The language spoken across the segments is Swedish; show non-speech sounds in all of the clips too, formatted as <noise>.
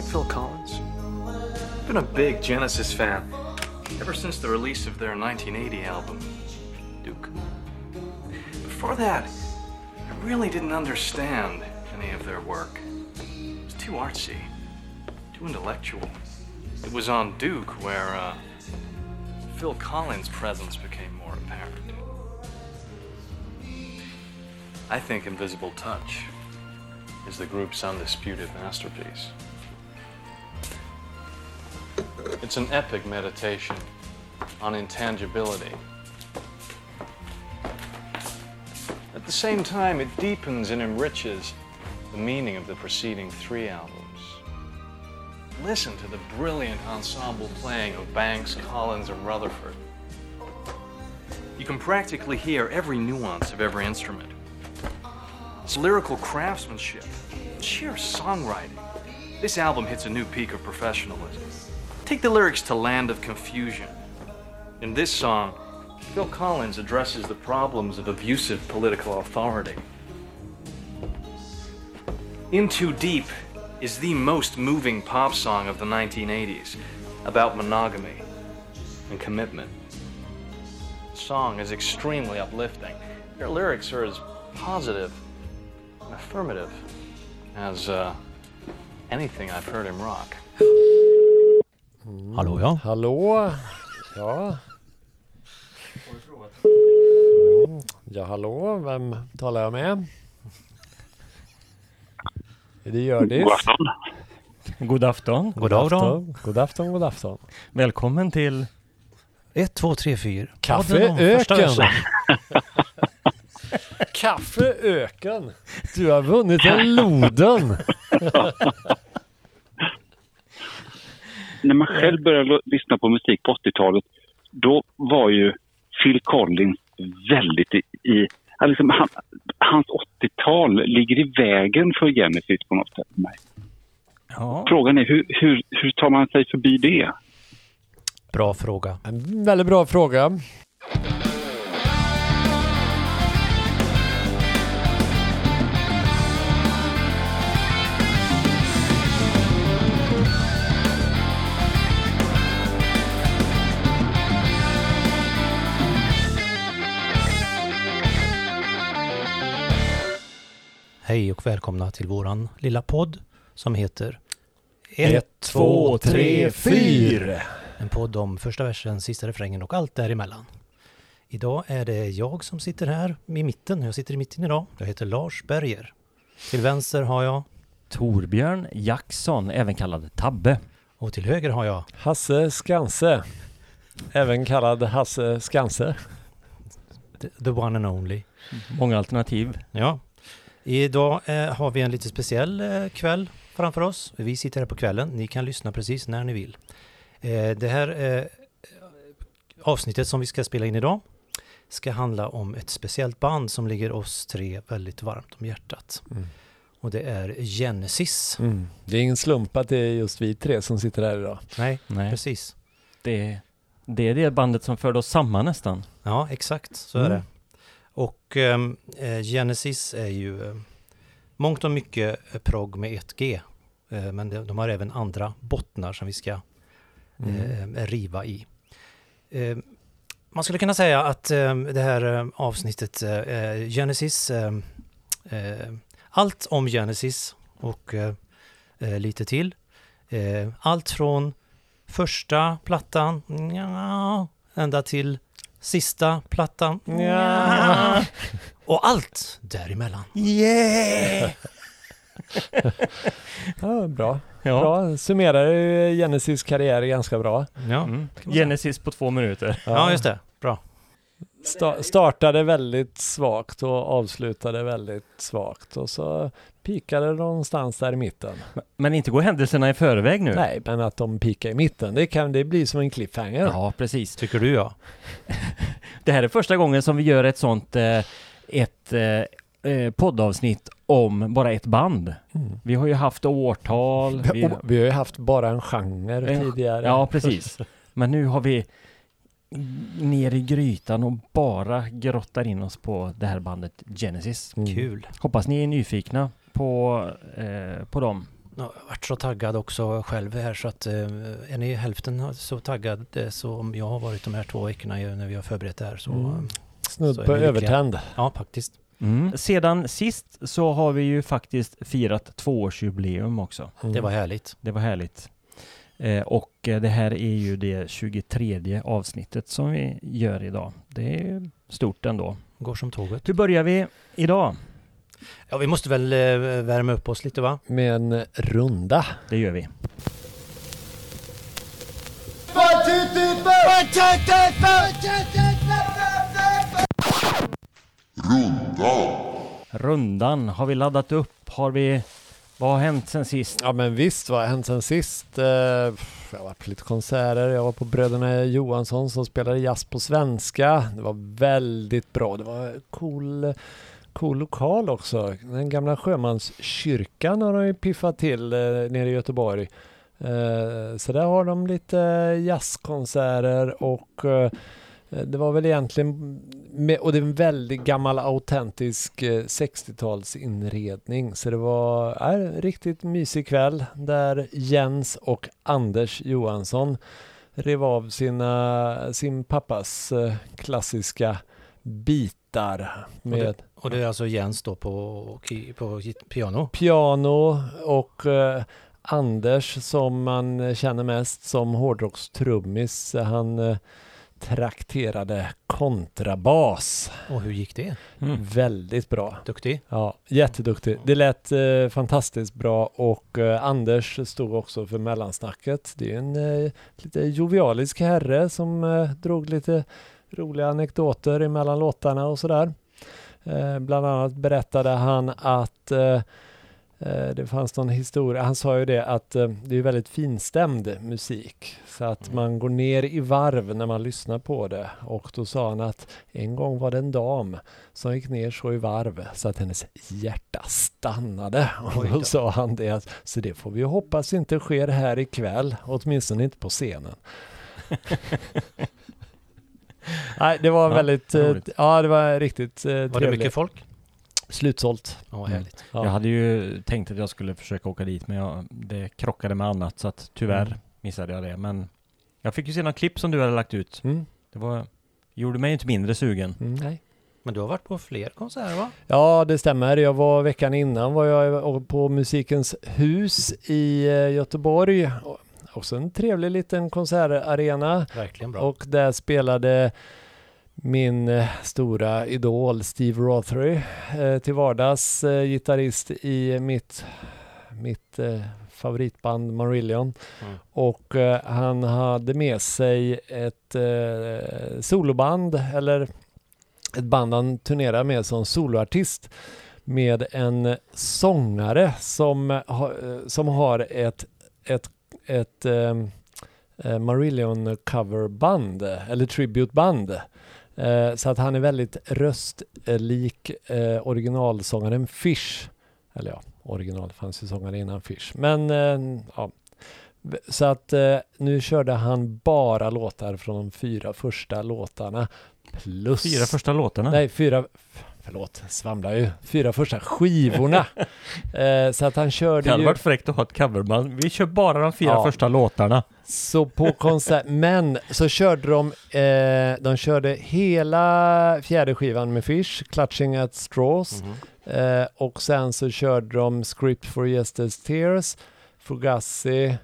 like Phil Collins? I've been a big Genesis fan ever since the release of their 1980 album, Duke. Before that, I really didn't understand any of their work. It was too artsy, too intellectual. It was on Duke where uh, Phil Collins' presence became more apparent. I think Invisible Touch is the group's undisputed masterpiece. It's an epic meditation on intangibility. At the same time, it deepens and enriches the meaning of the preceding three albums. Listen to the brilliant ensemble playing of Banks, Collins, and Rutherford. You can practically hear every nuance of every instrument. It's lyrical craftsmanship, sheer songwriting. This album hits a new peak of professionalism. Take the lyrics to Land of Confusion. In this song, Phil Collins addresses the problems of abusive political authority. In Too Deep is the most moving pop song of the 1980s about monogamy and commitment. The song is extremely uplifting. Their lyrics are as positive and affirmative as uh, anything I've heard him rock. Hallå ja. Hallå? Ja. Mm. Ja, hallå. Vem talar jag med? Är det Hjördis? God afton. God afton. God afton. God afton, god afton. Välkommen till 1, 2, 3, 4. Kaffeöken. Kaffeöken. Du har vunnit en Loden. <laughs> När man själv började lyssna på musik på 80-talet, då var ju Phil Collins väldigt i... i liksom han, hans 80-tal ligger i vägen för Genesis på något sätt. för mig. Ja. Frågan är hur, hur, hur tar man sig förbi det? Bra fråga. En väldigt bra fråga. Hej och välkomna till våran lilla podd som heter Ett, två, tre, fyra. En podd om första versen, sista refrängen och allt däremellan. Idag är det jag som sitter här i mitten. Jag sitter i mitten idag. Jag heter Lars Berger. Till vänster har jag Torbjörn Jackson, även kallad Tabbe. och till höger har jag Hasse Skanse. Även kallad Hasse Skanse. the, the one and only. Många alternativ. Ja. Idag eh, har vi en lite speciell eh, kväll framför oss. Vi sitter här på kvällen. Ni kan lyssna precis när ni vill. Eh, det här eh, avsnittet som vi ska spela in idag ska handla om ett speciellt band som ligger oss tre väldigt varmt om hjärtat. Mm. Och det är Genesis. Mm. Det är ingen slump att det är just vi tre som sitter här idag. Nej, Nej, precis. det, det är det bandet som förde oss samman nästan. Ja, exakt så är Mm. det. Och ehm, eh, Genesis är ju eh, mångt och mycket eh, prog med ett G. Eh, men de, de har även andra bottnar som vi ska Mm. eh, riva i. Eh, man skulle kunna säga att det här eh, avsnittet eh, Genesis, allt om Genesis och lite till. Allt från första plattan, ja, ända till sista plattan, ja, <laughs> och allt däremellan. Yeah! <laughs> Ja, bra. Ja. bra. Summerar ju Genesis karriär ganska bra. Ja, Mm. Genesis på två minuter. ja just det. Sta- startade väldigt svagt och avslutade väldigt svagt och så pikade de någonstans där i mitten. Men inte går händelserna i förväg nu. Nej, men att de pikar i mitten, det kan det bli som en cliffhanger. Ja, precis. Tycker du ja? <laughs> Det här är första gången som vi gör ett sånt eh, ett eh, eh, poddavsnitt om bara ett band. Mm. Vi har ju haft årtal. Vi, vi har ju haft bara en genre tidigare. ja, precis. <laughs> Men nu har vi ner i grytan och bara grottar in oss på det här bandet Genesis. Mm. Kul. Hoppas ni är nyfikna på, eh, på dem. Jag har varit så taggad också själv här så att eh, är ni hälften så taggad eh, som jag har varit de här två veckorna när vi har förberett det här så Mm. eh, Snudd på övertänd. ja faktiskt. Mm. Sedan sist så har vi ju faktiskt firat tvåårsjubileum också. Mm. Det var härligt. Det var härligt. Eh, och eh, det här är ju det 23 avsnittet som vi gör idag. Det är stort ändå. Går som tåget. Hur börjar vi idag? Ja vi måste väl eh, värma upp oss lite va? Med en runda. Det gör vi. Rundan. Har vi laddat upp? Har vi... Vad har hänt sen sist? Ja men visst, vad har hänt sen sist? Eh, jag har varit på lite konserter, jag var på Bröderna Johansson som spelade jazz på svenska. Det var väldigt bra, det var cool, cool lokal också. Den gamla sjömanskyrkan har de ju piffat till eh, nere i Göteborg. Eh, så där har de lite jazzkonserter och det var väl egentligen, med, och det är en väldigt gammal autentisk eh, 60-talsinredning. Så det var ja, en riktigt mysig kväll där Jens och Anders Johansson rev av sina, sin pappas eh, klassiska bitar med Och det är alltså Jens då på, på piano. piano och eh, Anders som man känner mest som hårdrockstrummis. Han eh, trakterade kontrabas. Och hur gick det? Mm. Väldigt bra. Duktig? Ja, jätteduktig. Det lät eh, fantastiskt bra och eh, Anders stod också för mellansnacket. Det är en eh, lite jovialisk herre som eh, drog lite roliga anekdoter emellan låtarna och sådär. Eh, bland annat berättade han att eh, det fanns någon historia, han sa ju det att eh, det är väldigt finstämd musik så att man går ner i varv när man lyssnar på det och då sa han att en gång var det en dam som gick ner så i varv så att hennes hjärta stannade. <laughs> Och då då. sa han det, att, så det får vi hoppas inte sker här ikväll, åtminstone inte på scenen. <laughs> Nej, det var Ja, väldigt, eh, roligt. ja det var riktigt eh, Var det trevligt. mycket folk? Slutsålt. Ja, Mm. härligt. Ja. Jag hade ju tänkt att jag skulle försöka åka dit men jag, det krockade med annat så att tyvärr Mm. missade jag det. Men jag fick ju se några klipp som du hade lagt ut. Mm. Det var, gjorde mig inte mindre sugen. Mm. Nej. Men du har varit på fler konserter va? Ja, det stämmer. Jag var veckan innan var jag på Musikens hus i eh, Göteborg. Och- Också en trevlig liten konsertarena. Verkligen bra. Och där spelade min eh, stora idol Steve Rothery eh, till vardags eh, gitarrist i mitt, mitt favoritband Marillion. Mm. Och han hade med sig ett soloband eller ett band han turnerar med som soloartist med en sångare som, som har ett, ett, ett Marillion coverband eller tributeband. Eh, så att han är väldigt röstlik eh, originalsångaren Fish. Eller ja, original fanns ju sångare innan Fish. Men eh, ja. Så att nu körde han bara låtar från de fyra första låtarna. Plus... Fyra första låtarna. Nej, fyra... Förlåt, svamlar ju. Fyra första skivorna. <laughs> eh, så att han det körde hade ju... varit fräckt att ha ett coverband. Vi kör bara de fyra Ja. första låtarna. Så på konsert, <laughs> men så körde de, eh, de körde hela fjärde skivan med Fish, Clutching at Straws. Mhm. Eh, och sen så körde de Script for Yesterday's Tears, Fugazi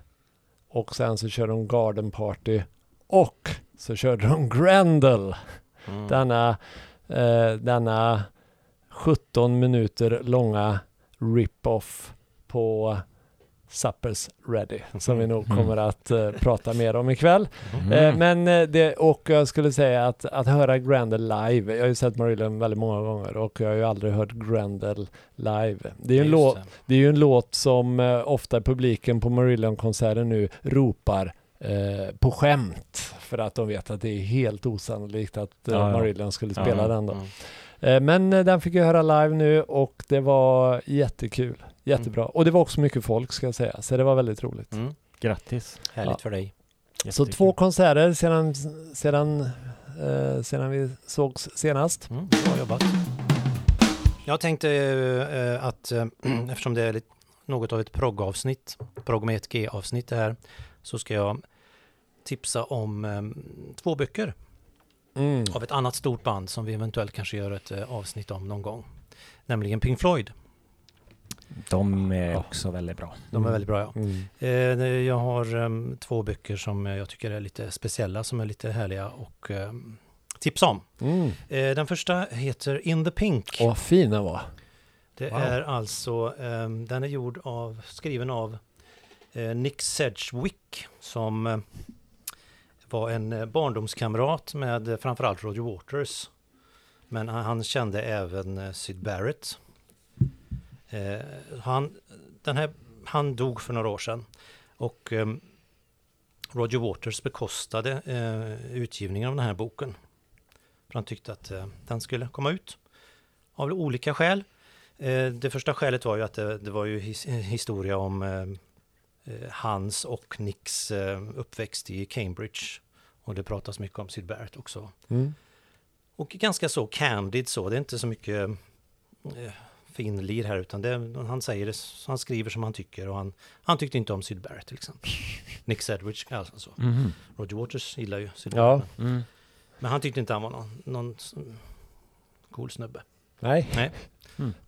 och sen så körde de Garden Party och så körde de Grendel, Mm. denna, denna 17 minuter långa rip-off på Suppers Ready som vi nog Mm. kommer att eh, prata mer om ikväll. Mm. Eh, men eh, det, och jag skulle säga att, att höra Grendel live, jag har ju sett Marillion väldigt många gånger och jag har ju aldrig hört Grendel live. Det är ju en, låt, det. är en låt som eh, ofta publiken på Marillion-konserter nu ropar eh, på skämt för att de vet att det är helt osannolikt att eh, Ja, ja. Marillion skulle spela ja. den då. Mm. Eh, men eh, den fick jag höra live nu och det var jättekul. Jättebra. Och det var också mycket folk ska jag säga, så det var väldigt roligt. Mm. Grattis. Härligt Ja. för dig. Så Jättekul. två konserter sedan, sedan, eh, sedan vi sågs senast. Mm. Bra jobbat. Jag tänkte eh, att eh, <clears throat> eftersom det är lite något av ett proggavsnitt, progg med ett G-avsnitt det här, så ska jag tipsa om eh, två böcker Mm. av ett annat stort band som vi eventuellt kanske gör ett eh, avsnitt om någon gång. Nämligen Pink Floyd. De är också väldigt bra. De är väldigt bra ja. Mm. Eh, jag har em, två böcker som jag tycker är lite speciella, som är lite härliga och um, tipsa om. Mm. Eh, den första heter In the Pink. Åh, vad fin den var. Det wow. är alltså, em, den är gjord av, skriven av eh, Nick Sedgwick som eh, var en eh, barndomskamrat med eh, framförallt Roger Waters. Men han, kände även eh, Syd Barrett. Eh, han, den här, han dog för några år sedan och eh, Roger Waters bekostade eh, utgivningen av den här boken. För han tyckte att eh, den skulle komma ut av olika skäl. Eh, det första skälet var ju att det, det var ju his, historia om eh, hans och Nicks eh, uppväxt i Cambridge. Och det pratas mycket om Syd Barrett också. Mm. Och ganska så candid så, det är inte så mycket eh, finlir här utan det, han säger det, han skriver som han tycker och han, han tyckte inte om Syd Barrett till exempel. <laughs> Nick Sedgwick, alltså så. Mhm. Roger Waters gillar ju Syd Ja. Mm. Men han tyckte inte han var någon, någon cool snubbe. Nej.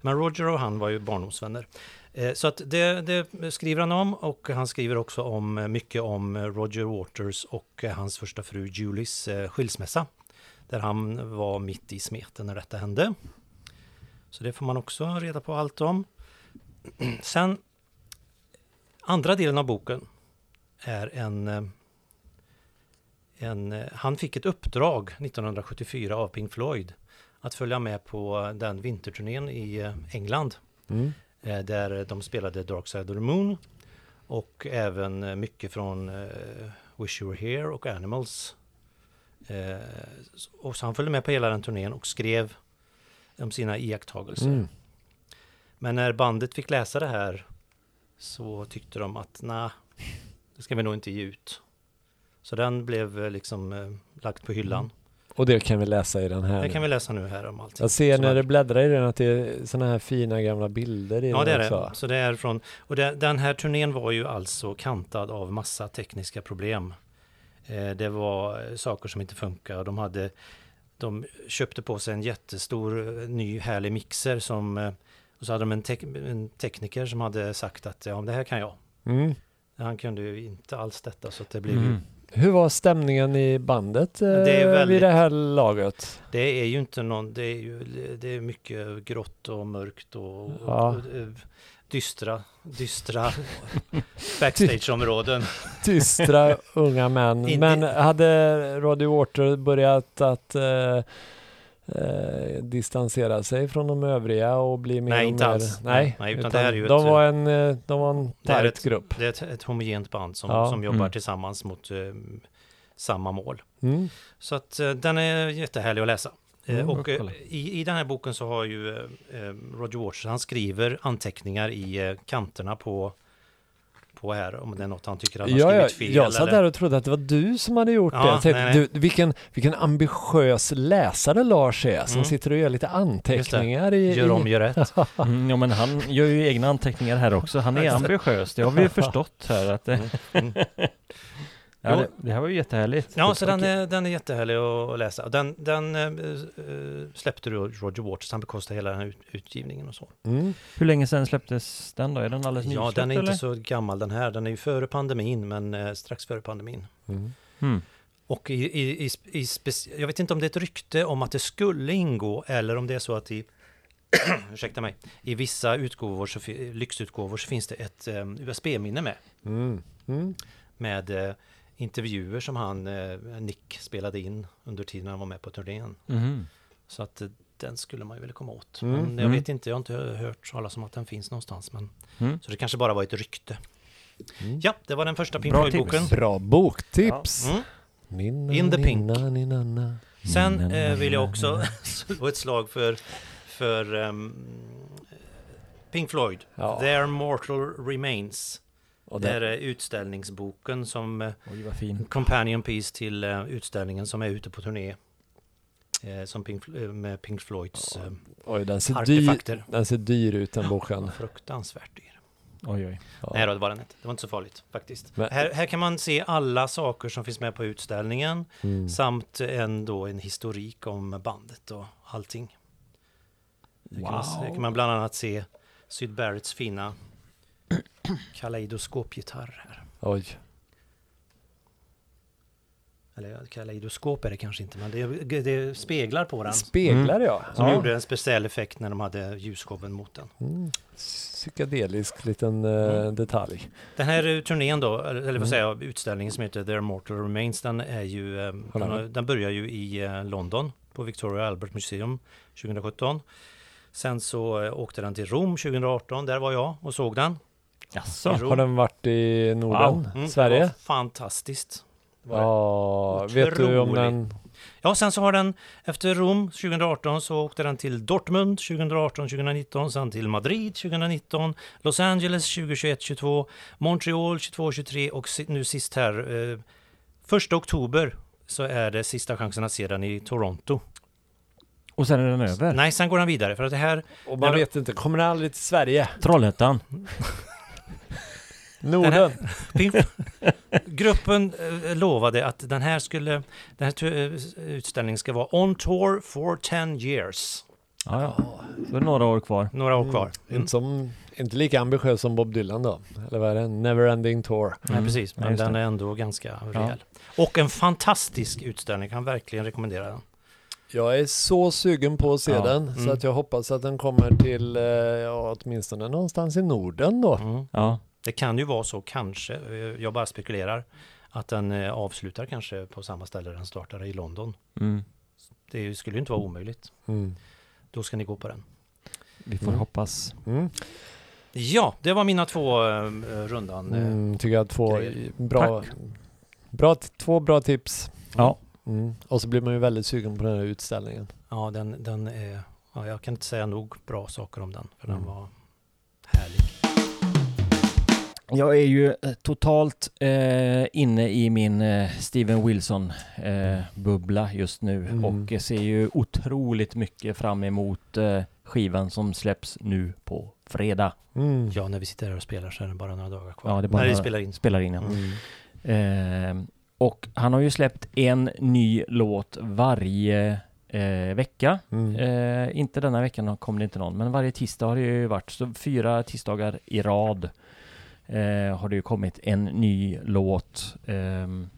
Men Roger och han var ju barndomsvänner. Eh, så att det, det skriver han om och han skriver också om eh, mycket om eh, Roger Waters och hans första fru Julies skilsmässa. Där han var mitt i smeten när detta hände. Så det får man också reda på allt om. <clears throat> Sen, andra delen av boken är en... en han fick ett uppdrag 1974 av Pink Floyd att följa med på den vinterturnén i England. Mm eh, Där de spelade Dark Side of the Moon. Och även mycket från eh, Wish You Were Here och Animals. Eh, Och så han följde med på hela den turnén och skrev om sina iakttagelser. Mm. Men när bandet fick läsa det här så tyckte de att nej, det ska vi nog inte ge ut. Så den blev liksom eh, lagt på hyllan. Och det kan vi läsa i den här. Det nu. kan vi läsa nu här om allt. Jag ser när du bläddrar i den att det är sådana här fina gamla bilder i Ja, det den är det. också. Så det är från, och det, den här turnén var ju alltså kantad av massa tekniska problem. Eh, det var eh, saker som inte funkade. De, hade, de köpte på sig en jättestor eh, ny härlig mixer som eh, och så hade de en, tek- en tekniker som hade sagt att ja, det här kan jag. Mm. Han kunde ju inte alls detta så att det blev ju Mm. Hur var stämningen i bandet eh, Det väldigt- vid det här laget? Det är ju inte någon, det är ju det är mycket grått och mörkt och, Ja. och, eh, dystra, dystra <laughs> backstageområden. Dystra unga män. <laughs> Men hade Roddy Water börjat att eh, eh, distansera sig från de övriga och bli mer Nej, inte mer... alls. Nej, Nej, utan det här är ju de, ett- var en, eh, de var en Det tajt ett- grupp. Det är ett, ett homogent band som, Ja. som jobbar Mm. tillsammans mot eh, samma mål. Mm. Så att eh, den är jättehärlig att läsa. Eh, Mm, och eh, i, i den här boken så har ju eh, eh, Roger Waters, han skriver anteckningar i eh, kanterna på, på här om det är något han tycker han har Ja, skrivit fel. jag satt där och trodde att det var du som hade gjort Ja, det. Jag tänkte, nej, nej. Du, vilken, vilken ambitiös läsare Lars är som Mm. sitter och gör lite anteckningar i... Gör om, gör rätt. <laughs> Mm, ja, men han gör ju egna anteckningar här också. Han är ambitiös. Det har vi ju <laughs> förstått här. Att det, Mm. Ja, det, det här var ju jättehärligt. Ja, så den är, den är jättehärlig att läsa. Den, den eh, släppte Roger Waters, han bekostade hela den här ut, utgivningen och så. Mm. Hur länge sedan släpptes den då? Är den alldeles Ja, den är inte eller? så gammal den här. Den är ju före pandemin, men eh, strax före pandemin. Mm. Mm. Och i, i, i, i speci- jag vet inte om det är ett rykte om att det skulle ingå eller om det är så att i <clears throat> ursäkta mig, i vissa utgåvor, så, lyxutgåvor så finns det ett um, USB-minne med. Mm. Mm. Med eh, intervjuer som han, eh, Nick, spelade in under tiden han var med på turnén. Mhm. Så att eh, den skulle man ju vilja komma åt. Mm, Men jag mm. vet inte, jag har inte hört talas om att den finns någonstans. Men, Mm. Så det kanske bara var ett rykte. Mm. Ja, det var den första Pink Floyd-boken. Bra boktips! Mm. Nina, In the pink. nina, nina, nina. Sen Mm, eh, vill jag mm, också <laughs> slå ett slag för, för ehm, Pink Floyd. Ja. Their Mortal Remains. Och Det det, är eh, utställningsboken som eh, Oj, vad fin. companion piece till eh, utställningen som är ute på turné. Som Pink, med Pink Floyds oj, den, ser dyr, artefakter. den ser dyr ut den boken. Fruktansvärt dyr. Oj, oj. Ja. Nej då, det var den inte. Det var inte så farligt faktiskt. Men- Här, här kan man se alla saker som finns med på utställningen Mm. samt en, då, en historik om bandet och allting. Här kan, man, här kan man bland annat se Syd Barretts fina kaleidoskopgitarr här. Oj. Eller kaleidoskop är det kanske inte, men det, det speglar på den. Speglar ja. Som ja. gjorde en speciell effekt när de hade ljusshowen mot den. Mm. Psykedelisk liten eh, Mm. detalj. Den här eh, turnén då, eller, eller Mm. vad säger jag, utställningen som heter Their Mortal Remains, den är ju, eh, den, den börjar ju i London på Victoria Albert Museum 2017. Sen så åkte den till Rom 2018, där var jag och såg den. Jaså? Har den varit i Norden? Mm, Det Sverige? var fantastiskt. Ja, vet du om den... Ja, sen så har den efter Rom 2018 så åkte den till Dortmund 2018-2019, sen till Madrid 2019, Los Angeles 2021-22, Montreal 22-23 och nu sist här, eh, första oktober så är det sista chansen att se den i Toronto. Och sen är den över? Nej, sen går den vidare för att det här, Och man vet inte, kommer den aldrig till Sverige? Trollhättan? Norden? Pink, <laughs> <laughs> gruppen eh, lovade att den här skulle, den här eh, utställningen ska vara on tour for 10 years. Ja, ja. Då är det några år kvar. Några år kvar. Mm. Inte, som, inte lika ambitiös som Bob Dylan då? Eller vad är det? Neverending Tour. Nej, precis. Ja, Men just den är ändå ganska rejäl. Och en fantastisk utställning. Kan verkligen rekommendera den. Jag är så sugen på att se Ja. den så Mm. att jag hoppas att den kommer till, eh, ja, åtminstone någonstans i Norden då. Mm. Ja. Det kan ju vara så, kanske, eh, jag bara spekulerar, att den eh, avslutar kanske på samma ställe den startade i London. Mm. Det skulle ju inte vara omöjligt. Mm. Då ska ni gå på den. Vi får Mm. hoppas. Mm. Ja, det var mina två eh, rundan. Mm, tycker jag två grejer. bra, bra, två bra tips. Ja. Mm. Och så blir man ju väldigt sugen på den här utställningen. Ja, den, den är, ja, jag kan inte säga nog bra saker om den, för Mm. den var härlig. Jag är ju eh, totalt eh, inne i min eh, Steven Wilson-bubbla just nu Mm. och ser ju otroligt mycket fram emot eh, skivan som släpps nu på fredag. Mm. Ja, när vi sitter här och spelar så är det bara några dagar kvar. Ja, det är bara när vi spelar in. Spelar in ja. Mm. Eh, och han har ju släppt en ny låt varje eh, vecka. Mm. Eh, inte denna veckan kom det inte någon, men varje tisdag har det ju varit. Så fyra tisdagar i rad eh, har det ju kommit en ny låt. ehm,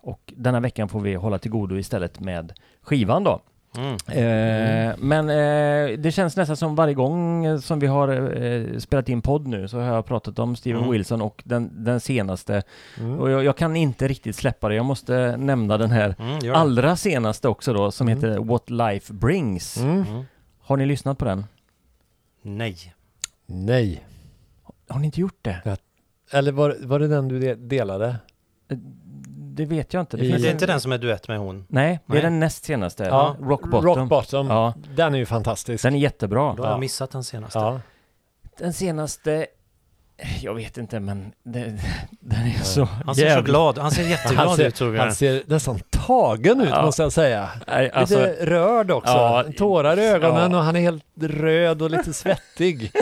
och denna veckan får vi hålla till godo istället med skivan då. Mm. Eh, Men eh, det känns nästan som varje gång eh, som vi har eh, spelat in podd nu så har jag pratat om Steven Mm. Wilson och den, den senaste. Mm. Och jag, jag kan inte riktigt släppa det. Jag måste nämna den här Mm, allra senaste också då som Mm. heter What Life Brings. Mm. Mm. Har ni lyssnat på den? Nej. Nej. Har ni inte gjort det? Eller var, var det den du de- delade? Det vet jag inte. Det I- det är en... inte den som är duett med hon? Nej, det är Nej. den näst senaste. Ja. Rock Bottom. Rock Bottom. Ja, Den är ju fantastisk. den är jättebra. Då har Ja. jag missat den senaste. Ja. Den senaste, jag vet inte men det, <laughs> den är så Han ser så jävla- glad, han ser jätteglad Han ser- ut Torbjörn. Han ser nästan tagen ut Ja. måste jag säga. Nej, alltså, lite rörd också. ja, Tårar i ögonen ja. och han är helt röd och lite svettig. <laughs>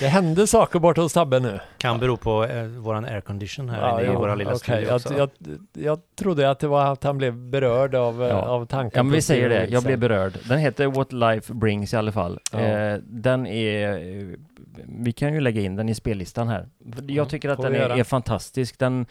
Det händer saker bort hos Tabbe nu. Kan bero på eh, våran aircondition här inne i jo, våra lilla okej. studio jag, också. jag, jag trodde att det var att han blev berörd av, eh, Ja. av tanken ja men vi säger det, jag blev berörd. Den heter What Life Brings i alla fall. Ja. Eh, den är, vi kan ju lägga in den i spellistan här. Jag tycker att får den är, är fantastisk. Den,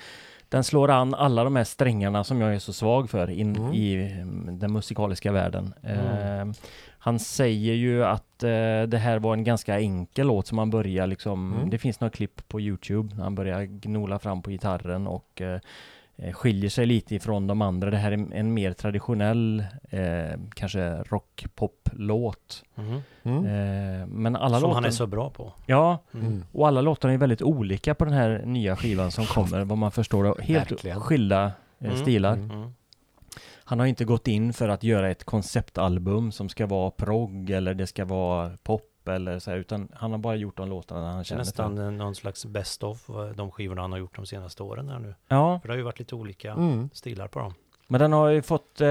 den slår an alla de här strängarna som jag är så svag för in Mm. i mm, den musikaliska världen. Mm. Eh, han säger ju att eh, det här var en ganska enkel låt som han börjar liksom, Mm. det finns några klipp på Youtube när han börjar gnola fram på gitarren och eh, eh, skiljer sig lite ifrån de andra. Det här är en, mer traditionell, eh, kanske rock-pop-låt. Mhm. Mm. Eh, men alla Som låtar... han är så bra på. Ja, Mm. Mm. och alla låtar är väldigt olika på den här nya skivan som kommer, vad man förstår. Helt Verkligen. skilda eh, Mm. stilar. Han har inte gått in för att göra ett konceptalbum som ska vara progg eller det ska vara pop eller så här, utan han har bara gjort de låtarna han känner nästan för. någon slags best of eh, de skivorna han har gjort de senaste åren här nu. Ja, För det har ju varit lite olika Mm. stilar på dem. men den har ju fått, eh,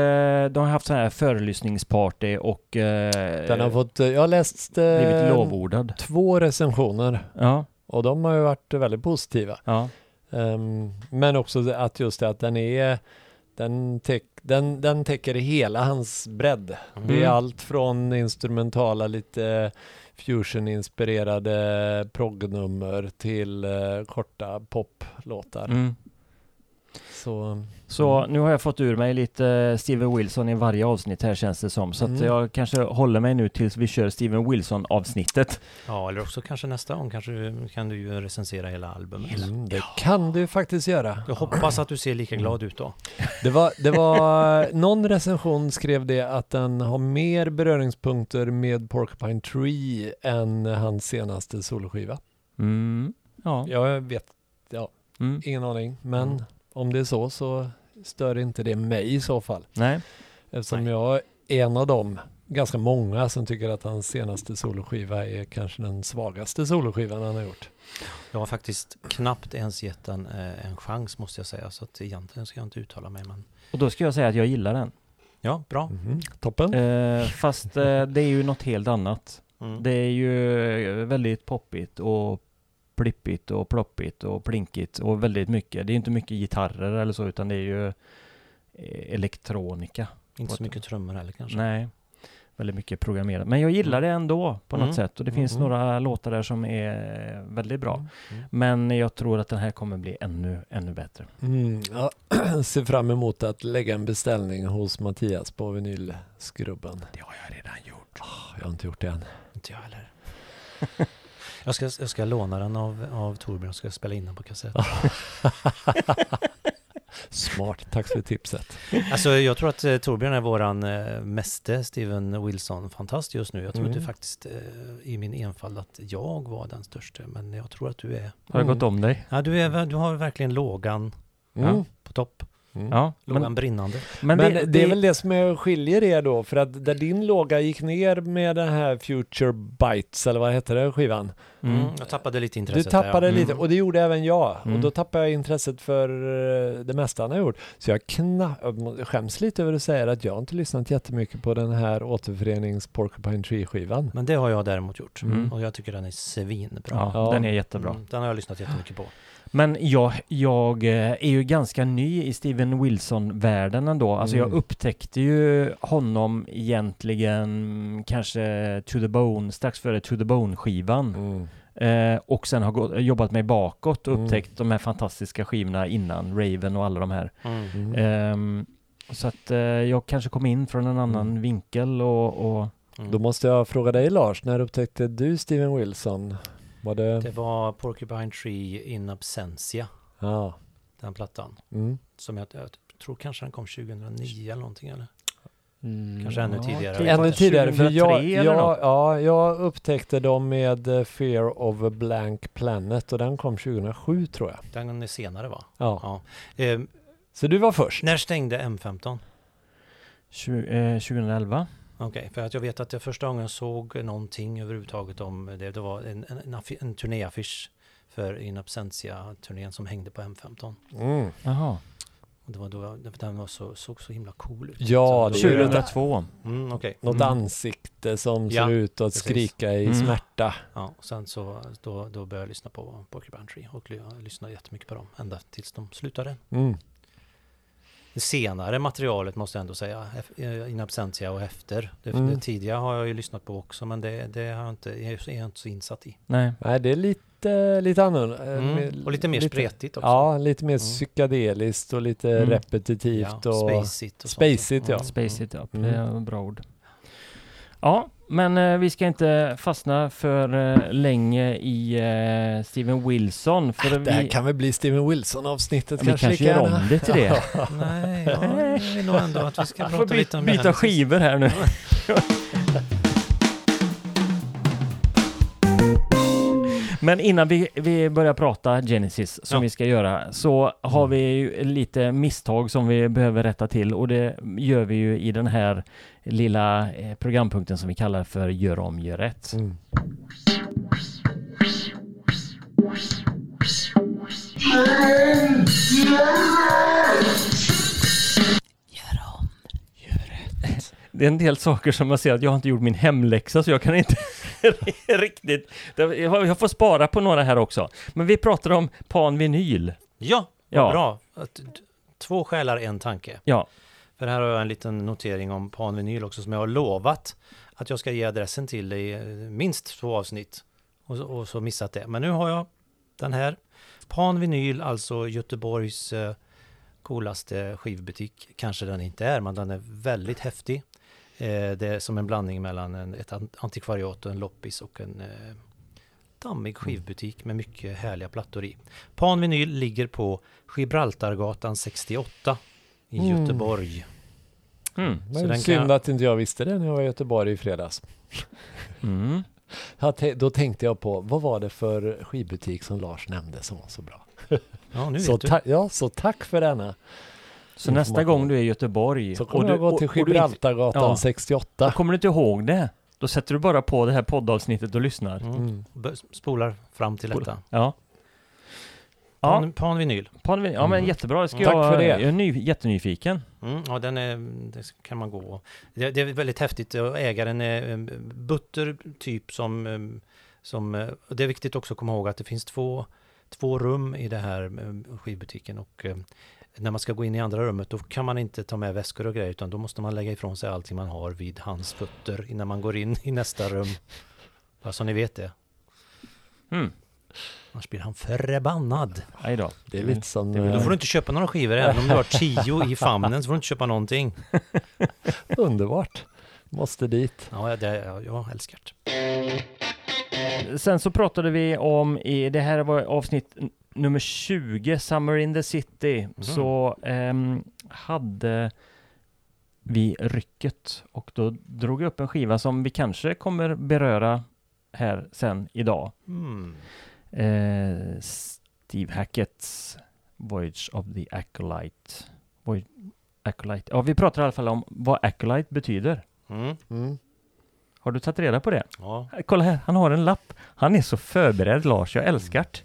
de har haft så här förlyssningsparty och eh, Den har fått, jag har läst blivit lovordad. två recensioner Ja, Och de har ju varit väldigt positiva. Ja. Ehm, men också att just det att den är den, täck, den, den täcker hela hans bredd. Det är Mm. allt från instrumentala, lite fusion-inspirerade proggnummer till eh, korta poplåtar. Mm. Så Så nu har jag fått ur mig lite Steven Wilson i varje avsnitt här känns det som. Så att Mm. jag kanske håller mig nu tills vi kör Steven Wilson avsnittet. Ja, eller också kanske nästa gång kanske du, kan du ju recensera hela albumet. mm, det kan du faktiskt göra. Jag hoppas att du ser lika glad ut då. Det var, det var någon recension skrev det att den har mer beröringspunkter med Porcupine Tree än hans senaste soloskiva. Mm. Ja. Jag vet, ja, Mm. ingen aning, men Mm. om det är så så stör inte det mig i så fall. Nej. Eftersom Nej. jag är en av dem, ganska många som tycker att hans senaste soloskiva är kanske den svagaste soloskivan han har gjort. Jag har faktiskt knappt ens gett den eh, en chans måste jag säga. Så att egentligen ska jag inte uttala mig. Men Och då ska jag säga att jag gillar den. ja, bra. Mhm, Toppen. Eh, fast eh, det är ju något helt annat. Mm. Det är ju väldigt poppigt och plippigt och ploppigt och plinkigt och väldigt mycket. Det är inte mycket gitarrer eller så utan det är ju eh, elektronika. Inte så mycket trummor heller kanske. Nej, väldigt mycket programmerat. Men jag gillar det ändå på något Mm. sätt och det finns Mm. några låtar där som är väldigt bra. Mm. Men jag tror att den här kommer bli ännu, ännu bättre. Mm, jag <clears throat> ser fram emot att lägga en beställning hos Mattias på vinylskrubben. Det har jag redan gjort. Ah, Jag har inte gjort det än. Inte jag heller. <laughs> jag, ska, jag ska låna den av, av Torbjörn och ska spela in den på kassett. <laughs> Smart, tack för tipset. Alltså jag tror att eh, Torbjörn är våran eh, meste Steven Wilson-fantast just nu. Jag trodde Mm. faktiskt eh, i min enfald att jag var den största, men jag tror att du är... Har jag Mm. gått om dig? Ja, du, är, du har verkligen lågan Mm. på topp. Mm. Ja, Lågan men, brinnande. men, Men, det, det, är väl det som är skiljer er då, för att där din låga gick ner med den här Future Bites, eller vad heter det, skivan? Mm. Mm. Jag tappade lite Du intresset tappade där, ja. lite, och det gjorde även jag. Mm. Och då tappade jag intresset för eh, det mesta han har gjort. Så jag kna- jag skäms lite över att säga att jag inte lyssnat jättemycket på den här återförenings Porcupine Tree-skivan. Men det har jag däremot gjort. Mm. Och jag tycker den är svinbra. Ja, Ja. den är jättebra. Mm, den har jag lyssnat jättemycket på. Men jag, jag eh, är ju ganska ny i Steven Wilson-världen ändå. Alltså jag Mm. upptäckte ju honom egentligen kanske To the Bone, strax före To the Bone-skivan. Mm. Eh, och sen har gått, jobbat mig bakåt och Mm. upptäckt de här fantastiska skivorna innan, Raven och alla de här. Mm. Mm. Ehm, så att eh, jag kanske kom in från en annan Mm. vinkel och, och Mm. Då måste jag fråga dig Lars, när upptäckte du Steven Wilson? Var det... Det var Porcupine Tree in Absentia, Ja. den plattan. Mm. Som jag, jag tror kanske den kom 2009 eller någonting eller? Mm, Kanske ännu tidigare. typ Ännu tidigare, för jag, 2003 eller jag, något. ja, jag upptäckte dem med eh, Fear of a Blank Planet och den kom 2007 tror jag. Den är senare va? Ja. Ja. Eh, Så du var först? när stängde M15? Tju- eh, 2011. Okej, för att jag vet att jag första gången såg någonting överhuvudtaget om det. Det var en, en, en, affi- en turnéaffisch för In Absentia-turnén som hängde på M15. Mm. Jaha. Och det var då den var så, såg så himla cool ut. Ja, så, det är ju då- 2002. Mm, okej. Något Mm. ansikte som Ja, ser ut att precis. skrika i Mm. smärta. Ja, och sen så då, då började jag lyssna på Porcupine Tree och jag lyssnade jättemycket på dem ända tills de slutade. Mm. Det senare materialet måste jag ändå säga, eh, In Absentia och efter. Det, Mm. det tidiga har jag ju lyssnat på också men det, det har jag inte, är jag inte så insatt i. Nej. Nej, det är lite, lite annorlunda. eh, Mm. med- Och lite mer spretigt också. Ja, lite mer Mm. psykedeliskt och lite Mm. repetitivt. Ja, och spacigt och. Spacigt, ja. Mm. Up, Mm. det är bra ord. Ja, men eh, vi ska inte fastna för eh, länge i eh, Steven Wilson. För Det här vi, kan väl bli Steven Wilson-avsnittet vi kanske kanske lika gör gärna. om det till det. Nej, jag vill nog ändå att vi ska prata lite om byta Genesis. skivor här nu. <laughs> Men innan vi, vi börjar prata Genesis, som Ja. vi ska göra, så har vi ju lite misstag som vi behöver rätta till och det gör vi ju i den här lilla eh, programpunkten som vi kallar för Gör om, gör rätt. Mm. Det är en del saker som jag ser att jag har inte gjort min hemläxa så jag kan inte <laughs> Riktigt. Jag får spara på några här också. Men vi pratar om Pan Vinyl. Ja, Ja. bra. Två själar, en tanke. Ja. För här har jag en liten notering om Panvinyl också som jag har lovat att jag ska ge adressen till i eh, minst två avsnitt. Och, så- och så missat det. Men nu har jag den här. Panvinyl, alltså Göteborgs eh, coolaste skivbutik. Kanske den inte är, men den är väldigt häftig. Eh, det är som en blandning mellan en, ett an- antikvariat och en loppis och en eh, dammig skivbutik med mycket härliga plattor i. Panvinyl ligger på Gibraltargatan 68 i Mm. Göteborg. Mm. Så Men synd kan- att inte jag visste det när jag var i Göteborg i fredags. <laughs> Mm. Då tänkte jag på, vad var det för skivbutik som Lars nämnde som var så bra? Ja, nu <laughs> Så, vet du. ta- ja, så tack för denna. Så nästa gång du är i Göteborg Så kommer du- jag gå till Gibraltargatan Ja. 68. Kommer du inte ihåg det? Då sätter du bara på det här poddavsnittet och lyssnar. Mm. Mm. Spolar fram till detta. Ja. Ja, Pan, Panvinyl. Pan, ja men Mm. jättebra. Ska Tack jag, för det. Jag är ny, jättenyfiken. Mm, ja, den är, det kan man gå. Det, det är väldigt häftigt. och Ägaren är en butter typ som, em, som... eh, och Det är viktigt också att komma ihåg att det finns två, två rum i det här skivbutiken och när man ska gå in i andra rummet då kan man inte ta med väskor och grejer utan då måste man lägga ifrån sig allting man har vid hans fötter innan man går in i nästa rum. Bara så ni vet det. Mm. Annars blir han förbannad. Aj då. Det är lite som... Då eh, får du inte köpa några skivor även om du har tio i famnen så får du inte köpa någonting. <laughs> Underbart. Måste dit. Ja, det, jag, jag älskar det. Sen så pratade vi om, i, det här var avsnitt nummer 20, Summer in the City, så ehm, hade vi rycket och då drog jag upp en skiva som vi kanske kommer beröra här sen idag. Mm. Eh, Steve Hackett's Voyage of the Acolyte. Voy- Acolyte. Ja, vi pratar i alla fall om vad Acolyte betyder. Mm. Mm. Har du tagit reda på det? Ja. Kolla här, han har en lapp. Han är så förberedd Lars, jag älskar det.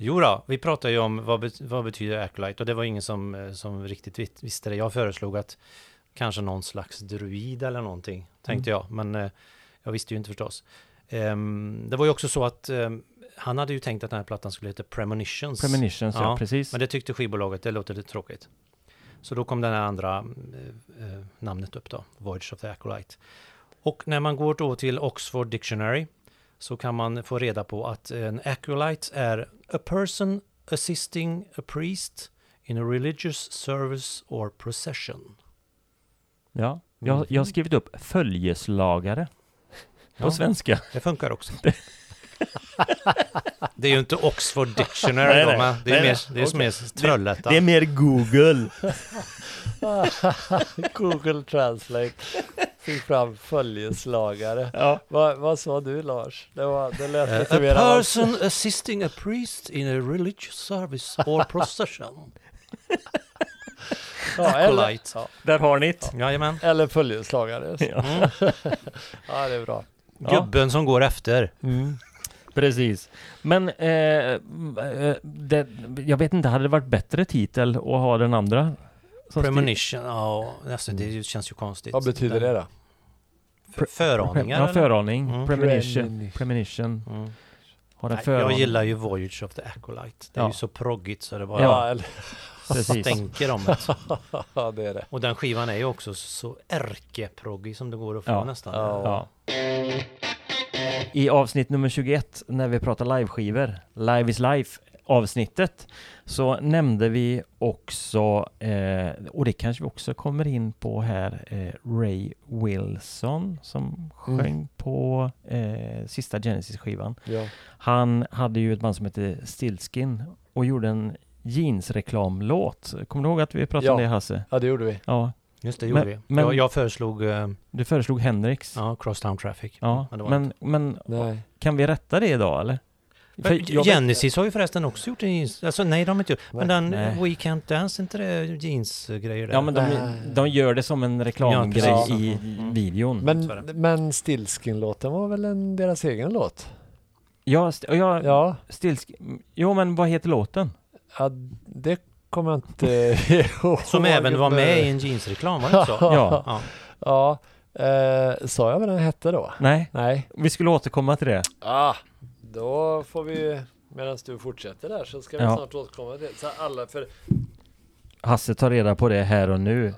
Jo då, vi pratade ju om vad, vad betyder Acolyte och det var ingen som, eh, som riktigt visste det. Jag föreslog att kanske någon slags druid eller någonting, tänkte jag. Men eh, jag visste ju inte förstås. Ehm, det var ju också så att ehm, han hade ju tänkt att den här plattan skulle heta Premonitions. Premonitions, ja, Ja, precis. Men det tyckte skivbolaget, det låter lite tråkigt. Så då kom den här andra eh, eh, namnet upp då, Voyage of the Acolyte. Och när man går då till Oxford Dictionary så kan man få reda på att en acolyte är a person assisting a priest in a religious service or procession. Ja, jag, jag har skrivit upp följeslagare på Ja. svenska. Det funkar också. det är ju inte Oxford Dictionary Nej, då, nej. det är Nej, mer, det är som är Trollhättan. Det är mer Google. <laughs> <laughs> Google Translate fick fram följeslagare. Ja. Vad, vad sa du Lars? Det, var, det lät lite a mer person assisting a priest in a religious service or procession. ja, eller, ja, Där har ni det. Jajamän. eller följeslagare. Ja. Mm. <laughs> Ja, det är bra. Ja. Gubben som går efter. Precis. Men eh, eh, det, jag vet inte, hade det varit bättre titel att ha den andra? Som Premonition, ja, alltså, det känns ju konstigt. Vad betyder det då? För, föraningar? Ja, föraning. Mm. Premonition. Premonition. Mm. Har en Nej, föraning. jag gillar ju Voyage of the Acolyte. Det är Ja. ju så proggigt så det bara Ja, eller, <laughs> Precis. stänker om det. <laughs> ja, det är det. Och den skivan är ju också så ärkeproggig som det går att få Ja. nästan. Ja. Ja. I avsnitt nummer 21, när vi pratar liveskivor, Live is Life avsnittet, så nämnde vi också, eh, och det kanske vi också kommer in på här, eh, Ray Wilson som Mm. sjöng på eh, sista Genesis-skivan. Ja. Han hade ju ett band som hette Stillskin och gjorde en jeansreklamlåt. Kommer du ihåg att vi pratade om Ja. det Hasse? ja, det gjorde vi. Ja, Just det, gjorde Men- vi. men- jag, jag föreslog eh, du föreslog Hendrix. ja, Crosstown Traffic. Ja, men men, kan vi rätta det idag eller? För Genesis har ju förresten också gjort en jeans... Alltså nej, de har inte gjort. Men den Nej. We Can't Dance, inte det jeansgrejer där? Ja men de, Nej. de gör det som en reklamgrej Ja, i Mm. videon. Men, men Stillskin-låten var väl en, deras egen låt? ja, st- ja, Ja, Stillsk... Jo men vad heter låten? ja det kommer jag inte <laughs> ihåg. Som även var med i en jeansreklam, var det inte så? <laughs> Ja. Ja. Ja, Eh, sa jag vad den hette då? Nej, Nej. vi skulle återkomma till det. Ah, då får vi, medan du fortsätter där så ska vi Ja. snart återkomma till det. Så alla för... Hasse tar reda på det här och nu.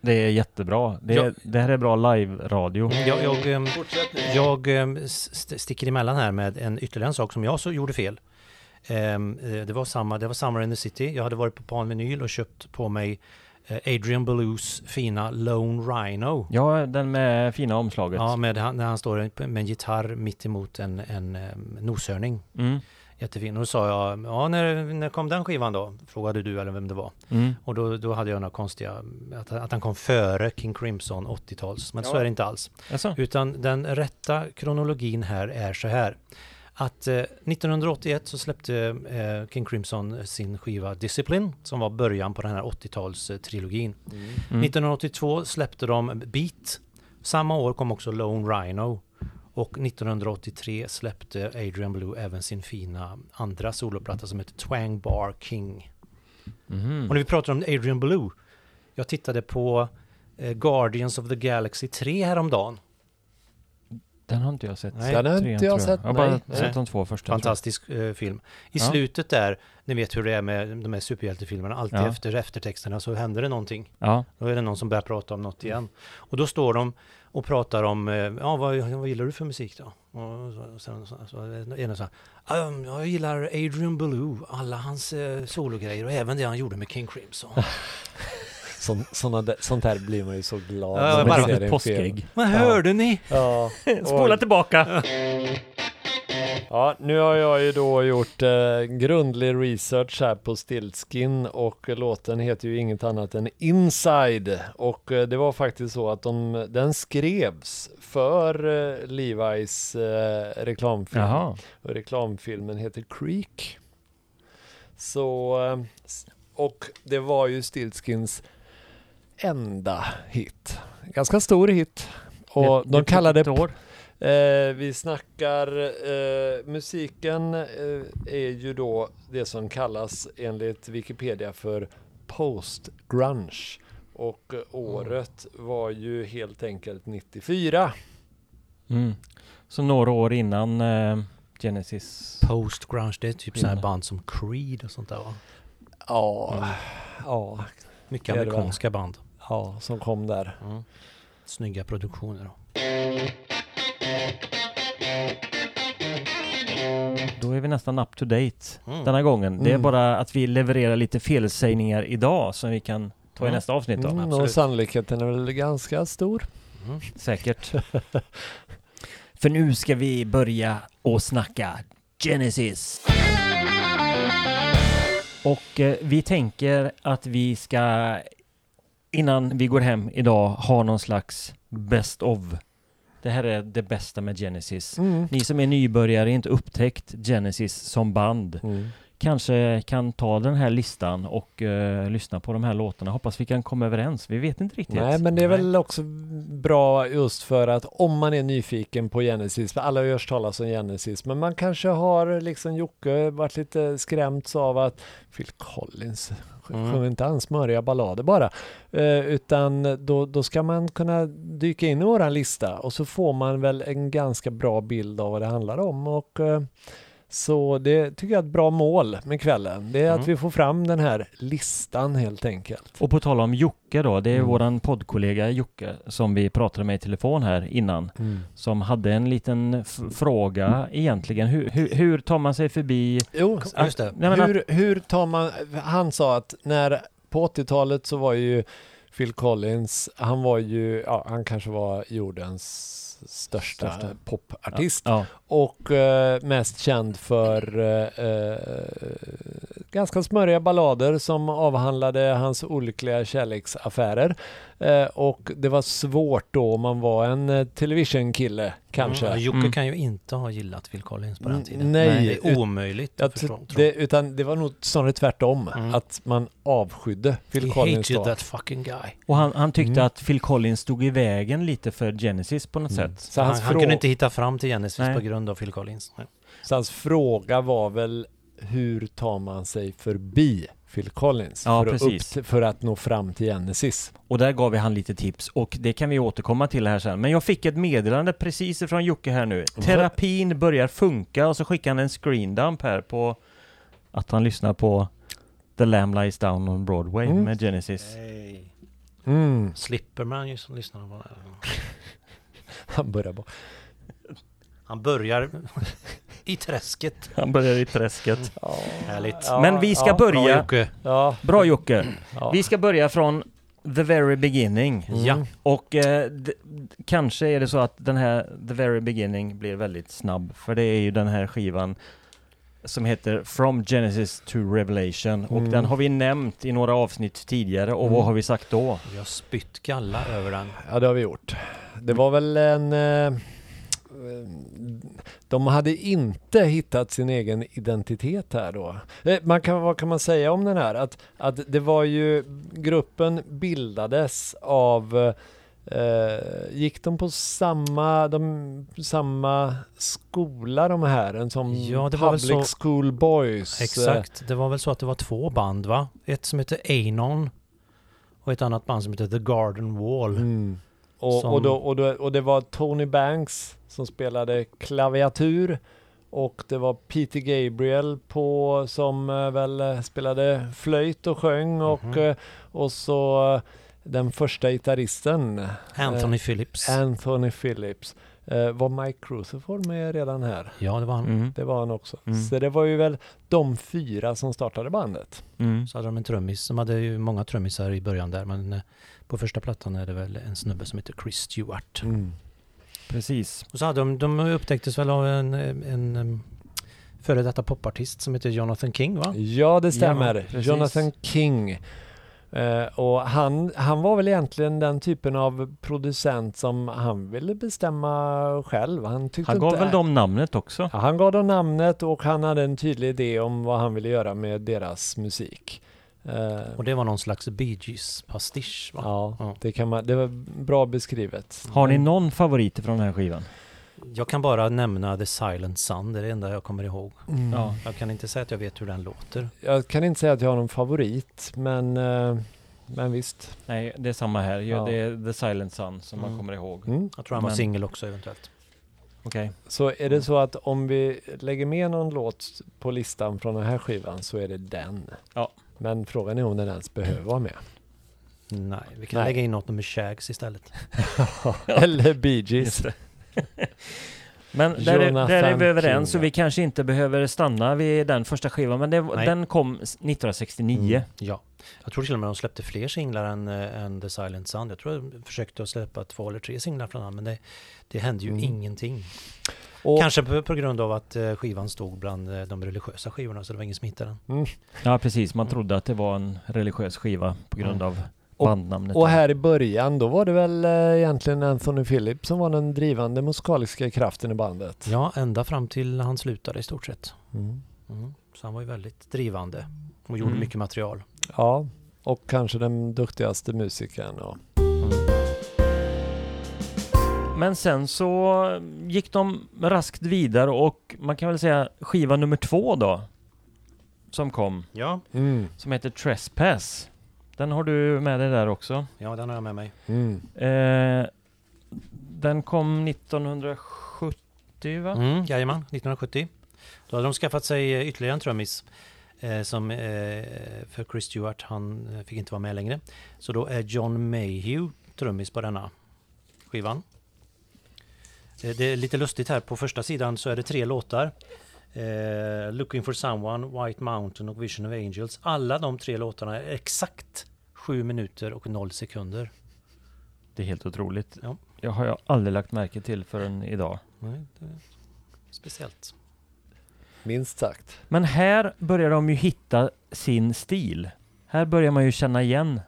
Det är jättebra. Det, är, Ja. det här är bra live-radio. Jag, jag, ehm, Fortsätt nu. jag ehm, st- sticker emellan här med en ytterligare en sak som jag så gjorde fel. Ehm, eh, det var samma, det var Summer in the City. Jag hade varit på Pan Vinyl och köpt på mig Adrian Belews fina Lone Rhino. Ja, den med fina omslaget. Ja, med, när han står med en gitarr mitt emot en, en noshörning. Mm, Jättefin. Och då sa jag, ja när, när kom den skivan då? Frågade du eller vem det var. mm. Och då, då hade jag några konstiga, att, att han kom före King Crimson 80-tals. Men så Ja. är det inte alls. Alltså. Utan den rätta kronologin här är så här. Att eh, 1981 så släppte eh, King Crimson sin skiva Discipline som var början på den här 80-talstrilogin. Mm. Mm. 1982 släppte de Beat. Samma år kom också Lone Rhino. Och 1983 släppte Adrian Blue även sin fina andra soloplatta som heter Twang Bar King. Mhm. Och när vi pratar om Adrian Blue. Jag tittade på eh, Guardians of the Galaxy 3 häromdagen. Den har inte jag sett. Nej, Den har Trean, inte jag tror sett, Jag har bara nej. sett de två första. jag. Fantastisk eh, film. I Ja. slutet där, ni vet hur det är med de här superhjältefilmerna, alltid Ja. efter eftertexterna så händer det någonting. Ja. Då är det någon som börjar prata om något igen. Och då står de och pratar om, eh, ja vad, vad gillar du för musik då? Och sen så, så det så här, "Um, jag gillar Adrian Belew, alla hans eh, sologrejer och även det han gjorde med King Crimson. <laughs> Sån, såna, där- sånt här blir man ju så glad Ja, när man ser en film. Men Ja. hörde ni? Ja. <laughs> Spola Oj. tillbaka! Ja, nu har jag ju då gjort eh, grundlig research här på Stiltskin och låten heter ju inget annat än Inside och eh, det var faktiskt så att de, den skrevs för eh, Levi's eh, reklamfilm Jaha. och reklamfilmen heter Creek. Så, eh, och det var ju Stiltskins enda hit. Ganska stor hit. Och Vet- de kallade år? Eh, vi snackar, eh, musiken eh, är ju då det som kallas enligt Wikipedia för post-grunge. Och eh, året var ju helt enkelt 94. Mm. Så några år innan eh, Genesis. Post-grunge, det är typ sådana här Mm. band som Creed och sånt där va? Ja, Mm. ja, Mycket Det det amerikanska band. Ja, som kom där. Mm. Snygga produktioner då. Då är vi nästan up to date Mm. denna gången. Det är Mm. bara att vi levererar lite felsägningar idag som vi kan ta i Mm. nästa avsnitt då. Mm, och sannolikheten är väl ganska stor. Mm. Säkert. <laughs> För nu ska vi börja och snacka Genesis. Och eh, vi tänker att vi ska innan vi går hem idag ha någon slags best of. Det här är det bästa med Genesis. Mm. Ni som är nybörjare, inte upptäckt Genesis som band, Mm. kanske kan ta den här listan och eh, lyssna på de här låtarna. Hoppas vi kan komma överens. Vi vet inte riktigt. Nej, men det är Nej. väl också bra just för att om man är nyfiken på Genesis, för alla har ju hört talas om Genesis, men man kanske har liksom Jocke varit lite skrämt av att Phil Collins Mm. sjunger inte han smöriga ballader bara, eh, utan då, då ska man kunna dyka in i våran lista och så får man väl en ganska bra bild av vad det handlar om och eh, så det tycker jag är ett bra mål med kvällen. Det är Mm. att vi får fram den här listan helt enkelt. Och på tal om Jocke då, det är Mm. våran poddkollega Jocke som vi pratade med i telefon här innan. Som hade en liten fråga egentligen. Hur, hur, hur tar man sig förbi... Jo, Just det. Nej, hur, hur tar man, han sa att när på 80-talet så var ju Phil Collins, han var ju, ja han kanske var jordens största, Största. popartist Ja, och eh, mest känd för eh, eh, ganska smöriga ballader som avhandlade hans olyckliga kärleksaffärer. Eh, och det var svårt då om man var en eh, televisionkille kanske. Mm, Jocke Mm. kan ju inte ha gillat Phil Collins på den tiden. nej, det är omöjligt att förstå. det, utan det var nog snarare tvärtom, Mm. att man avskydde Phil He Collins hated då. that fucking guy. och han, han tyckte Mm. att Phil Collins stod i vägen lite för Genesis på något Mm. sätt. Så han, han kunde inte hitta fram till Genesis Nej. på grund av Phil Collins. Nej. så hans fråga var väl hur tar man sig förbi Phil Collins Ja, för, att precis. till- för att nå fram till Genesis. Och där gav vi han lite tips och det kan vi återkomma till här sen. Men jag fick ett meddelande precis ifrån Jocke här nu. Terapin börjar funka och så skickar han en screendump här på att han lyssnar på The Lamb Lies Down on Broadway Mm. med Genesis. Hey. Mm. Slipper man ju som lyssnar på det. <laughs> Han börjar bara. Han börjar i träsket. <laughs> Han börjar i träsket. Ja, Härligt. ja, Men vi ska ja, Bra börja... Jocke. Ja, Bra Jocke! ja. Vi ska börja från the very beginning. Mm. Ja. Och eh, kanske är det så att den här The Very Beginning blir väldigt snabb. För det är ju den här skivan som heter From Genesis to Revelation. Och Mm. den har vi nämnt i några avsnitt tidigare. Och Mm. vad har vi sagt då? Vi har spytt galla över den. Ja, det har vi gjort. Det var väl en... Eh, de hade inte hittat sin egen identitet här då. Eh, Man kan, vad kan man säga om den här? Att, att det var ju... Gruppen bildades av... Eh, gick de på samma, de, samma skola de här? En som Ja, det var väl Public så- School Boys? Exakt. Det var väl så att det var två band va? Ett som heter Anon och ett annat band som heter The Garden Wall. Mm. Och, Som- och, då, och, då, och det var Tony Banks som spelade klaviatur och det var Peter Gabriel på, som eh, väl eh, spelade flöjt och sjöng och, Mhm. eh, och så eh, den första gitarristen Anthony Phillips. Anthony Phillips. Eh, var Mike Crucifer med redan här? ja, det var han. Mm. Det var han också. Mm. Så det var ju väl de fyra som startade bandet. Mm. Så hade de en trummis. De hade ju många trummisar i början där men eh, på första plattan är det väl en snubbe som heter Chris Stewart. Precis. Och så hade de, de upptäcktes väl av en, en, före detta popartist som heter Jonathan King va? Ja, det stämmer. Ja. Jonathan King. Eh, och han, han var väl egentligen den typen av producent som han ville bestämma själv. Han, tyckte Han gav inte, väl dem namnet också? Ja, han gav dem namnet och han hade en tydlig idé om vad han ville göra med deras musik. Eh, Och det var någon slags Bee Gees pastisch va? ja, Ja. det kan man, det var bra beskrivet. Har ni Men- någon favorit från den här skivan? Jag kan bara nämna The Silent Sun, det är det enda jag kommer ihåg. Mm. Ja. Jag kan inte säga att jag vet hur den låter. Jag kan inte säga att jag har någon favorit, men, eh, men visst. Nej, det är samma här. Ja, Ja. Det är The Silent Sun som man Mm. kommer ihåg. Mm. Jag tror han var Men- singel också eventuellt. Okej. Så är det så att om vi lägger med någon låt på listan från den här skivan så är det den. Ja. Men frågan är om den ens behöver vara med. Nej, vi kan Nej. lägga in något med Shags istället. <laughs> Eller Bee Gees. Men där är, där är vi överens King. och vi kanske inte behöver stanna vid den första skivan men det, den kom 1969. Mm. Ja. Jag tror till och med de släppte fler singlar än, äh, än The Silent Sun. Jag tror de försökte att släppa två eller tre singlar från honom, men det, det hände ju Mm. ingenting. Och, Kanske på, på grund av att eh, skivan stod bland eh, de religiösa skivorna, så det var ingen som hittade den. mm. Ja precis, man Mm. trodde att det var en religiös skiva på grund Mm. av Och- bandnamnet. och här i början, då var det väl eh, egentligen Anthony Phillips som var den drivande musikaliska kraften i bandet. Ja, ända fram till han slutade i stort sett. Mm. Mm. Så han var ju väldigt drivande och gjorde Mm. mycket material. Ja, och kanske den duktigaste musikern. Och, Men sen så gick de raskt vidare och man kan väl säga skiva nummer två då. Som kom, Ja, mm. som heter Trespass. Den har du med dig där också. ja den har jag med mig. Mm. Eh, den kom 1970 va? Mm, jajamän, 1970. Då hade de skaffat sig eh, ytterligare en trummis. Eh, som, eh, för Chris Stewart, han eh, fick inte vara med längre. Så då är John Mayhew trummis på denna skivan. Eh, det är lite lustigt här, på första sidan så är det tre låtar. Eh, Looking for someone, White Mountain och Vision of Angels. Alla de tre låtarna är exakt sju minuter och noll sekunder. Det är helt otroligt. Ja. Jag har jag aldrig lagt märke till förrän idag. Nej, det är speciellt. Minst sagt. Men här börjar de ju hitta sin stil. Här börjar man ju känna igen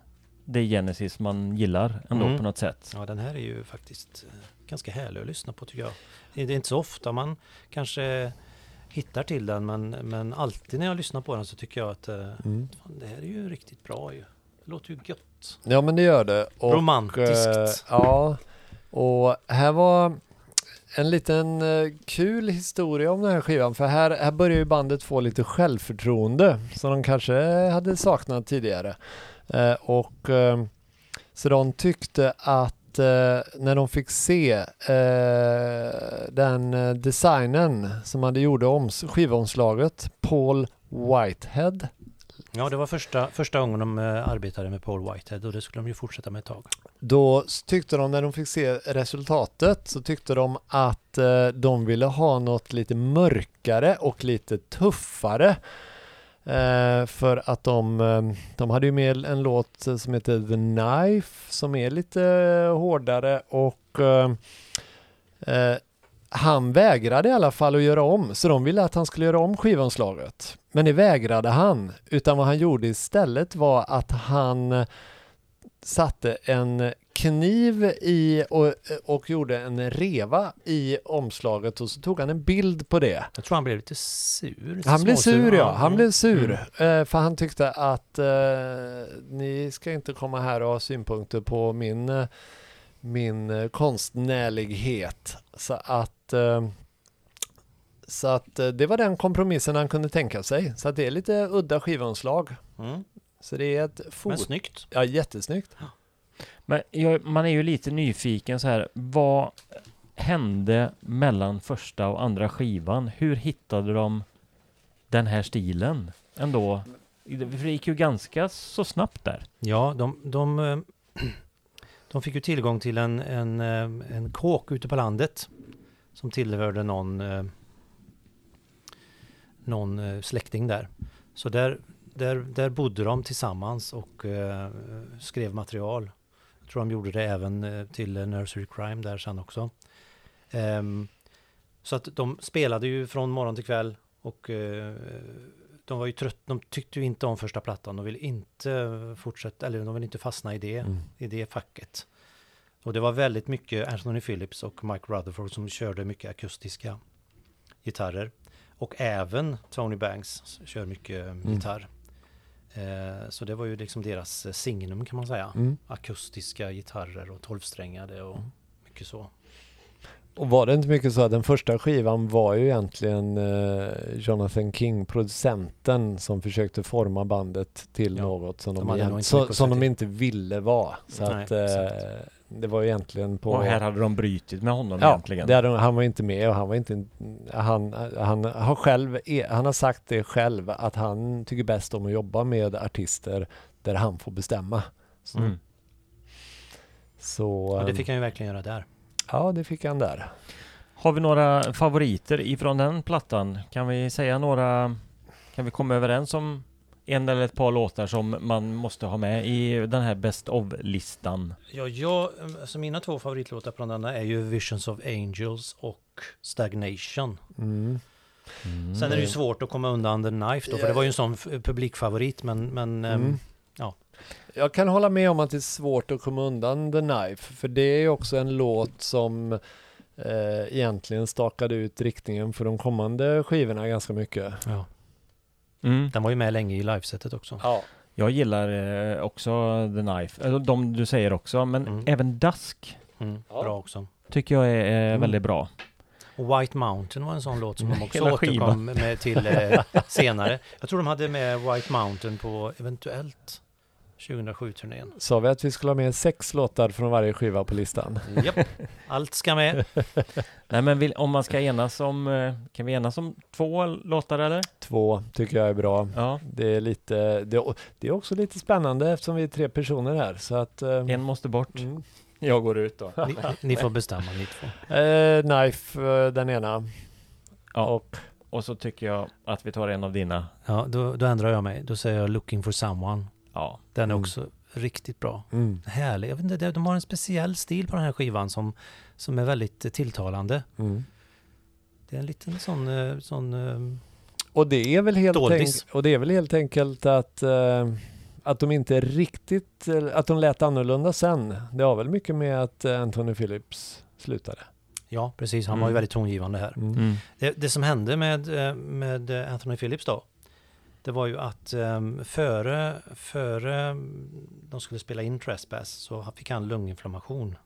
det Genesis man gillar ändå Mm. på något sätt. Ja, den här är ju faktiskt eh, ganska härlig att lyssna på tycker jag. Det är inte så ofta man kanske hittar till den, men, men alltid när jag lyssnar på den så tycker jag att eh, Mm. fan, det här är ju riktigt bra ju. Det låter ju gött. Ja men det gör det. Och, Romantiskt. eh, ja, och här var en liten eh, kul historia om den här skivan för här, här börjar ju bandet få lite självförtroende som de kanske hade saknat tidigare. Och så de tyckte att eh, när de fick se eh, den eh, designen som hade gjort om skivomslaget, Paul Whitehead, Ja, det var första, första gången de eh, arbetade med Paul Whitehead och det skulle de ju fortsätta med ett tag. Då tyckte de när de fick se resultatet så tyckte de att eh, de ville ha något lite mörkare och lite tuffare. Eh, för att de, eh, de hade ju med en låt som heter The Knife som är lite hårdare och eh, han vägrade i alla fall att göra om, så de ville att han skulle göra om skivomslaget. Men det vägrade han, utan vad han gjorde istället var att han satte en kniv i och, och gjorde en reva i omslaget och så tog han en bild på det. Jag tror han blev lite sur. Han blev sur ja, han blev sur. Mm. Eh, för han tyckte att eh, ni ska inte komma här och ha synpunkter på min, eh, min eh, konstnärlighet. Så att, eh, så att det var den kompromissen han kunde tänka sig. Så att det är lite udda skivomslag. Mm. Så det är ett Men fot... snyggt. Ja, jättesnyggt. Men jag, man är ju lite nyfiken så här. Vad hände mellan första och andra skivan? Hur hittade de den här stilen ändå? För det gick ju ganska så snabbt där. Ja, de, de, eh, <clears throat> de fick ju tillgång till en, en, eh, en kåk ute på landet som tillhörde någon, eh, någon släkting där. Så där, där, där bodde de tillsammans och skrev material. Tror de gjorde det även eh, till eh, Nursery Crime där sen också. Ehm, så att de spelade ju från morgon till kväll och eh, de var ju trött, de tyckte ju inte om första plattan, de ville inte fortsätta, eller de ville inte fastna i det, Mm. i det facket. Och det var väldigt mycket Anthony Phillips och Mike Rutherford som körde mycket akustiska gitarrer. Och även Tony Banks kör mycket eh, gitarr. Eh, så det var ju liksom deras eh, signum kan man säga. Mm. Akustiska gitarrer och tolvsträngade och mycket så. Och var det inte mycket så att den första skivan var ju egentligen eh, Jonathan King, producenten, som försökte forma bandet till Ja. något som, de, De att som säga de inte ville vara. Så Nej, att. Det var ju egentligen på... Och här hade de brytit med honom ja, egentligen. det hade, de- han var inte med och han var inte... Han, han har själv, han har sagt det själv att han tycker bäst om att jobba med artister där han får bestämma. Så, Mm. så Och det eh, fick han ju verkligen göra där. ja, det fick han där. Har vi några favoriter ifrån den plattan? Kan vi säga några? Kan vi komma överens om en eller ett par låtar som man måste ha med i den här Best of-listan? Ja, jag, alltså mina två favoritlåtar från denna är ju Visions of Angels och Stagnation. Mm. Sen är det ju svårt att komma undan The Knife då, för det var ju en sån publikfavorit, men, men ehm, Mm. ja. Jag kan hålla med om att det är svårt att komma undan The Knife, för det är ju också en låt som eh, egentligen stakade ut riktningen för de kommande skivorna ganska mycket. ja. Mm. Den var ju med länge i livesetet också. Ja. Jag gillar eh, också The Knife, eller de du säger också, men Mm. även Dusk Mm, Ja. Bra också. tycker jag är eh, Mm. väldigt bra. Och White Mountain var en sån låt som de också Hela återkom med till eh, senare. Jag tror de hade med White Mountain på eventuellt 2007-turnén. Sa vi att vi skulle ha med sex låtar från varje skiva på listan? Japp, allt ska med. <laughs> Nej men vill, om man ska enas om, eh, kan vi enas om två låtar eller? Två tycker jag är bra. Ja, Det är lite, det, det är också lite spännande eftersom vi är tre personer här så att... eh, en måste bort. mm. Jag går ut då. <laughs> Ni, ni får bestämma ni två. Eh, knife, eh, den ena. Ja. Och Och så tycker jag att vi tar en av dina. Ja, då, då ändrar jag mig. Då säger jag Looking for someone. Ja. Den är Mm. också riktigt bra. mm, Härlig. Jag vet inte, de har en speciell stil på den här skivan som, som är väldigt eh, tilltalande. mm. Det är en liten sån, eh, sån eh, Och det är väl helt, Doldis. och det är väl helt enkelt att, eh, att de inte riktigt, att de lät annorlunda sen. Det har väl mycket med att Anthony Phillips slutade. ja precis, han var ju Mm. väldigt tongivande här. Mm. Mm. Det, det som hände med, med Anthony Phillips då, det var ju att um, före, före mm, de skulle spela in Trespass så fick han lunginflammation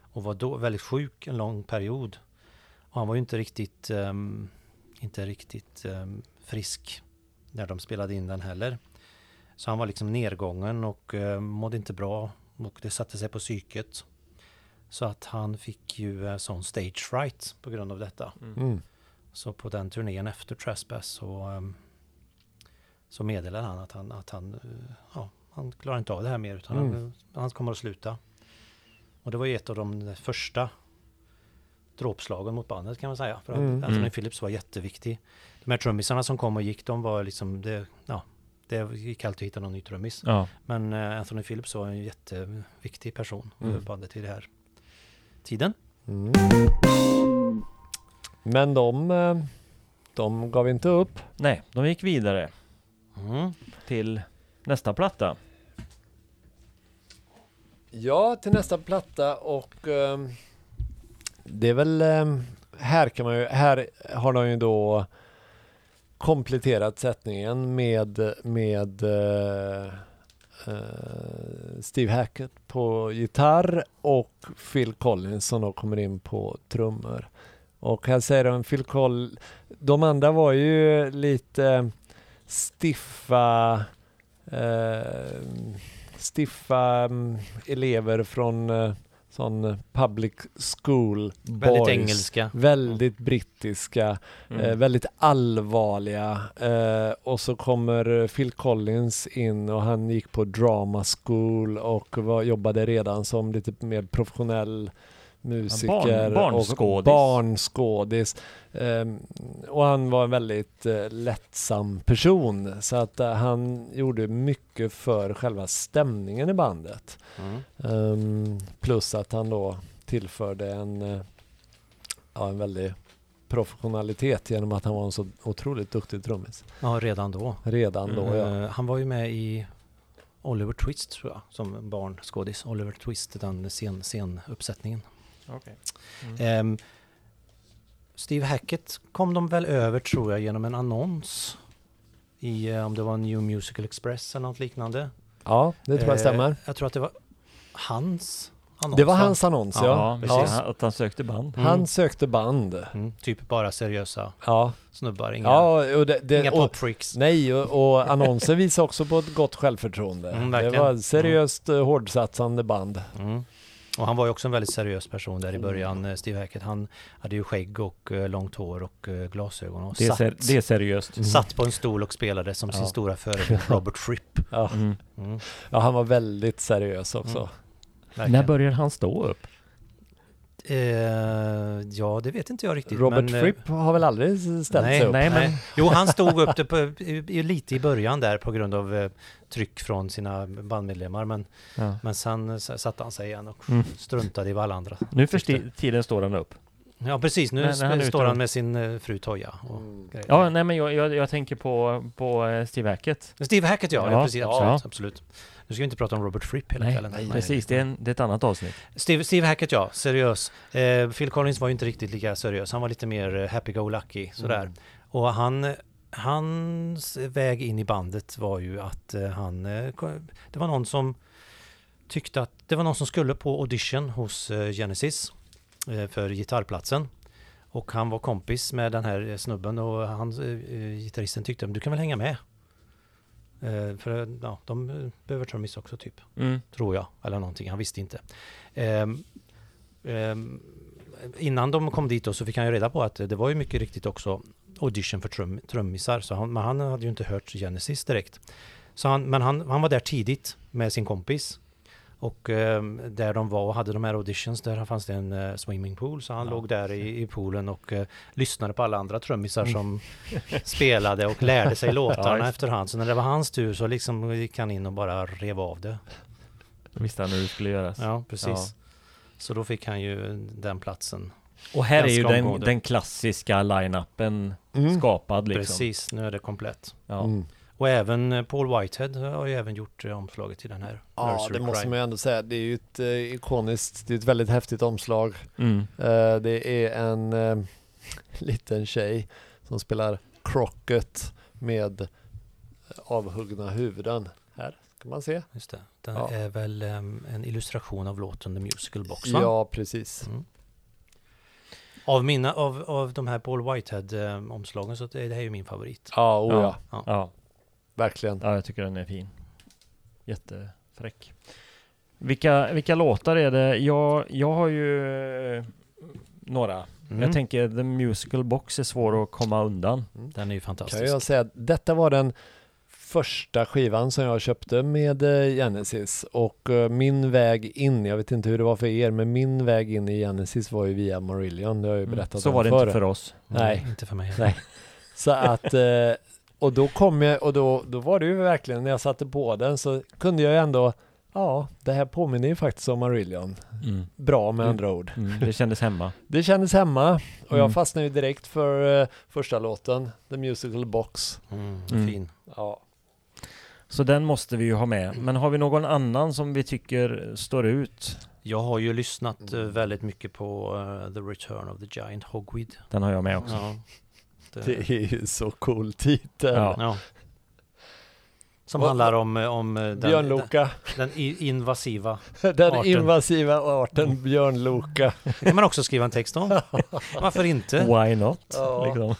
och var då väldigt sjuk en lång period. Och han var ju inte riktigt, ehm, inte riktigt ehm, frisk när de spelade in den heller. Så han var liksom nedgången och uh, mådde inte bra och det satte sig på psyket. Så att han fick ju uh, sån stage fright på grund av detta. Mm. Så på den turnén efter Trespass så, ehm, så meddelade han att han, att han, eh, ja, han klarar inte av det här mer utan Mm. han, han kommer att sluta. Och det var ju ett av de första dråpslagen mot bandet kan man säga. För att Mm. Anthony Mm. Phillips var jätteviktig. De här trummisarna som kom och gick, de var liksom, det, ja, det gick alltid att hitta någon ny trummis. Ja. Men eh, Anthony Phillips var en jätteviktig person Mm. för bandet i det här tiden. Mm. Men de, eh, de gav inte upp. Nej, de gick vidare Mm. till nästa platta. Ja, till nästa platta och ehm, det är väl ehm, här kan man ju, här har de ju då kompletterat sättningen med, med eh, eh, Steve Hackett på gitarr och Phil Collins som då kommer in på trummor. Och här säger de Phil Collins, de andra var ju lite stiffa eh, stiffa mm, elever från eh, sån public school Väldigt boys. engelska. Väldigt brittiska, Mm. eh, väldigt allvarliga. Eh, och så kommer Phil Collins in och han gick på drama school och var, jobbade redan som lite mer professionell musiker. barn- och barnskådis. barnskådis. Ehm, och han var en väldigt eh, lättsam person. Så att eh, han gjorde mycket för själva stämningen i bandet. Mm. Ehm, plus att han då tillförde en, eh, ja, en väldig professionalitet genom att han var en så otroligt duktig trummis. Ja, redan då. Redan då ja. Eh, Han var ju med i Oliver Twist tror jag, som barnskådis. Oliver Twist, den scen, scenuppsättningen. Okej. Ehm, Steve Hackett kom de väl över tror jag genom en annons i, eh, om det var New Musical Express eller något liknande. Ja, det tror jag Eh, stämmer. Jag tror att det var hans annons. Det var va? hans annons Ja, ja. Ja, precis. precis. Att han sökte band. Mm. Han sökte band. Mm, typ bara seriösa Ja, snubbar, inga, ja och det, det, inga och, popfreaks. Nej, och, och annonsen visar också på ett gott självförtroende. Mm, det var ett seriöst mm. hårdsatsande band. Mm. Och han var ju också en väldigt seriös person där i början, eh, Steve Hackett. Han hade ju skägg och eh, långt hår och eh, glasögon och Det är, satt, det är seriöst. satt på en stol och spelade som sin Ja. stora förebild <laughs> Robert Fripp. Ja, Mm. Mm. ja, han var väldigt seriös också. Mm. När började han stå upp? Eh, ja, det vet inte jag riktigt. Robert men, eh, Fripp har väl aldrig ställt nej, sig upp? Nej, men Nej. Jo, han <laughs> stod upp det på, lite i början där på grund av eh, tryck från sina bandmedlemmar. Men, ja. men sen satte han sig igen och Mm. struntade i vad alla andra nu för tiden står han upp. Ja, precis. Nu Nej, är står han med sin eh, fru Toja. Och Mm. grejer. Ja, nej men jag, jag, jag tänker på, på Steve Hackett. Steve Hackett ja, ja, Ja, precis, ja. absolut, absolut. Nu ska vi inte prata om Robert Fripp hela Nej, kvällen. nej, Precis, det är, en, det är ett annat avsnitt. Steve, Steve Hackett ja, seriös. Eh, Phil Collins var ju inte riktigt lika seriös. Han var lite mer eh, happy-go-lucky sådär. Mm. Och han, hans väg in i bandet var ju att eh, han, eh, det var någon som tyckte att, det var någon som skulle på audition hos Genesis för gitarrplatsen. Och han var kompis med den här snubben och han, gitarristen tyckte du kan väl hänga med. Eh, för eh, ja, de eh, behöver trummis också typ Mm. tror jag, eller någonting, han visste inte. Ehm, ehm, innan de kom dit då så fick han ju reda på att det var ju mycket riktigt också audition för trum, trummisar, så han, men han hade ju inte hört Genesis direkt. Så han, men han, han var där tidigt med sin kompis. Och ehm, där de var och hade de här auditions, där fanns det en eh, swimmingpool, så han Ja. låg där i, i poolen och eh, lyssnade på alla andra trummisar Mm. som <laughs> spelade och lärde sig <laughs> låtarna just. efterhand. Så när det var hans tur så liksom gick han in och bara rev av det. Då visste han hur det skulle göras. Ja, precis. Ja. Så då fick han ju den platsen. Och här är ju den, den klassiska line-upen Mm. skapad liksom. Precis, nu är det komplett. Ja. Mm. Och även eh, Paul Whitehead har ju även gjort eh, omslaget till den här. Ja, Nursery det måste Cry. man ju ändå säga. Det är ju ett eh, ikoniskt, det är ett väldigt häftigt omslag. Mm. Eh, det är en eh, <laughs> liten tjej som spelar Crockett med eh, avhuggna huvuden. Här kan man se. Just det. Den Ja. är väl em, en illustration av låten The Musical Box va? Ja, precis. Mm. Av, mina, av, av de här Paul Whitehead-omslagen så det, det här är ju min favorit. Ja, oh, ja. Ja. ja. Verkligen. Ja, jag tycker den är fin. Jättefräck. Vilka, vilka låtar är det? Jag, jag har ju eh, några. Mm. Jag tänker The Musical Box är svår att komma undan. Den är ju fantastisk. Kan jag säga att detta var den första skivan som jag köpte med eh, Genesis och eh, min väg in, jag vet inte hur det var för er, men min väg in i Genesis var ju via Marillion, det har jag ju berättat Mm. Så var det förr. inte för oss. Nej. Inte för mig. Nej. Så att, och då kom jag, och då, då var det ju verkligen, när jag satte på den så kunde jag ju ändå, ja, det här påminner ju faktiskt om Marillion. Mm. Bra med Mm. andra ord. Mm, det kändes hemma. <laughs> Det kändes hemma och Mm. jag fastnade ju direkt för eh, första låten, The Musical Box. Mm, Mm. Fin. Ja. Så den måste vi ju ha med. Men har vi någon annan som vi tycker står ut? Jag har ju lyssnat eh, väldigt mycket på eh, The Return of the Giant Hogweed. Den har jag med också. Ja. Det, är ju så cool titel. Ja. ja. Som Vad- handlar om, om den, den, Björnloka. den invasiva. <laughs> Den Arten. invasiva arten björnloka. Det kan man också skriva en text om. <laughs> Varför inte? Why not? Ja. Liksom.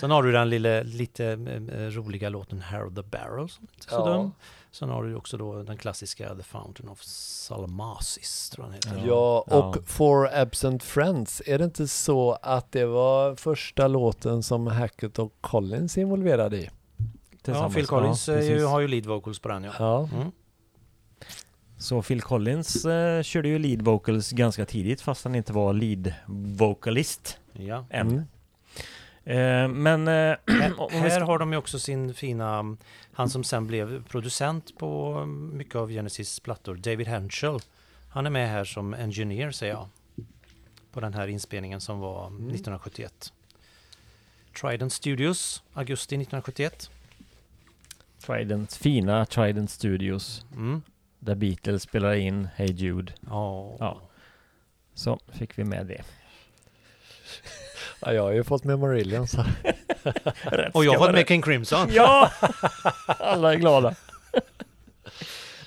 Sen har du den lilla, lite eh, eh, roliga låten Harold the Barrel som inte är så Ja. dum. Sen har du också då den klassiska The Fountain of Salmasis tror jag heter. Ja, Ja. och For Absent Friends, är det inte så att det var första låten som Hackett och Collins är involverade i? Ja. Phil Collins Ja, eh, ju, har ju lead vocals på den ja. Ja. Mm. Så Phil Collins eh, körde ju lead vocals ganska tidigt fast han inte var lead vocalist ja. än. Mm. Eh, men eh, Här <clears throat> har de ju också sin fina, han som sen blev producent på mm, mycket av Genesis plattor, David Henschel. Han är med här som engineer säger jag. På den här inspelningen som var 1971. Trident Studios, augusti 1971. Trident, fina Trident Studios Mm. där Beatles spelar in Hey Jude. Ja. Ja. Så fick vi med det. Ja, jag har ju fått med Marillion så. <laughs> Och jag har fått med King Crimson. Ja! <laughs> Alla är glada.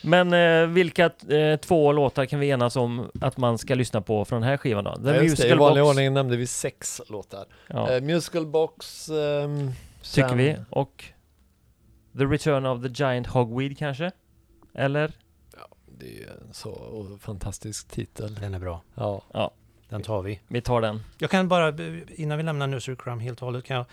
Men eh, vilka eh, två låtar kan vi enas om att man ska lyssna på från den här skivan då? The Ja, just det, I vanlig Box. ordning nämnde vi sex låtar. Ja, Eh, musical Box. ehm, tycker sen- vi. Och The Return of the Giant Hogweed kanske? Eller? Det är ju en så fantastisk titel. Den är bra. Ja. Den tar vi. Vi tar den. Jag kan bara, innan vi lämnar Nursery Crumb helt och hållet, kan jag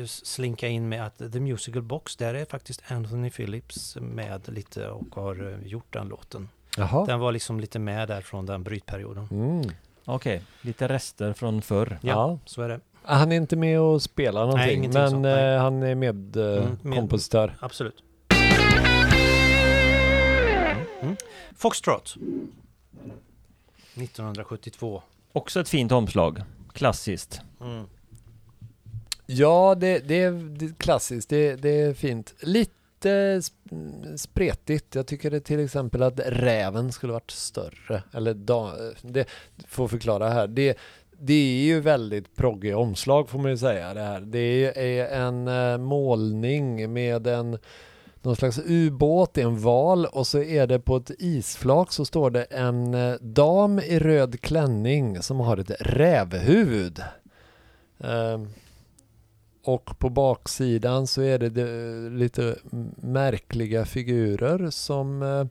eh, slinka in med att The Musical Box, där är faktiskt Anthony Phillips med lite och har eh, gjort den låten. Jaha. Den var liksom lite med där från den brytperioden. Mm. Okej, lite rester från förr. Ja, Ja. så är det. Han är inte med och spelar någonting, ingenting men sånt, nej. eh, han är med, eh, Mm, med- kompositör. Absolut. Mm. Foxtrot. 1972. Också ett fint omslag. Klassiskt. Mm. Ja, det, det, är, det är klassiskt. Det, det är fint. Lite sp- spretigt. Jag tycker det till exempel att räven skulle varit större. Eller da, det får förklara här. Det, det är ju väldigt proggig omslag får man ju säga det här. Det är en eh, målning med en någon slags ubåt, en val och så är det på ett isflak så står det en eh, dam i röd klänning som har ett rävhuvud. Ehm, och på baksidan så är det, det eh, lite märkliga figurer som eh,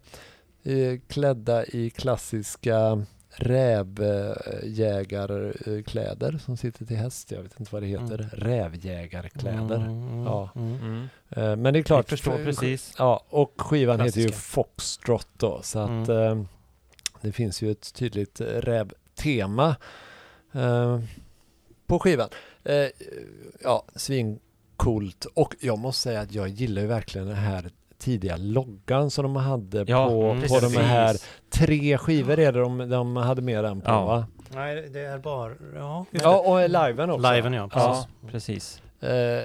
är klädda i klassiska rävjägarkläder som sitter till häst. Jag vet inte vad det heter. Mm. Rävjägarkläder. Mm, Ja. mm. Mm. Eh, Men det är Jag klart. förstår f- precis. Ja, och skivan heter ju Klassiska. Foxtrot då, så att Mm. eh, det finns ju ett tydligt rävtema eh, på skivan. Ja, svincoolt. Och jag måste säga att jag gillar ju verkligen den här tidiga loggan som de hade Ja, på, mm, på de här tre skivor är det de, de hade med den på Ja. va? Nej, det är bara... Ja, Ja, och liven också. Liven ja, precis. Ja, precis. Eh,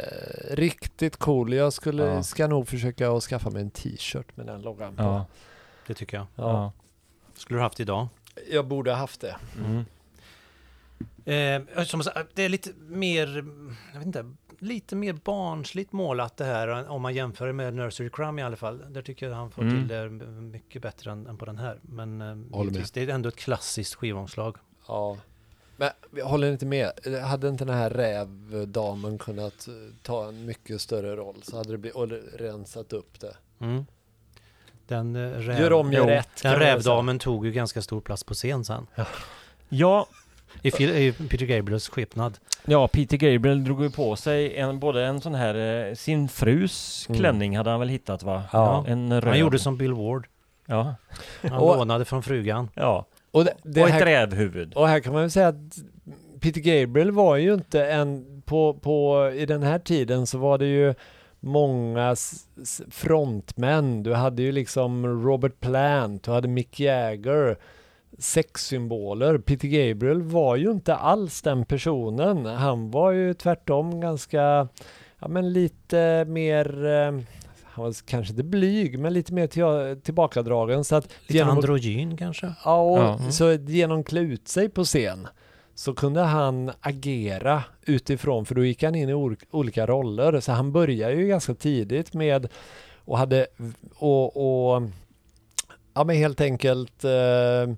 riktigt cool. Jag skulle, Ja. ska nog försöka att skaffa mig en t-shirt med den loggan på. Ja. Det tycker jag. Ja. ja. Skulle du haft idag. Jag borde ha haft det. Mm. Eh, som sagt, det är lite mer, jag vet inte, lite mer barnsligt målat det här om man jämför det med Nursery Crumb i alla fall. Där tycker jag han får Mm. till det mycket bättre än, än på den här. Men eh, givetvis, det är ändå ett klassiskt skivomslag. Ja. Men jag håller inte med. Hade inte den här rävdamen kunnat eh, ta en mycket större roll så hade det blivit, och rensat upp det. Mm. Den, eh, räv, Gör om, gör jo, rätt, Den rävdamen tog ju ganska stor plats på scen sen. Ja, I, i Peter Gabriels skepnad. ja, Peter Gabriel drog ju på sig en, både en sån här, eh, sin frus Mm. klänning hade han väl hittat va? Ja. En röd. Han gjorde som Bill Ward. Ja, Han Och- lånade från frugan. ja. Och, det, det och ett här, rävhuvud. och här kan man väl säga att Peter Gabriel var ju inte en, på, på, i den här tiden så var det ju många frontmän. Du hade ju liksom Robert Plant, du hade Mick Jagger, sexsymboler. Peter Gabriel var ju inte alls den personen. Han var ju tvärtom ganska, ja men lite mer, eh, han var kanske inte blyg, men lite mer till, tillbakadragen. Så att Lite genom- androgyn kanske? Ja, och Ja. Mm. så genom klä ut sig på scen så kunde han agera utifrån, för då gick han in i or- olika roller. Så han började ju ganska tidigt med och hade och, och ja men helt enkelt eh,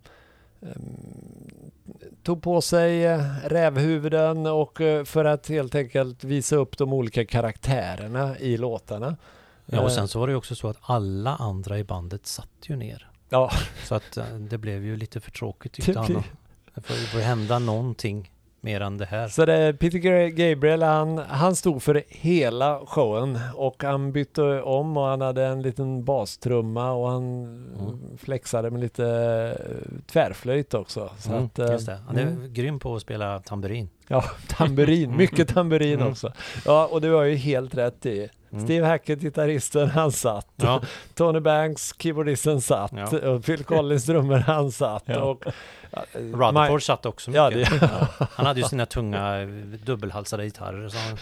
tog på sig eh, rävhuvuden och eh, för att helt enkelt visa upp de olika karaktärerna i låtarna. Ja, och sen så var det ju också så att alla andra i bandet satt ju ner. Ja. Så att eh, det blev ju lite för tråkigt tyckte får, det får ju hända någonting mer än det här. Så det, Peter Gabriel, han, han stod för hela showen och han bytte om och han hade en liten bastrumma och han Mm. flexade med lite eh, tvärflöjt också. Så Mm, att, eh, just det. Han är mm. grym på att spela tamburin. Ja, tamburin, <laughs> mycket tamburin Mm. också. Ja, och det var ju helt rätt i. Mm. Steve Hackett, gitarristen, han satt. Ja, <laughs> Tony Banks, keyboardisten, satt. Ja. Phil Collins, drummer, han satt. Ja. Och, Rutherford satt också Ja, mycket. det- Ja. <laughs> Han hade ju sina tunga dubbelhalsade gitarrer. Så han,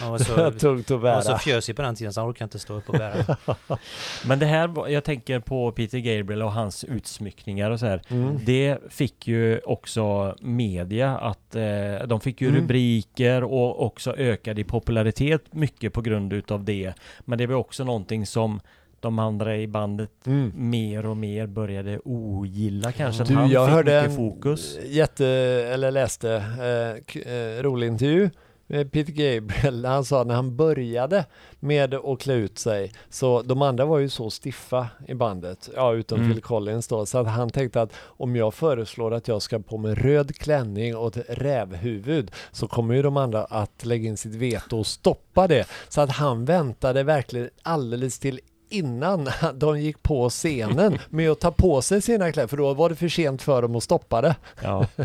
han var så, <laughs> tungt att han var så bära. fjösig på den tiden så han orkade inte stå upp och bära. <laughs> Men det här, jag tänker på Peter Gabriel och hans utsmyckningar och så här. Mm. Det fick ju också media att eh, de fick ju Mm. rubriker och också ökade i popularitet mycket på grund utav det. Men det var också någonting som de andra i bandet Mm. mer och mer började ogilla kanske. Du, han jag fick hörde mycket en fokus. jätte, eller läste, eh, eh, rolig intervju med Peter Gabriel. Han sa när han började med att klä ut sig, så de andra var ju så stiffa i bandet, ja utom Mm. Phil Collins då, så att han tänkte att om jag föreslår att jag ska på med röd klänning och ett rävhuvud så kommer ju de andra att lägga in sitt veto och stoppa det. Så att han väntade verkligen alldeles till innan <laughs> de gick på scenen med att ta på sig sina kläder, för då var det för sent för dem att stoppa det. Ja. <laughs>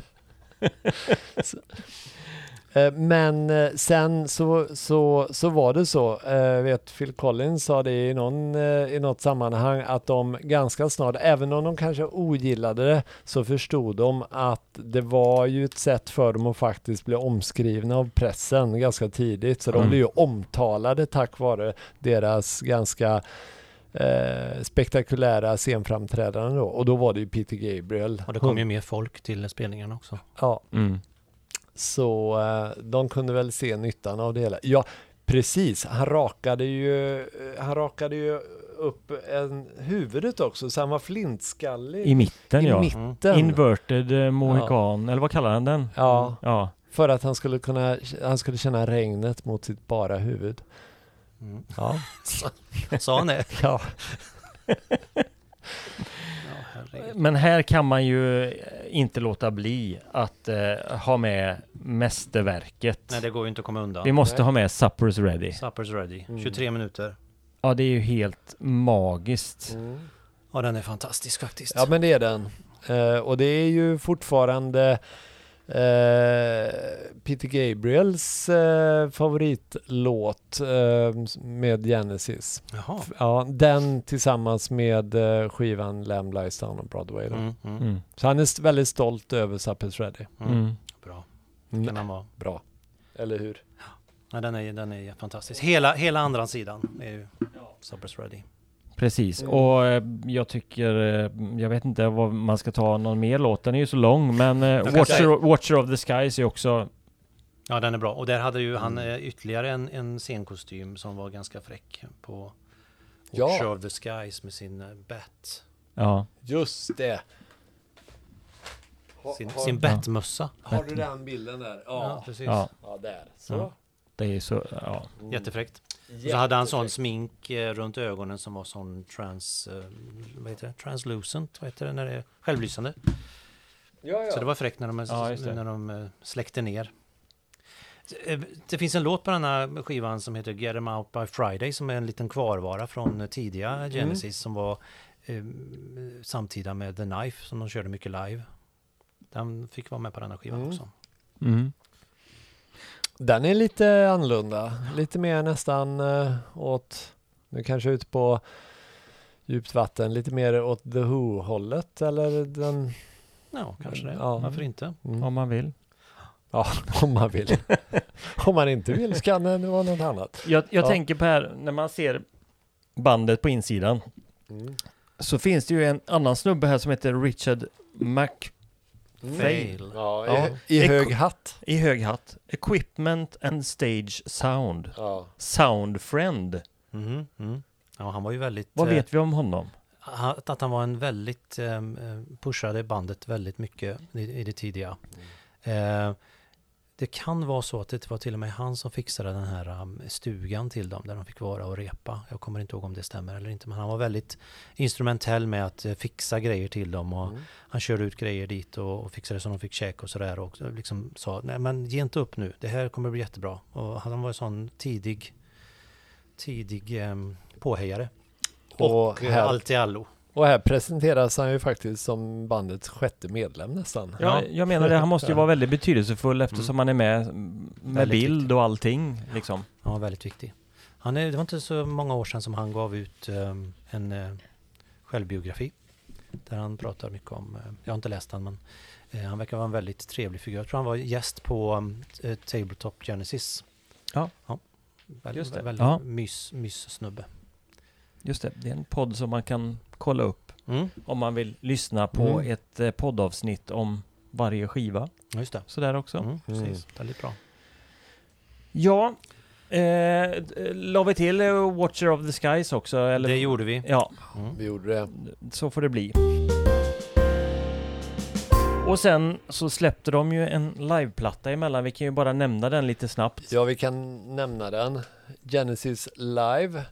Eh, Men eh, sen så, så, så var det så, eh, vet Phil Collins sa det i, någon, i något sammanhang att de ganska snart, även om de kanske ogillade det, så förstod de att det var ju ett sätt för dem att faktiskt bli omskrivna av pressen ganska tidigt. Så de Mm. blev ju omtalade tack vare deras ganska eh, spektakulära scenframträdanden då. Och då var det ju Peter Gabriel. Och det kom ju mer folk till spelningarna också. Ja, Mm. Så eh, de kunde väl se nyttan av det hela. Ja, precis. Han rakade ju, eh, han rakade ju upp en, huvudet också, så han var flintskallig I mitten i ja. mitten. Inverted eh, mohikan, eller vad kallar han den? Ja, Ja. för att han skulle kunna, han skulle känna regnet mot sitt bara huvud. Mm. Ja, <laughs> Sa han det? <laughs> ja. Ja. Men här kan man ju inte låta bli att eh, ha med mästerverket. Nej, det går ju inte att komma undan. Vi måste Nej. ha med Supper's Ready. Suppers ready. Mm. 23 minuter. Ja, det är ju helt magiskt. Ja, den är fantastisk faktiskt. Ja men det är den. Eh, och det är ju fortfarande eh, Peter Gabriels eh, favoritlåt eh, med Genesis. Jaha. Ja, den tillsammans med eh, skivan Lamb Lies Down on Broadway. Då. Mm, mm, Mm. Så han är väldigt stolt över Suppers Ready. mm. Mm. Bra. Mm. Kan han vara. Bra. Eller hur? Ja, den, är, den är fantastisk. Hela, hela andra sidan är ju Suppers ready. Precis, Mm. och eh, jag tycker, eh, jag vet inte vad man ska ta någon mer låt, den är ju så lång, men kan Watcher, säga- Watcher of the Skies är också, Ja, den är bra. Och där hade ju han Mm. ytterligare en, en scenkostym som var ganska fräck på Ja. Watcher of the Skies med sin bat. ja, Just det. sin, har- sin bettmössa. Har du den bilden där? Ja, precis. Ja, Ja, där. Så. Ja. det är så, ja. Jättefräckt. Så hade han sån smink eh, runt ögonen som var sån trans... eh, Vad heter det? Translucent? Vad heter det när det är självlysande? Ja, ja. Så det var fräckt när de, Ja, när de eh, släckte ner. Det finns en låt på den här skivan som heter Get 'em Out By Friday som är en liten kvarvara från tidiga Genesis som var eh, samtida med The Knife som de körde mycket live. Den fick vara med på den här skivan Mm. också. Mm. Den är lite annorlunda. Lite mer nästan eh, åt, nu kanske ute på djupt vatten, lite mer åt The Who-hållet eller den, Ja, kanske det. Ja. Varför inte? mm. Om man vill. ja, <laughs> om man vill. <laughs> om man inte vill så kan det vara något annat. Jag, jag Ja. tänker på här, när man ser bandet på insidan, Mm. så finns det ju en annan snubbe här som heter Richard Mac Fail. Ja, Ja. i, hög hatt. i hög hatt. Equipment and Stage Sound. Ja. Sound Friend. Mhm, mm. Ja, han var ju väldigt... Vad eh, vet vi om honom? han- Att han var en väldigt... eh, eh, pushade bandet väldigt mycket i, i det tidiga. Eh, det kan vara så att det var till och med han som fixade den här um, stugan till dem där de fick vara och repa. Jag kommer inte ihåg om det stämmer eller inte men han var väldigt instrumentell med att eh, fixa grejer till dem och Mm. han körde ut grejer dit och, och fixade så de fick käk och sådär och liksom sa nej men ge inte upp nu, det här kommer bli jättebra. Och han var en sån tidig tidig um, påhejare. Och, Och eh, här, allt i allo. Och här presenteras han ju faktiskt som bandets sjätte medlem nästan. Ja, jag menar det, han måste ju vara väldigt betydelsefull eftersom han är med med Mm. Väldigt bild och allting liksom. Han var väldigt viktig. Han är, det var inte så många år sedan som han gav ut um, en uh, självbiografi. Där han pratar mycket om, uh, jag har inte läst den men uh, han verkar vara en väldigt trevlig figur. Jag tror han var gäst på um, Tabletop Genesis. Ja. Väldigt, Just det. väldigt Ja. mys, mys snubbe. Just det, det är en podd som man kan kolla upp Mm. om man vill lyssna på Mm. ett eh, poddavsnitt om varje skiva. Just det. Sådär också. Mm, precis. Mm. Väldigt bra. Ja, eh, la vi till eh, Watcher of the Skies också? Eller? Det gjorde vi. Ja, Mm. Vi gjorde det. så får det bli. Och sen så släppte de ju en liveplatta emellan. Vi kan ju bara nämna den lite snabbt. Ja, vi kan nämna den. Genesis Live.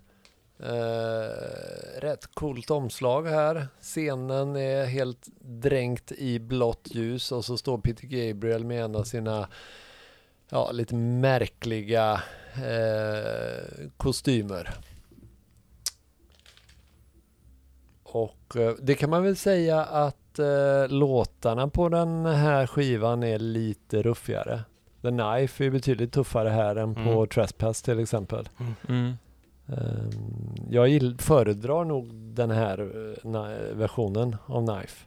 Eh, rätt coolt omslag här. Scenen är helt dränkt i blått ljus och så står Peter Gabriel med en av sina ja, lite märkliga eh, kostymer. Och eh, det kan man väl säga att eh, låtarna på den här skivan är lite ruffigare. The Knife är betydligt tuffare här än på Mm. Trespass till exempel. Mm. Ehm, jag föredrar nog den här eh, versionen av Knife.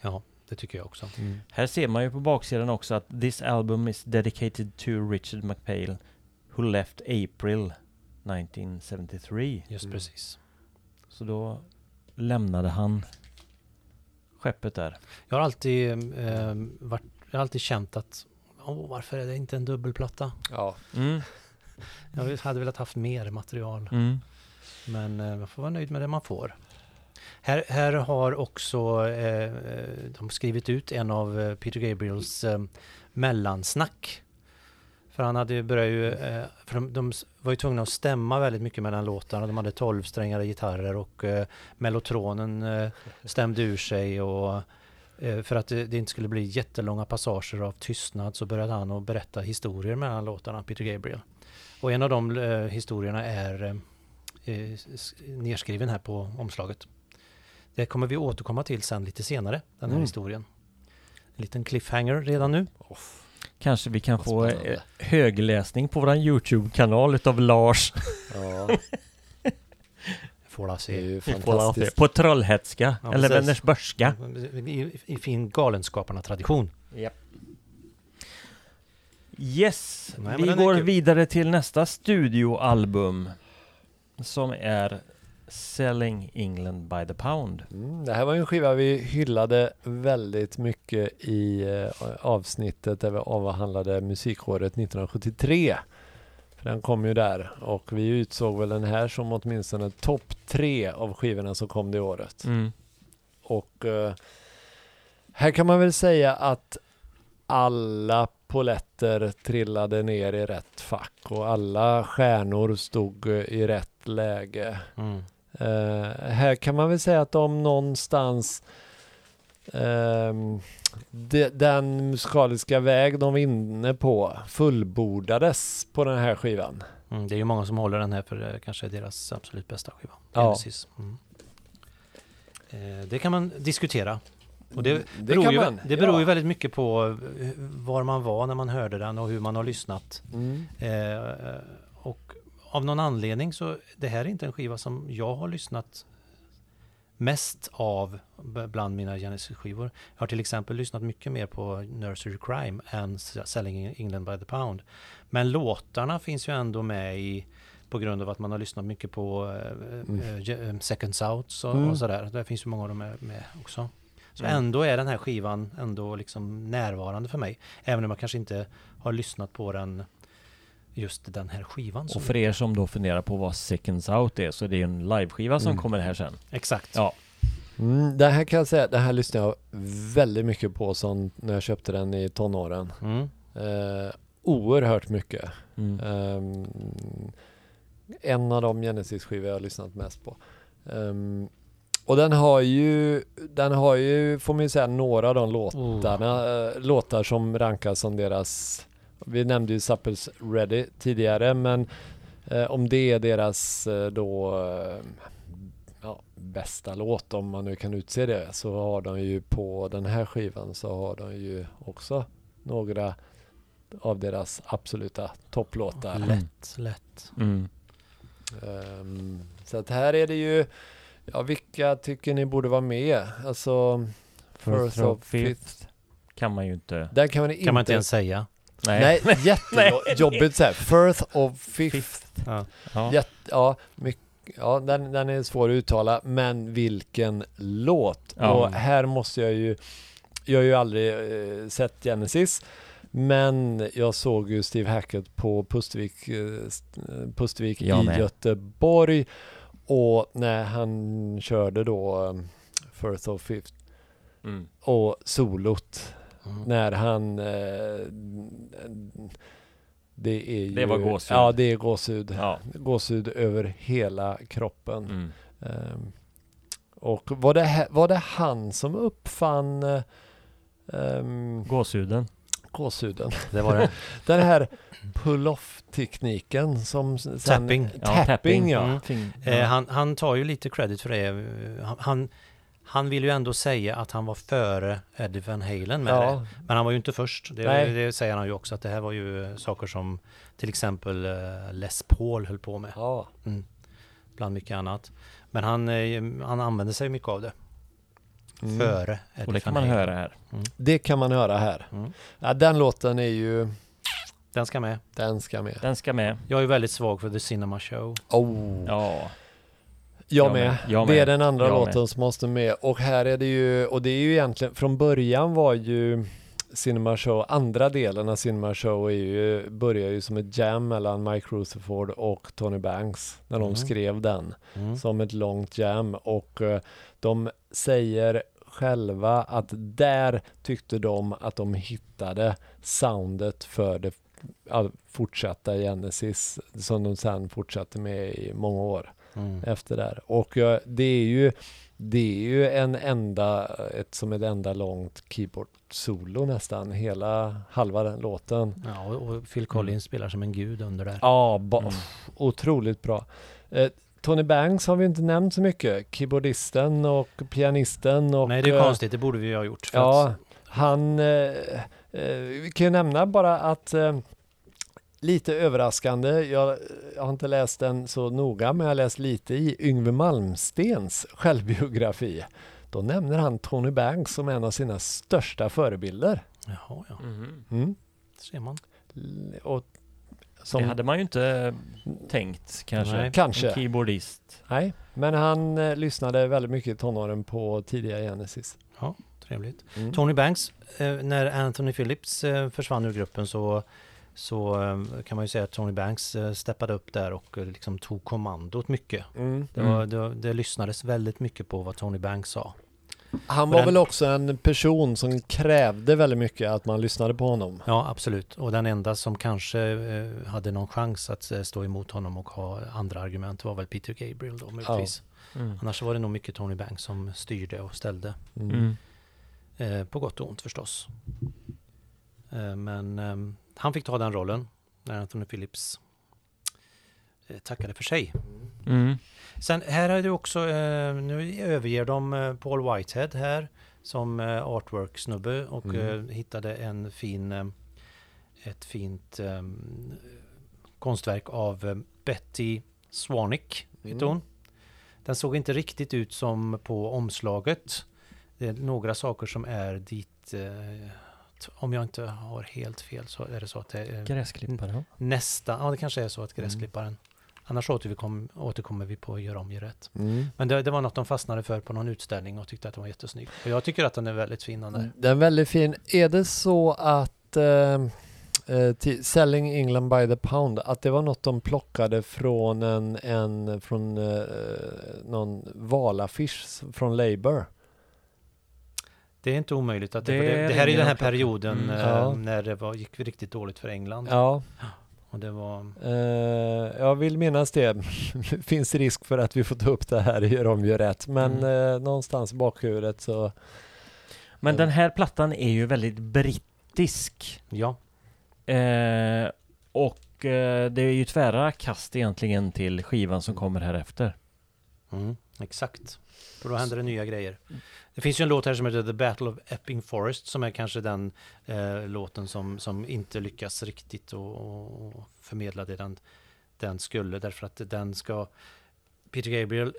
Ja, det tycker jag också. Här ser man ju på baksidan också att this album is dedicated to Richard McPhail who left April 1973. Just Mm. precis. Så då lämnade han skeppet där. Jag har alltid, eh, varit, jag har alltid känt att Åh, varför är det inte en dubbelplatta? Ja, Mm. Jag hade velat haft mer material. Mm. Men eh, man får vara nöjd med det man får. Här, här har också eh, eh, de skrivit ut en av eh, Peter Gabriels eh, mellansnack. För han hade ju börjat ju, eh, för de, de var ju tvungna att stämma väldigt mycket mellan låtarna. De hade tolvsträngade gitarrer och mellotronen stämde ur sig och för att det, det inte skulle bli jättelånga passager av tystnad så började han att berätta historier mellan låtarna, Peter Gabriel. Och en av de eh, historierna är eh, eh, nedskriven här på omslaget. Det kommer vi återkomma till sen lite senare, den här Mm. historien. En liten cliffhanger redan nu. Kanske vi kan få eh, högläsning på våran Youtube-kanal utav Lars. ja Får la det är se. ju fantastiskt. På trollhätska, Ja, eller. Vänersbörska. I, I fin Galenskaparna-tradition. Yes, Nej, vi går vidare till nästa studioalbum. Som är Selling England by the Pound. Mm, det här var ju en skiva vi hyllade väldigt mycket i eh, avsnittet där vi avhandlade musikåret 1973. För den kom ju där och vi utsåg väl den här som åtminstone topp tre av skivorna som kom det året. Mm. Och eh, Här kan man väl säga att alla poletter trillade ner i rätt fack och alla stjärnor stod i rätt läge. Mm. Eh, här kan man väl säga att de någonstans ehm, de, den musikaliska väg de var inne på fullbordades på den här skivan. Mm, det är ju många som håller den här för eh, kanske deras absolut bästa skiva. Ja. Mm. Eh, det kan man diskutera. Och det, det beror, ju, man, det beror ja. ju väldigt mycket på eh, var man var när man hörde den och hur man har lyssnat. Mm. Eh, och av någon anledning så det här är inte en skiva som jag har lyssnat mest av bland mina Genesis-skivor. Jag har till exempel lyssnat mycket mer på Nursery Crime än Selling England by the Pound. Men låtarna finns ju ändå med i på grund av att man har lyssnat mycket på eh, Mm. eh, eh, Second Souths och, Mm. och sådär. Där finns ju många av dem med, med också. Så Mm. ändå är den här skivan ändå liksom närvarande för mig. Även om jag kanske inte har lyssnat på den just den här skivan. Och för er som då funderar på vad Seconds Out är så är det en liveskiva som Mm. kommer här sen. Exakt. Ja. Mm, det här kan jag säga, det här lyssnade jag väldigt mycket på som när jag köpte den i tonåren. Mm. Eh, oerhört mycket. Mm. Ehm, en av de Genesis-skivor jag har lyssnat mest på. Ehm, och den har ju, den har ju, får man ju säga, några av de låtarna, eh, låtar som rankas som deras, vi nämnde ju Supples Ready tidigare, men eh, om det är deras eh, då eh, ja, bästa låt, om man nu kan utse det, så har de ju på den här skivan så har de ju också några av deras absoluta topplåtar. Lätt, lätt. Mm. Ehm, så att här är det ju, ja vilka tycker ni borde vara med? Alltså, First of Fifth. kan man ju inte. Där kan man inte... Kan man inte ens säga. Nej. Nej, <laughs> jättejobbigt så här. Firth of Fifth. Ja. Ja. Jätte, ja, mycket, ja den, den är svår att uttala, men vilken låt! Ja. Och här måste jag ju, jag har ju aldrig eh, sett Genesis, men jag såg ju Steve Hackett på Pustervik, eh, st- Pustervik i med. Göteborg och när han körde då eh, Firth of Fifth Mm. och solot Mm. när han eh, det är ju, Det var gåshud. Ja, det är gåshud. Ja. Gåshud över hela kroppen. Mm. Ehm, och var det, var det han som uppfann ehm, Gåshuden. Gåshuden? Det var det. <laughs> Den här pull-off-tekniken som sen... Tapping. Tapping, tapping. ja. Mm. Fing- Eh, ja. han, han tar ju lite credit för det. Han, han, vill ju ändå säga att han var före Eddie Van Halen med det. Ja, Men han var ju inte först. Det, det säger han ju också att det här var ju saker som till exempel eh, Les Paul höll på med. ja. Mm. Bland mycket annat. Men han, eh, han använde sig mycket av det. Mm. Före Och det kan man höra här. Det kan man höra här. Mm. Ja, den låten är ju, Den ska med. den ska med. Den ska med. Jag är väldigt svag för The Cinema Show. Oh. Ja. Jag, Jag med. med. Jag Det är med. den andra Jag låten som måste med. Och här är det ju, och det är ju egentligen, från början var ju Cinema Show, andra delen av Cinema Show är ju, börjar ju som ett jam mellan Mike Rutherford och Tony Banks när de Mm. skrev den. Mm. Som ett långt jam och eh, de säger själva att där tyckte de att de hittade soundet för det fortsatta Genesis som de sen fortsatte med i många år Mm. efter där. Och eh, det är ju det är ju en enda, ett som ett enda långt keyboard-solo nästan, hela halva den låten. Ja, och Phil Collins spelar som en gud under där. Ja, ba, Mm. otroligt bra. Eh, Tony Banks har vi inte nämnt så mycket. Keyboardisten och pianisten och... Nej, det är eh, konstigt. Det borde vi ha gjort. Ja, att, han... Eh, eh, vi kan ju nämna bara att eh, lite överraskande, jag, jag har inte läst den så noga, men jag har läst lite i Yngve Malmstens självbiografi. Då nämner han Tony Banks som en av sina största förebilder. jaha, ja. Mhm. Mm. ser man. Och som, Det hade man ju inte tänkt kanske. Nej. Kanske. En keyboardist. Nej, men han eh, lyssnade väldigt mycket i tonåren på tidiga Genesis. Trevligt. Mm. Tony Banks, eh, när Anthony Phillips eh, försvann ur gruppen så, så eh, kan man ju säga att Tony Banks eh, steppade upp där och eh, liksom tog kommandot mycket. Mm. Det, var, det, det lyssnades väldigt mycket på vad Tony Banks sa. Han var den- väl också en person som krävde väldigt mycket att man lyssnade på honom. Ja, absolut. Och den enda som kanske eh, hade någon chans att eh, stå emot honom och ha andra argument var väl Peter Gabriel då möjligtvis. Mm. Annars var det nog mycket Tony Banks som styrde och ställde. Mm. Mm. Eh, på gott och ont förstås. Eh, men ehm, han fick ta den rollen när Anthony Phillips eh, tackade för sig. Mm. Sen här är det också, eh, nu överger de eh, Paul Whitehead här som eh, artwork-snubbe och Mm. hittade en fin, ett fint konstverk av Betty Swanick, heter Mm. hon. Den såg inte riktigt ut som på omslaget. Det är några saker som är dit, om jag inte har helt fel så är det så att det är Gräsklippare. ja. nästa, ja det kanske är så att gräsklipparen Annars återkom, återkommer vi på att göra om, gör rätt. Mm. Men det, det var något de fastnade för på någon utställning och tyckte att den var jättesnygg. Och jag tycker att den är väldigt fin den där. Den är väldigt fin. Är det så att eh, eh, till Selling England by the pound, att det var något de plockade från en, en från eh, någon valaffisch från Labour? Det är inte omöjligt att det, Det det, det är här är den här perioden Mm. eh, Ja. när det var, gick riktigt dåligt för England. Ja, Och det var... eh, jag vill minnas det. <laughs> Finns risk för att vi får ta upp det här i Gör om, gör rätt. Men Mm. eh, någonstans i bakhuvudet så Men Mm. den här plattan är ju väldigt brittisk. Ja, Eh, och eh, det är ju tvära kast egentligen till skivan som kommer här efter. mm, exakt. För då händer det nya grejer. Det finns ju en låt här som heter The Battle of Epping Forest som är kanske den eh, låten som, som inte lyckas riktigt och, och, förmedla det den, den skulle därför att den ska Peter Gabriel,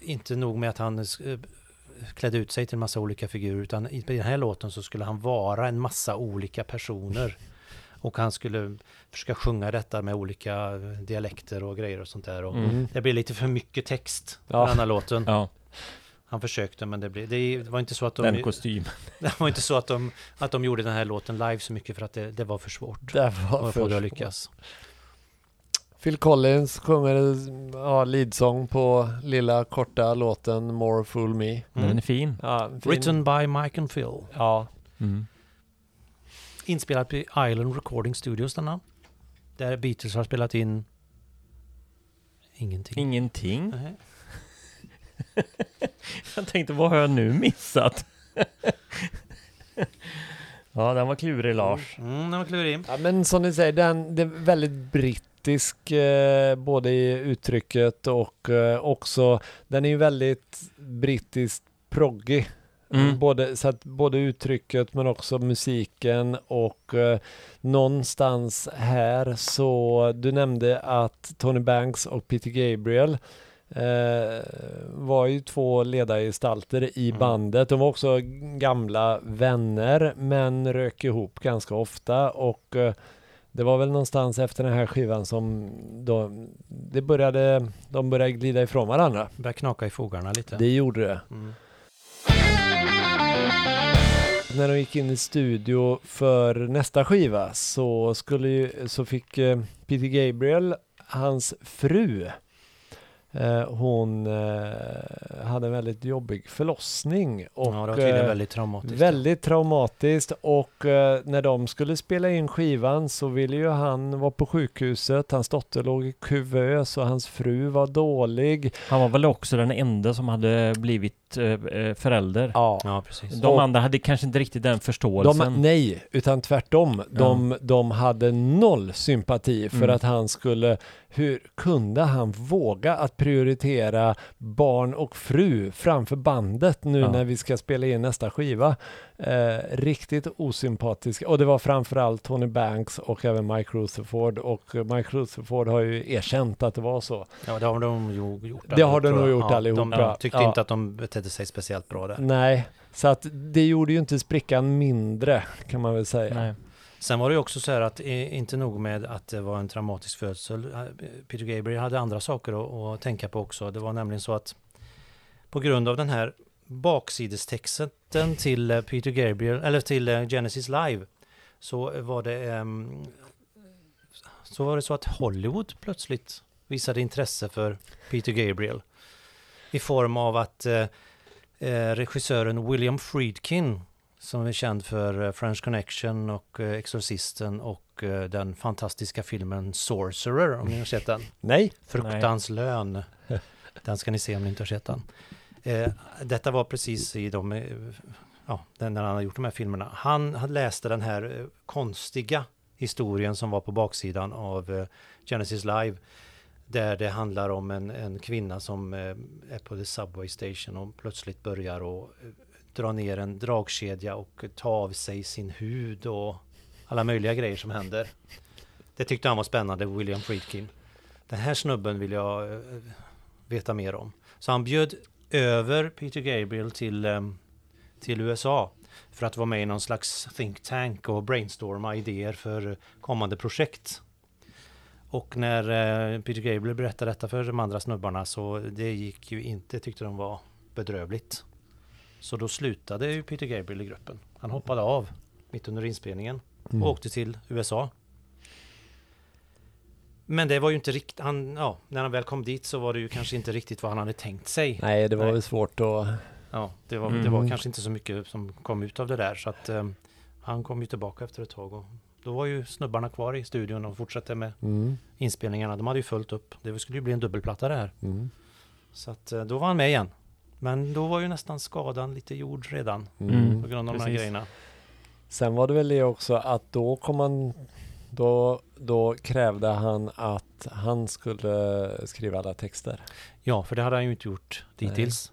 inte nog med att han eh, klädde ut sig till en massa olika figurer utan i den här låten så skulle han vara en massa olika personer. Och han skulle försöka sjunga detta med olika eh, dialekter och grejer och sånt där. Och Mm. Det blir lite för mycket text Ja. på den här låten. Ja, Han försökte men det, blev, det var inte så att de, den kostym. <laughs> det var inte så att de, att de gjorde den här låten live så mycket för att det, det var för svårt. det var att få det för att lyckas. Phil Collins sjunger ja, leadsång på lilla korta låten More Fool Me. Den Mm. är fin. Ja, fin. Written by Mike and Phil. Ja, Mm. Inspelad på Island Recording Studios denna. Där Beatles har spelat in ingenting. Ingenting. Nej. <laughs> Jag tänkte, vad har jag nu missat? <laughs> ja, den var klurig Lars. Mm, den var klurig. Ja, men som ni säger, den, det är väldigt brittisk eh, både i uttrycket och eh, också, den är ju väldigt brittiskt proggig. Mm. Både, så att både uttrycket men också musiken och eh, någonstans här så, du nämnde att Tony Banks och Peter Gabriel eh, var ju två ledargestalter i Mm. bandet. De var också gamla vänner men rök ihop ganska ofta och eh, det var väl någonstans efter den här skivan som de, det började, de började glida ifrån varandra. Börjar knaka i fogarna lite. Det gjorde det. Mm. När de gick in i studio för nästa skiva så, skulle ju, så fick eh, Peter Gabriel, hans fru, hon eh, hade en väldigt jobbig förlossning. Och, ja, det var tydligen eh, väldigt traumatiskt. Väldigt traumatiskt och eh, när de skulle spela in skivan så ville ju han vara på sjukhuset. Hans dotter låg i kuvös och hans fru var dålig. Han var väl också den enda som hade blivit eh, eh, förälder. Ja. Ja, precis. De Och- andra hade kanske inte riktigt den förståelsen. De, nej, utan tvärtom. De, de hade noll sympati för Mm. att han skulle, hur kunde han våga att prioritera barn och fru framför bandet nu Ja. när vi ska spela in nästa skiva? Eh, riktigt osympatisk. Och det var framförallt Tony Banks och även Mike Rutherford och Mike Rutherford har ju erkänt att det var så. Ja, det har de ju gjort. Det har de nog gjort ja, allihopa. De tyckte Ja. inte att de betedde sig speciellt bra där. Nej, så att det gjorde ju inte sprickan mindre kan man väl säga. Nej. Sen var det ju också så här att inte nog med att det var en traumatisk födsel. eh, Peter Gabriel hade andra saker att, att tänka på också. Det var nämligen så att på grund av den här baksidestexten till eh, Peter Gabriel, eller till eh, Genesis Live, så var det ehm, så var det så att Hollywood plötsligt visade intresse för Peter Gabriel. I form av att eh, regissören William Friedkin som är känd för French Connection och Exorcisten och den fantastiska filmen Sorcerer, om ni har sett den. Nej. Fruktans lön. Den ska ni se om ni inte har sett den. Eh, detta var precis i de, eh, ja, när han har gjort de här filmerna. Han, läste den här eh, konstiga historien som var på baksidan av eh, Genesis Live. Där det handlar om en, en kvinna som är på the subway station och plötsligt börjar och dra ner en dragkedja och ta av sig sin hud och alla möjliga grejer som händer. Det tyckte han var spännande, William Friedkin. Den här snubben vill jag veta mer om. Så han bjöd över Peter Gabriel till, eh, till USA för att vara med i någon slags think tank och brainstorma idéer för kommande projekt. Och när eh, Peter Gabriel berättade detta för de andra snubbarna så det gick ju inte, tyckte de var bedrövligt. Så då slutade ju Peter Gabriel i gruppen. Han hoppade av mitt under inspelningen Mm. och åkte till USA. Men det var ju inte riktigt, han, ja, när han väl kom dit så var det ju kanske inte riktigt vad han hade tänkt sig. Nej, det var Nej. väl svårt att... Ja, det var, det Mm. var kanske inte så mycket som kom ut av det där så att eh, han kom ju tillbaka efter ett tag och då var ju snubbarna kvar i studion och fortsatte med Mm. inspelningarna. De hade ju följt upp. Det skulle ju bli en dubbelplatta det här. Mm. Så att eh, då var han med igen. Men då var ju nästan skadan lite gjord redan Mm. på grund av de här precis. grejerna. Sen var det väl det också att då kom han... Då, då krävde han att han skulle skriva alla texter. Ja, för det hade han ju inte gjort Nej. dittills.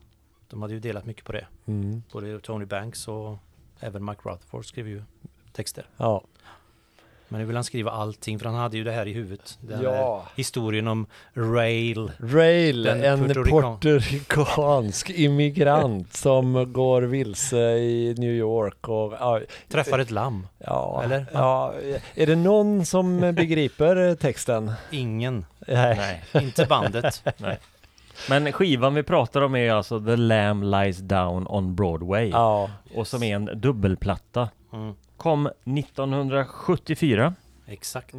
De hade ju delat mycket på det. Mm. Både Tony Banks och även Mike Rutherford skrev ju texter. Ja. Men nu vill han skriva allting för han hade ju det här i huvudet. Den ja. historien om Rail. Rail, Den en puertoricansk immigrant som går vilse i New York och ja, Träffar ett lamm. ja, Eller? ja, är det någon som begriper texten? Ingen. Nej. Nej. Inte bandet. <laughs> Men skivan vi pratar om är alltså The Lamb Lies Down on Broadway. Ja, Och som är en dubbelplatta. Mm, Kom 1974. exakt.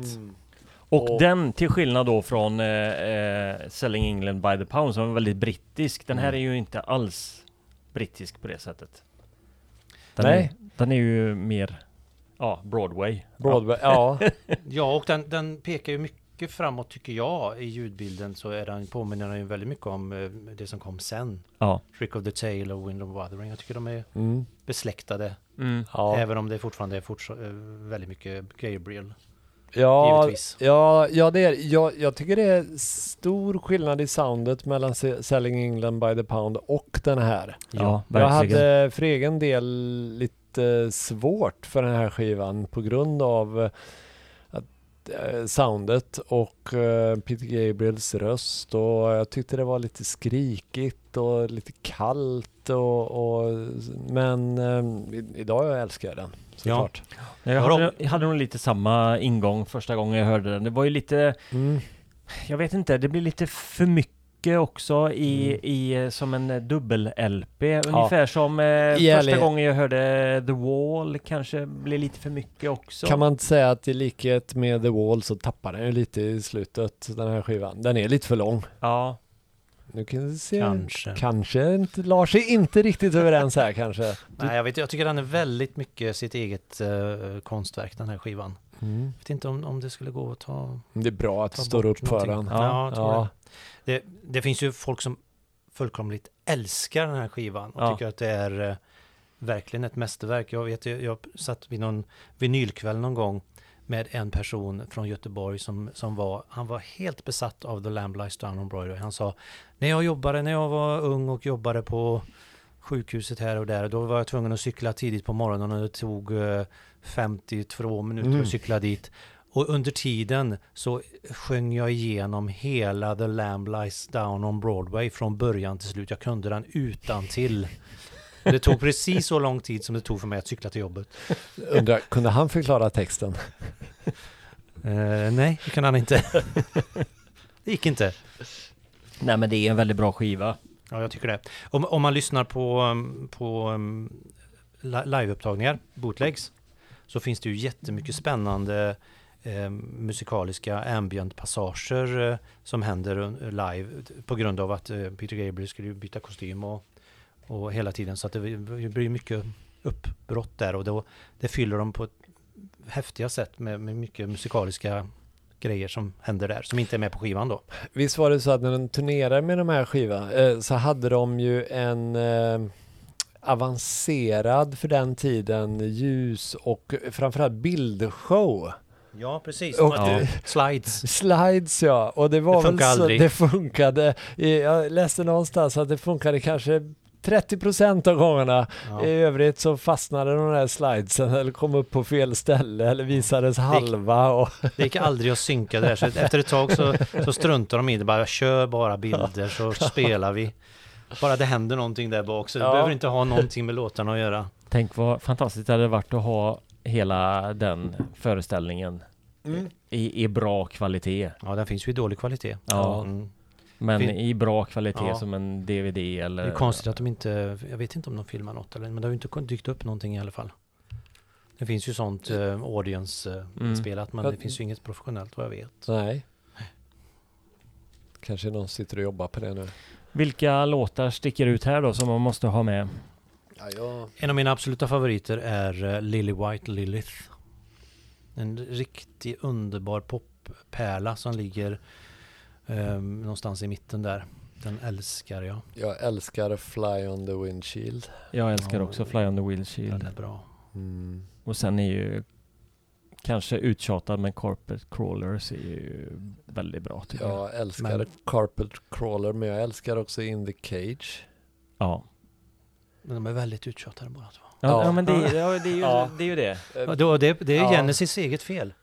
Och, Och- den, till skillnad då från eh, eh, Selling England by the Pound som är väldigt brittisk. Den här Mm. är ju inte alls brittisk på det sättet. Den Nej. Är, den är ju mer, ja, Broadway. Broadway, ja. Ja, <laughs> och den, den pekar ju mycket framåt tycker jag. I ljudbilden så är den, påminner den ju väldigt mycket om eh, det som kom sen. Ja. Trick of the Tail och Wind of Wuthering. Jag tycker de är Mm. besläktade. Mm. ja. Även om det fortfarande är fortsa- eh, väldigt mycket Gabriel. Ja, Givetvis. ja, ja det är jag, jag tycker det är stor skillnad i soundet mellan Se- Selling England by the Pound och den här. Ja, Jag verkligen. hade för egen del lite svårt för den här skivan på grund av eh, eh, soundet och eh, Peter Gabriels röst och jag tyckte det var lite skrikigt och lite kallt och, och men eh, idag älskar jag den såklart. Jag Vadå? hade, jag hade nog lite samma ingång första gången jag hörde den. Det var ju lite, Mm. jag vet inte, det blir lite för mycket också i, Mm. i eh, som en dubbel-LP. Ungefär som eh, första gången jag hörde The Wall kanske blev lite för mycket också. Kan man inte säga att i likhet med The Wall så tappar den ju lite i slutet den här skivan. Den är lite för lång. Ja, Nu kan vi se. Kanske. Kanske inte, Lars är inte riktigt överens här kanske. <laughs> Nej, jag, vet, jag tycker den är väldigt mycket sitt eget eh, konstverk, den här skivan. Mm. Jag vet inte om, om det skulle gå att ta, Det är bra att du står upp för någonting. den. Ja, jag tror Ja. Det. det. Finns ju folk som fullkomligt älskar den här skivan och Ja. tycker att det är eh, verkligen ett mästerverk. Jag vet, jag, jag satt vid någon vinylkväll någon gång med en person från Göteborg som, som var, han var helt besatt av The Lamb Lies Down on Broadway. Han sa, när jag jobbade, när jag var ung och jobbade på sjukhuset här och där, då var jag tvungen att cykla tidigt på morgonen och det tog eh, 52 minuter Mm. att cykla dit. Och under tiden så sjöng jag igenom hela The Lamb Lies Down on Broadway från början till slut. Jag kunde den utan till. Det tog precis så lång tid som det tog för mig att cykla till jobbet. Undrar, kunde han förklara texten? Eh, nej, det kan han inte. det gick inte. nej men det är en väldigt bra skiva. Ja, jag tycker det. Om, om man lyssnar på, um, på um, li- liveupptagningar, bootlegs, så finns det ju jättemycket spännande eh, musikaliska ambient-passager eh, som händer live på grund av att eh, Peter Gabriel skulle byta kostym och, och hela tiden. Så att det det blir mycket uppbrott där och då, det fyller de på ett häftiga sätt med, med mycket musikaliska grejer som händer där, som inte är med på skivan då. Visst var det så att när de turnerade med de här skivan eh, så hade de ju en eh, avancerad för den tiden ljus och framförallt bildshow. Ja, precis. Och- Ja. Slides. Slides ja, och det var Det funkar väl så, aldrig. det funkade, jag läste någonstans att det funkade kanske 30% av gångerna. Ja. I övrigt så fastnade de där slidesen eller kom upp på fel ställe eller visades halva och Det gick aldrig att synka det där, så efter ett tag så, så struntar de i det. Bara kör bara bilder så spelar vi. Bara det händer någonting där bak, så det Ja. behöver inte ha någonting med låtarna att göra. Tänk vad fantastiskt det hade varit att ha hela den föreställningen i, i bra kvalitet. Ja, den finns ju i dålig kvalitet. Ja. Mm. Men Fin- i bra kvalitet Ja. som en DVD eller... Det är konstigt att de inte, jag vet inte om de filmar något eller, men det har ju inte dykt upp någonting i alla fall. Det finns ju sånt eh, audience eh, Mm. men det finns ju inget professionellt vad jag vet. nej. Kanske någon sitter och jobbar på det nu. Vilka låtar sticker ut här då som man måste ha med? Ja, ja. En av mina absoluta favoriter är eh, Lily White Lilith. En riktigt underbar poppärla som ligger eh, någonstans i mitten där. Den älskar jag. Jag älskar Fly on the Windshield. Jag älskar Ja. också Fly on the Den Windshield. är bra. Mm. Och sen är ju kanske uttjatad men Carpet Crawlers är ju väldigt bra tycker jag. Jag älskar Men- Carpet Crawler men jag älskar också In the Cage. Ja. Men de är väldigt uttjatade båda två. Ja, Ja. men det, ja, det, är ju, Ja. det är ju det. Ja, då- det, det är Ja. Genesis eget fel.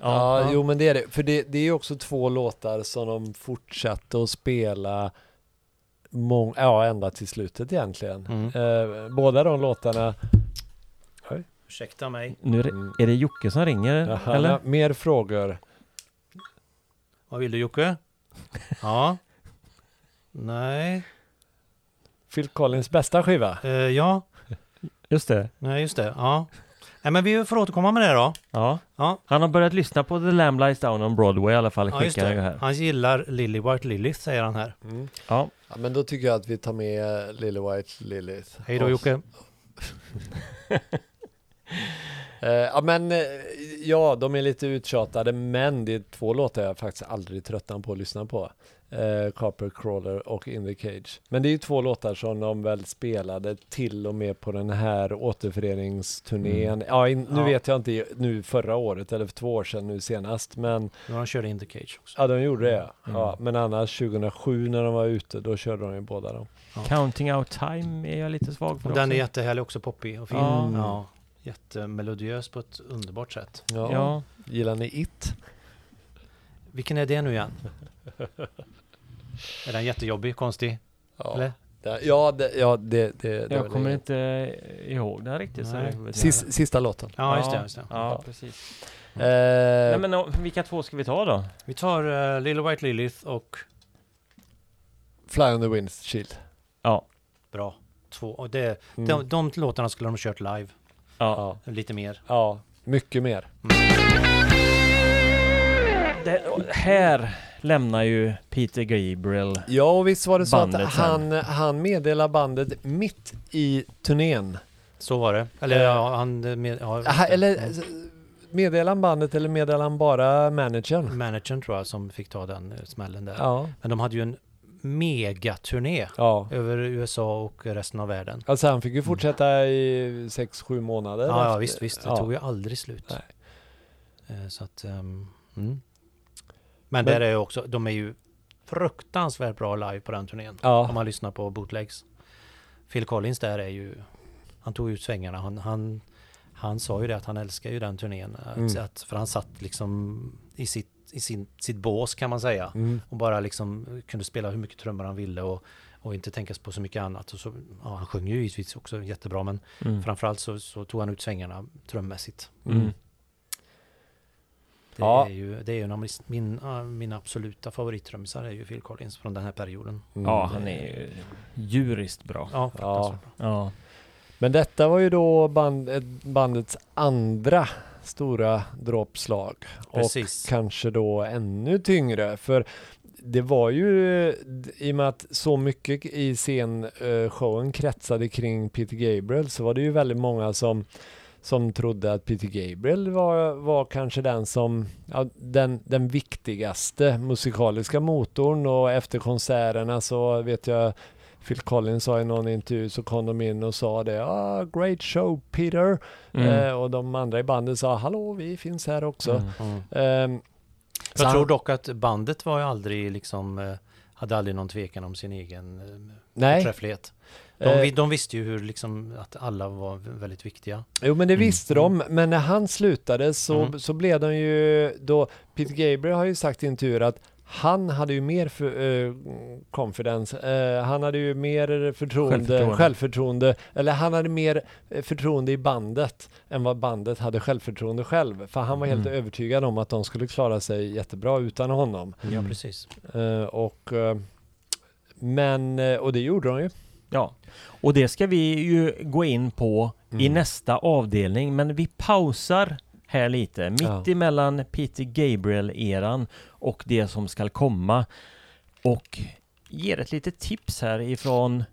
Ja, Ja, jo men det är det. För det, det är ju också två låtar som de fortsatte att spela mång- ja, ända till slutet egentligen. Mm. Eh, båda de låtarna. Ursäkta mig. Nu är det, Mm. är det Jocke som ringer Jaha, eller? ja, mer frågor. Vad vill du Jocke? Ja. <laughs> Nej. Phil Collins bästa skiva. Eh, ja. Just det. Nej, just det. Ja. Nej, men vi får återkomma med det då. Ja. Ja. Han har börjat lyssna på The Lamb Lies Down on Broadway i alla fall. Ja, just det. här. Han gillar Lily White Lilith, säger han här. Mm. Ja. Ja, men då tycker jag att vi tar med Lily White Lilith. Hej då Jocke. <laughs> Eh, ja men eh, ja, de är lite uttjatade men det är två låtar jag faktiskt aldrig tröttnar på att lyssna på. Eh, Carpet Crawler och In the Cage. Men det är ju två låtar som de väl spelade till och med på den här återföreningsturnén. Mm. Ja, in, nu Ja. vet jag inte nu förra året eller för två år sedan nu senast men har han kört In the Cage också. ja de gjorde det. Mm. Ja, men annars 2007 när de var ute då körde de ju båda dem. Counting Out Time är jag lite svag för Och den är också. jättehärlig också, poppig och fin. Ja. Ja. Jättemelodiös på ett underbart sätt. Ja. Ja. Gillar ni It? Vilken är det nu igen? <laughs> är den jättejobbig, konstig? Ja, Eller? ja, det, ja, det, det, det Jag kommer det. inte ihåg den riktigt. Så Nej. det- Sis, sista låten. Ja, just det. Just det. Ja, precis. Eh, Nej, men vilka två ska vi ta då? Vi tar uh, Little White Lilith och Fly on the Windshield. Ja. bra. Två. Och det, Mm. de, de låtarna skulle de ha kört live. Ja. Ja, Lite mer. ja, mycket mer. Det, här lämnar ju Peter Gabriel. Ja, och visst var det så att han, han meddelade bandet mitt i turnén. Så var det. Eller Eh, ja, han... eh, Med, ja, eller Mm. meddelade han bandet eller meddelade han bara managern? Managern tror jag som fick ta den eh, smällen där. Ja, Men de hade ju en megaturné ja. över USA och resten av världen. Alltså han fick ju fortsätta i sex sju månader. Ja, ja visst, visst. Det ja. tog ju aldrig slut. Nej. Eh, Så att... ehm, mm. Men, Men- där är också, de är ju fruktansvärt bra live på den turnén. Om Ja, man lyssnar på bootlegs. Phil Collins där är ju... Han tog ut svängarna. Han, han, han sa ju det att han älskar ju den turnén. Mm. att, för han satt liksom i sitt, i sin, sitt bås kan man säga. mm. Och bara liksom kunde spela hur mycket trummor han ville och, och inte tänka på så mycket annat. Och så, ja, han sjunger ju givetvis också jättebra men Mm. framförallt så, så tog han ut svängarna trummässigt. Mm. Det Ja. är ju, det är ju en av min, ja, mina absoluta favorittrummisar är ju Phil Collins från den här perioden. Mm. Ja, han är ju djuriskt bra. Ja, bra. Ja. Men detta var ju då band, ett- bandets andra stora dråpslag. Precis. Och kanske då ännu tyngre. För det var ju, i och med att så mycket i scenshowen kretsade kring Peter Gabriel så var det ju väldigt många som som trodde att Peter Gabriel var, var kanske den som, ja, den, den viktigaste musikaliska motorn och efter konserterna så vet jag Phil Collins sa i någon intervju så kom de in och sa det, ah, great show Peter. Mm. Eh, och de andra i bandet sa, hallå vi finns här också. Mm. Mm. Eh, Jag tror dock att bandet var ju aldrig liksom, eh, hade aldrig någon tvekan om sin egen eh, nej, förträfflighet. De, Eh, de visste ju hur liksom att alla var väldigt viktiga. Jo men det Mm. visste de, men när han slutade så, Mm. så blev de ju då, Peter Gabriel har ju sagt i en tur att han hade ju mer för, eh, confidence, eh, han hade ju mer förtroende, Självförtroende. självförtroende. eller han hade mer förtroende i bandet än vad bandet hade självförtroende själv. För han var helt Mm. övertygad om att de skulle klara sig jättebra utan honom. Ja, Mm. precis. Eh, och, men, och det gjorde de ju. Ja, och det ska vi ju gå in på i Mm. nästa avdelning, men vi pausar här lite, mitt Ja. emellan Peter Gabriel-eran och det som ska komma och ger ett litet tips här ifrån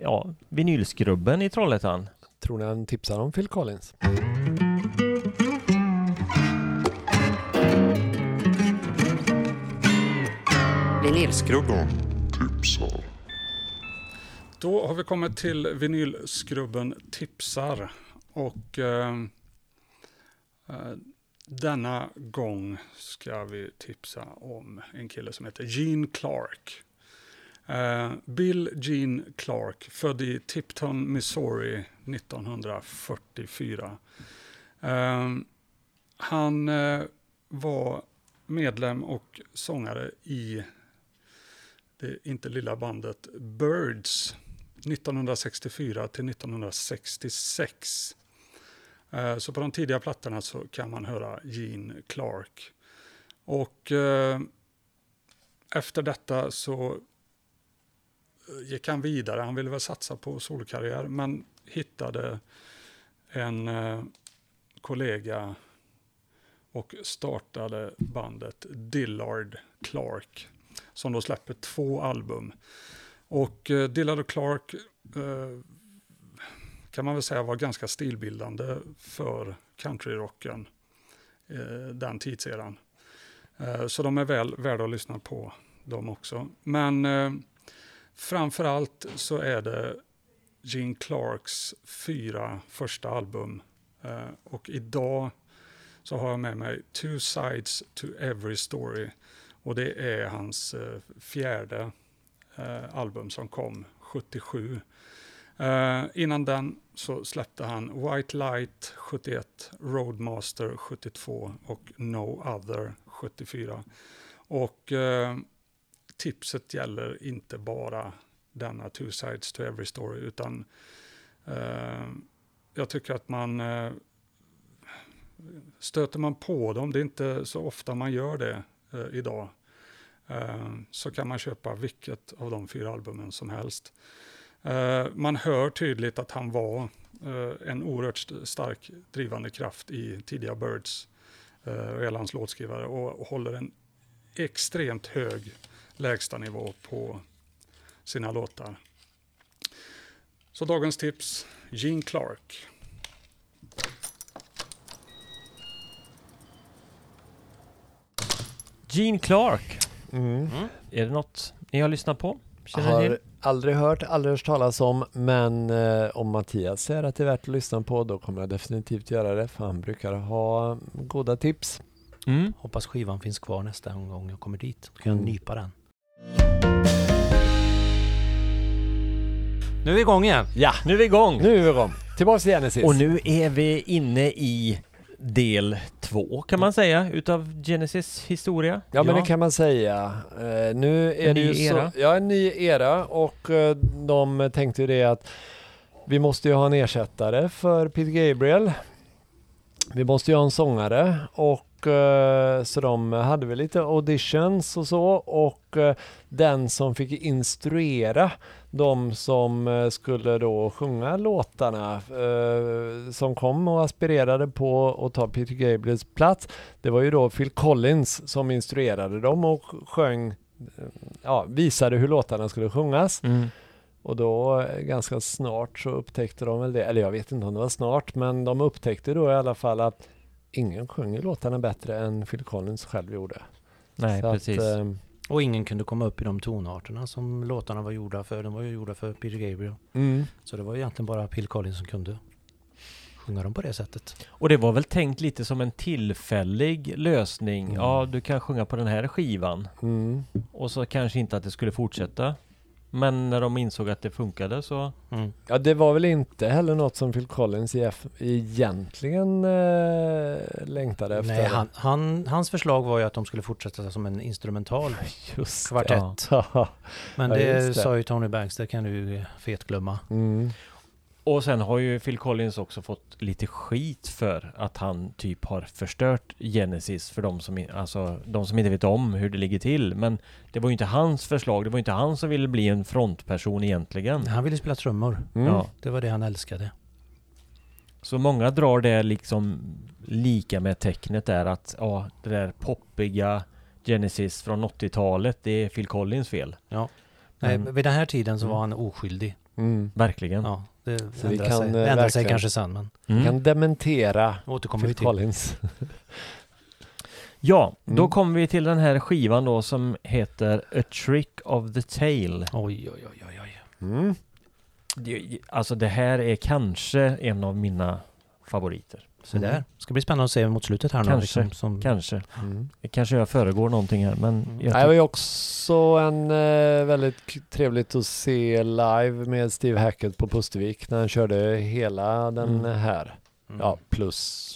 ja, vinylskrubben i Trollhättan. Tror ni han tipsar om Phil Collins? Vinylskrubben. tipsar. Då har vi kommit till vinylskrubben tipsar. Och eh, eh, denna gång ska vi tipsa om en kille som heter Gene Clark. Eh, Bill Gene Clark, född i Tipton, Missouri 1944. Eh, han eh, var medlem och sångare i det inte lilla bandet Birds 1964 till 1966. Eh, så på de tidiga plattorna så kan man höra Gene Clark. Och eh, efter detta så eh, gick han vidare. Han ville väl satsa på solkarriär men hittade en eh, kollega och startade bandet Dillard Clark som då släpper två album. Och eh, Dillard och Clark eh, kan man väl säga var ganska stilbildande för countryrocken eh, den tidseran. Eh, så de är väl värda att lyssna på de också. Men eh, framför allt så är det Gene Clarks fyra första album. Eh, och idag så har jag med mig Two Sides to Every Story. Och det är hans eh, fjärde eh, album som kom 77. Eh, innan den så släppte han White Light 71, Roadmaster 72 och No Other 74. Och eh, tipset gäller inte bara denna Two Sides to Every Story utan eh, jag tycker att man eh, stöter man på dem, det är inte så ofta man gör det eh, idag, Eh, så kan man köpa vilket av de fyra albumen som helst. Eh, man hör tydligt att han var eh, en oerhört stark drivande kraft i tidiga Birds, och är hans låtskrivare, och, och håller en extremt hög lägstanivå på sina låtar. Så dagens tips, Gene Clark. Gene Clark, Mm. är det något ni har lyssnat på? Känner Har till? aldrig hört, aldrig hört talas om, men eh, om Mattias säger att det är värt att lyssna på, då kommer jag definitivt göra det, för han brukar ha goda tips. Mm. Hoppas skivan finns kvar nästa gång jag kommer dit. Då kan jag Mm. nypa den. Nu är vi igång igen. Ja, Nu är vi igång! nu är vi igång. Tillbaks till Genesis. Och nu är vi inne i del två kan man säga utav Genesis historia. Ja, men det kan man säga. Eh, nu är En det ju ny så, era. Ja, en ny era och eh, de tänkte ju det att vi måste ju ha en ersättare för Peter Gabriel. Vi måste ju ha en sångare och eh, så de hade väl lite auditions och så och den som fick instruera de som eh, skulle då sjunga låtarna eh, som kom och aspirerade på att ta Peter Gabriels plats det var ju då Phil Collins som instruerade dem och sjöng ja, visade hur låtarna skulle sjungas. Mm. Och då eh, ganska snart så upptäckte de väl det, eller jag vet inte om det var snart, men de upptäckte då i alla fall att ingen sjunger låtarna bättre än Phil Collins själv gjorde. Nej, Så precis. Att, eh, Och ingen kunde komma upp i de tonarterna som låtarna var gjorda för. De var ju gjorda för Peter Gabriel. mm. Så det var egentligen bara Phil Collins som kunde sjunga dem på det sättet. Och det var väl tänkt lite som en tillfällig lösning. Mm. Ja, du kan sjunga på den här skivan. Mm. Och så kanske inte att det skulle fortsätta. Men när de insåg att det funkade så... Mm. Ja, det var väl inte heller något som Phil Collins egentligen eh, längtade efter. Nej, han, han, hans förslag var ju att de skulle fortsätta som en instrumental <laughs> Just kvartett. Ja. Men Ja, det, just det. sa ju Tony Banks, det kan du fetglömma. Mm. Och sen har ju Phil Collins också fått lite skit för att han typ har förstört Genesis för de som, alltså, de som inte vet om hur det ligger till. Men det var ju inte hans förslag, det var inte han som ville bli en frontperson egentligen. Han ville spela trummor. Mm. Ja. Det var det han älskade. Så många drar det liksom lika med tecknet där att ja, det där poppiga Genesis från 80-talet, det är Phil Collins fel. Nej, Men- vid den här tiden så Mm. var han oskyldig. Mm. Verkligen. Ja, det Så vi ändrade kan, sig, eh, det ändrade sig kanske sen, men Mm. Kan dementera återkommer vi Phil till. Collins. Ja, då Mm. kommer vi till den här skivan då som heter A Trick of the Tail. Oj, oj, oj, oj, oj. Mm. Alltså det här är kanske en av mina favoriter. Så Mm. där. Ska bli spännande att se mot slutet här nu. Kanske, Liksom, som, Kanske. Mm. Kanske jag föregår någonting här men Mm. jag Det var ju också en eh, väldigt trevligt att se live med Steve Hackett på Pustervik när han körde hela den Mm. här. Mm. Ja, plus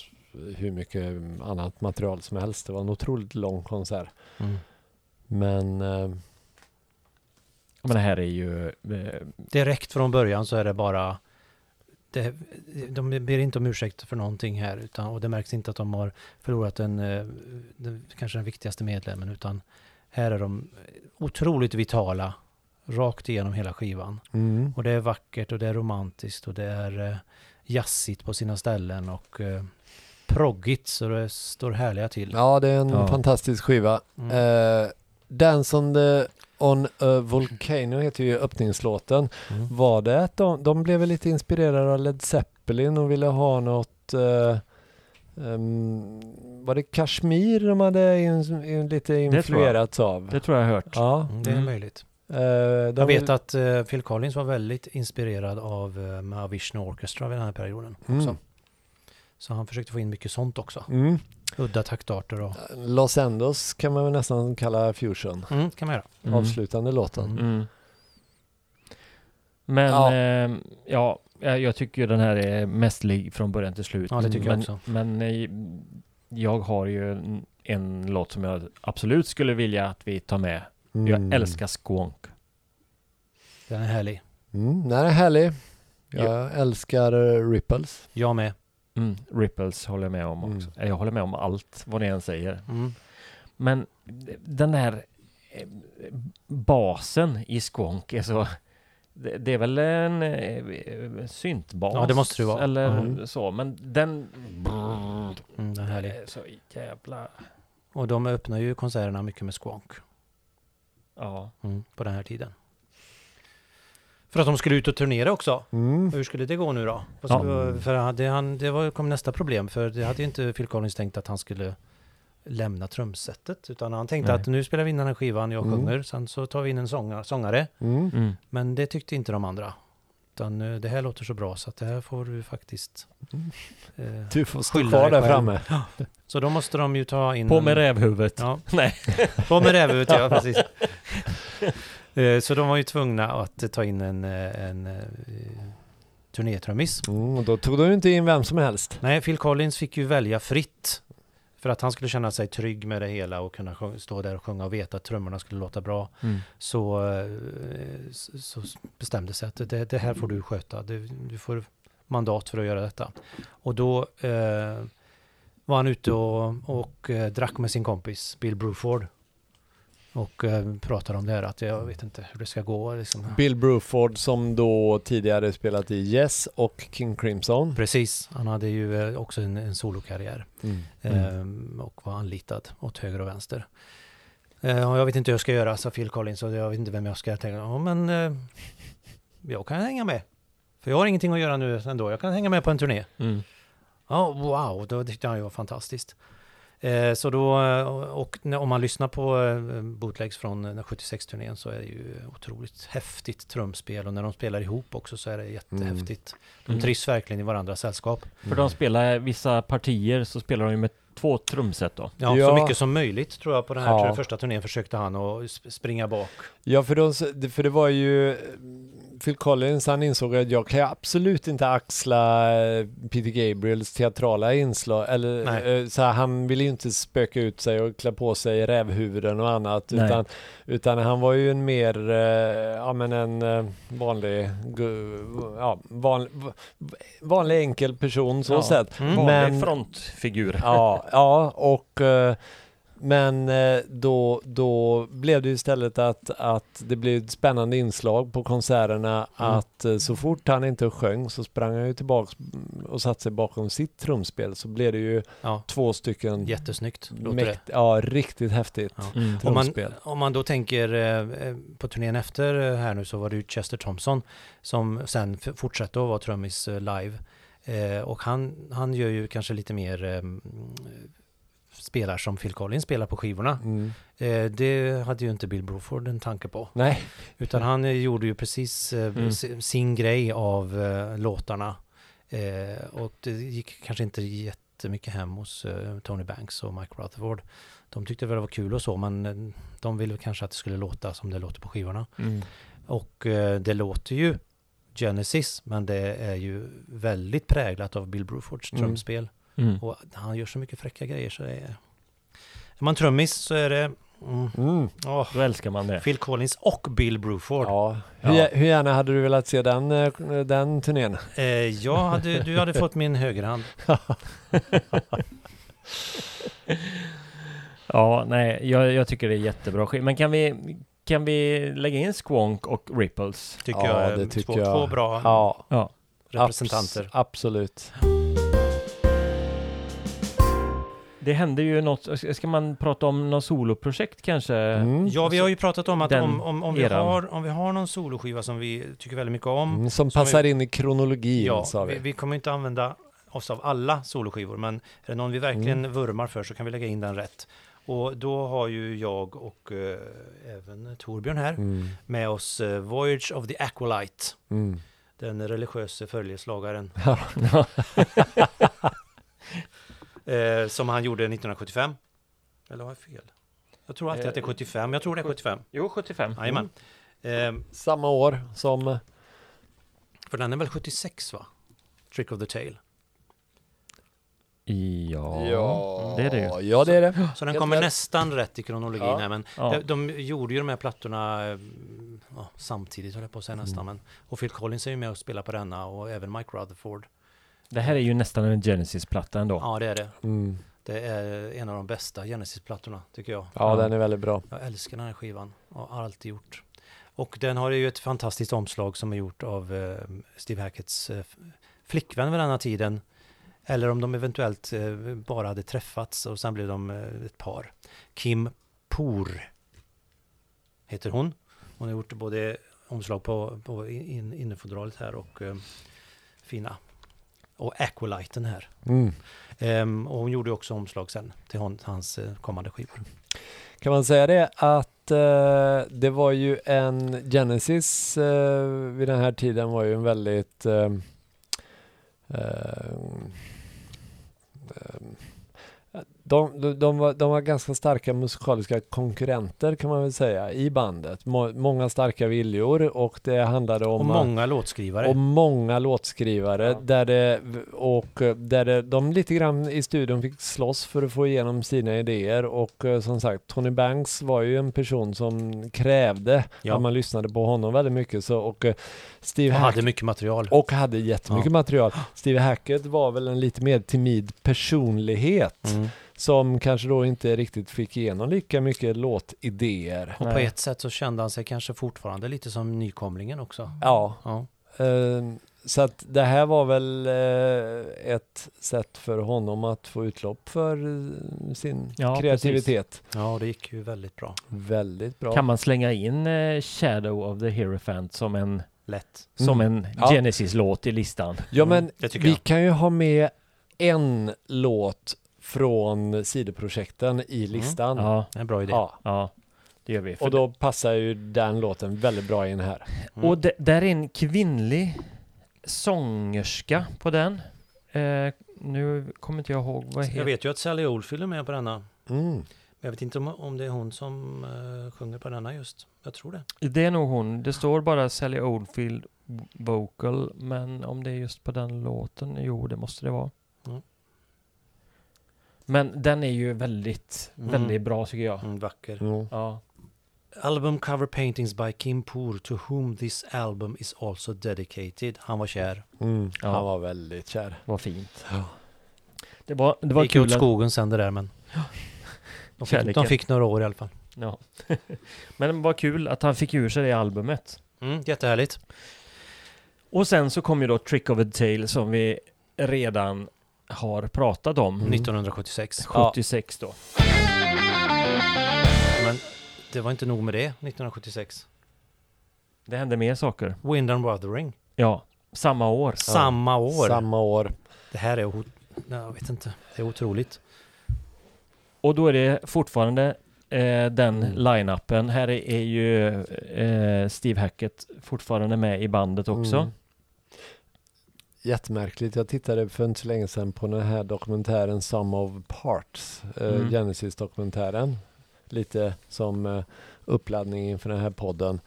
hur mycket annat material som helst. Det var en otroligt lång konsert. Mm. Men eh, Men det här är ju... eh, Direkt från början så är det bara det, de ber inte om ursäkt för någonting här utan, och det märks inte att de har förlorat den, eh, den kanske den viktigaste medlemmen utan här är de otroligt vitala rakt igenom hela skivan. mm. Och det är vackert och det är romantiskt och det är eh, jazzigt på sina ställen och eh, proggigt så det står härliga till. ja, det är en Ja. fantastisk skiva. Mm. Eh, Dance on, the, on a Volcano heter ju öppningslåten. Mm. Var det att de, de blev väl lite inspirerade av Led Zeppelin och ville ha något eh, ehm, var det Kashmir de hade in, in, lite influerats av? Det tror jag har hört. Ja, Mm, det är Mm. möjligt. de Jag vet vill- att eh, Phil Collins var väldigt inspirerad av uh, Mahavishnu Orchestra vid den här perioden också. Så han försökte få in mycket sånt också. Mm. Udda taktarter och... Los Endos kan man väl nästan kalla fusion. Mm, kan man göra. Mm. Avslutande låten. Mm. Men Ja. ja. ja, jag jag tycker ju den här är mästerlig från början till slut. Ja, det tycker jag men, också. Men eh, jag har ju en, låt som jag absolut skulle vilja att vi tar med. Mm. Jag älskar Squonk. Den är härlig. Mm, den är härlig. Jag älskar eh, Ripples. Jag med. Mm, Ripples håller jag med om Mm. också. Eh, Jag håller med om allt vad ni än säger. Mm. Men den där eh, basen i Squonk är så... Det, det är väl en eh, syntbas? Ja, det måste det vara. Eller Mm. så, men den... Mm, den är härlig. Så jävla... Och de öppnar ju konserterna mycket med Squonk Ja. mm, på den här tiden. För att de skulle ut och turnera också. Mm. Hur skulle det gå nu då? Ja. För det, han, det var, kom nästa problem, för det hade ju inte Phil Collins tänkt att han skulle lämna trumsetet, utan han tänkte Nej. att nu spelar vi in den här skivan, jag Mm. sjunger, sen så tar vi in en sångare, sångare. Mm. Mm. Men det tyckte inte de andra. Utan eh, det här låter så bra så att det här får du faktiskt... Eh, Du får stå kvar där framme. så då måste de ju ta in... På en- med rävhuvudet. Ja, Nej. på med rävhuvudet, ja precis. <laughs> Eh, Så de var ju tvungna att ta in en, eh, en eh, turnétrummis. Mm, då tog de ju inte in vem som helst. Nej, Phil Collins fick ju välja fritt. För att han skulle känna sig trygg med det hela och kunna stå där och sjunga och veta att trummorna skulle låta bra. Mm. Så, så så bestämde sig att det, det här får du sköta. Du, du får mandat för att göra detta. Och då eh, var han ute och, och eh, drack med sin kompis Bill Bruford. Och eh, pratade om det här att jag vet inte hur det ska gå. Liksom. Bill Bruford som då tidigare spelat i Yes och King Crimson. Precis, han hade ju eh, också en, en solokarriär. Mm. Ehm, och var anlitad åt höger och vänster. Eh, och jag vet inte hur jag ska göra, sa Phil Collins, och jag vet inte vem jag ska tänka. Ja, men eh, jag kan hänga med. För jag har ingenting att göra nu ändå. Jag kan hänga med på en turné. Mm. Ja, wow, då tyckte han ju var fantastiskt. Eh, så då, eh, och om man lyssnar på eh, bootlegs från eh, 76-turnén så är det ju otroligt häftigt trumspel och när de spelar ihop också så är det jättehäftigt. De Mm. trivs verkligen i varandras sällskap. För de spelar vissa partier så spelar de ju med två trumset då. Ja, Ja. så mycket som möjligt tror jag på den här Ja. första turnén försökte han att sp- springa bak. Ja, för, de, för det var ju Phil Collins, han insåg att jag kan ju absolut inte axla eh, Peter Gabriels teatrala inslag, eller Nej. eh, så här, han ville ju inte spöka ut sig och klä på sig rävhuvuden och annat, Nej. utan, utan han var ju en mer, eh, ja men en vanlig, ja, van, v- vanlig enkel person så Ja. sett. Mm. Vanlig Men- frontfigur. Ja, ja och men eh, då, då blev det ju istället att, att det blev ett spännande inslag på konserterna Mm. att eh, så fort han inte sjöng så sprang han ju tillbaks och satte sig bakom sitt trumspel så blev det ju Ja, två stycken jättesnyggt låter det. ja riktigt häftigt Ja. Mm. Om man, trumspel. om man då tänker eh, på turnén efter här nu så var det ju Chester Thompson som sen fortsatte att vara trummis live. Eh, och han, han gör ju kanske lite mer eh, spelar som Phil Collins spelar på skivorna. Mm. Eh, det hade ju inte Bill Bruford en tanke på. Nej, Utan han eh, gjorde ju precis eh, Mm. sin grej av eh, låtarna. Och det gick kanske inte jättemycket hem hos Tony Banks och Mike Rutherford. De tyckte väl det var kul och så, men de ville kanske att det skulle låta som det låter på skivorna. Mm. Och det låter ju Genesis, men det är ju väldigt präglat av Bill Brufords Mm. trumspel. Mm. Och han gör så mycket fräcka grejer så det är... Är man trummis så är det... Mm, mm. åh, Då älskar man det. Phil Collins och Bill Bruford. ja. Ja. Hur, hur gärna hade du velat se den, eh, den turnén? Eh, jag hade, du hade <laughs> fått min högerhand. <laughs> Ja, nej, jag, jag tycker det är jättebra. Men kan vi, kan vi lägga in Squonk och Ripples? Tycker Ja, jag det tycker två, jag. två bra Ja, Ja. representanter. abs- absolut. Det hände ju något, ska man prata om något soloprojekt kanske? Mm. Ja, vi har ju pratat om att om, om, om, vi har, om vi har någon soloskiva som vi tycker väldigt mycket om. Mm, som Som passar in i kronologin Ja, sa vi. vi, vi kommer inte använda oss av alla soloskivor, men är det någon vi verkligen Mm. vurmar för så kan vi lägga in den rätt. Och då har ju jag och eh, även Torbjörn här Mm. med oss eh, Voyage of the Aqualite, Mm. den religiöse följeslagaren. <laughs> eh, som han gjorde 1975. Eller har jag fel? Jag tror alltid att det är Eh, 75, jag tror det är 75. Jo, 75. Jajamän. Eh, Samma år som... för den är väl 76 va? Trick of the Tail. Ja, det är det ju. Ja, det är det. Så den Helt kommer nästan rätt i kronologin Ja. här, men Ja. de, de gjorde ju de här plattorna eh, ja, samtidigt, höll jag på att säga nästan. Mm. Men, och Phil Collins är ju med och spelar på denna och även Mike Rutherford. Det här är ju nästan en Genesis-platta ändå. Ja, det är det. Mm. Det är en av de bästa Genesis-plattorna, tycker jag. Ja, den är väldigt bra. Jag älskar den här skivan och har alltid gjort. Och den har ju ett fantastiskt omslag som är gjort av eh, Steve Hacketts eh, flickvän vid denna tiden. Eller om de eventuellt eh, bara hade träffats och sen blev de ett par. Kim Poor heter hon. Hon har gjort både omslag på, på in, innefodralet här och eh, fina. Och Aqualiten här. Mm. Ehm, och hon gjorde också omslag sen till hon, hans eh, kommande skivor. Kan man säga det att eh, det var ju en Genesis eh, vid den här tiden var ju en väldigt eh, de, de, de, var, de var ganska starka musikaliska konkurrenter kan man väl säga i bandet. Må, många starka viljor och det handlade om Och många låtskrivare. och många låtskrivare Ja. där det och eh, där det, de lite grann i studion fick slåss för att få igenom sina idéer och eh, som sagt Tony Banks var ju en person som krävde Ja. att man lyssnade på honom väldigt mycket så och eh, Steve och Hackett hade mycket material. och hade jättemycket Ja. material. Steve Hackett var väl en lite mer timid personlighet Mm. Som kanske då inte riktigt fick igenom lika mycket låtidéer. Och på Nej. ett sätt så kände han sig kanske fortfarande lite som nykomlingen också. Ja, Ja. Eh, Så att det här var väl eh, ett sätt för honom att få utlopp för eh, sin Ja, kreativitet. Ja, det gick ju väldigt bra. Väldigt bra. Kan man slänga in eh, Shadow of the Hierophant som en, Lätt. som Mm. en Ja. Genesis-låt i listan? Ja men tycker vi jag. kan ju ha med en låt från sidoprojekten i listan. Ja, Det är en bra idé. Ja. ja, det gör vi. Och då passar ju den låten väldigt bra in här. Mm. Och det, där är en kvinnlig sångerska på den. Eh, nu kommer inte jag ihåg vad Jag heter. vet ju att Sally Oldfield är med på denna. Mm. Men jag vet inte om, om det är hon som eh, sjunger på denna just. Jag tror det. Det är nog hon. Det står bara Sally Oldfield vocal, men om det är just på den låten, jo det måste det vara. Men den är ju väldigt, Mm. väldigt bra tycker jag. Mm, vacker. Mm. Ja. Album cover paintings by Kim Poor to whom this album is also dedicated. Han var kär. Mm. Ja. Han var väldigt kär. Vad fint. Ja. Det var, det var gick kul att, skogen sen det där men... De fick, de fick några år i alla fall. ja. <laughs> Men vad kul att han fick ur sig det albumet. Mm, jättehärligt. Och sen så kom ju då Trick of a Tale som vi redan har pratat om. Mm. 1976. 76 då. Men det var inte nog med det 1976. Det hände mer saker. Wind and Wuthering. Ja, samma år. Samma år. Samma år. Det här är... Jag vet inte. Det är otroligt. Och då är det fortfarande eh, den Mm. line-upen. Här är, är ju eh, Steve Hackett fortfarande med i bandet också. Mm. Jättemärkligt. Jag tittade för inte så länge sedan på den här dokumentären Some of Parts. Eh, Mm. Genesis-dokumentären. Lite som eh, uppladdning inför den här podden.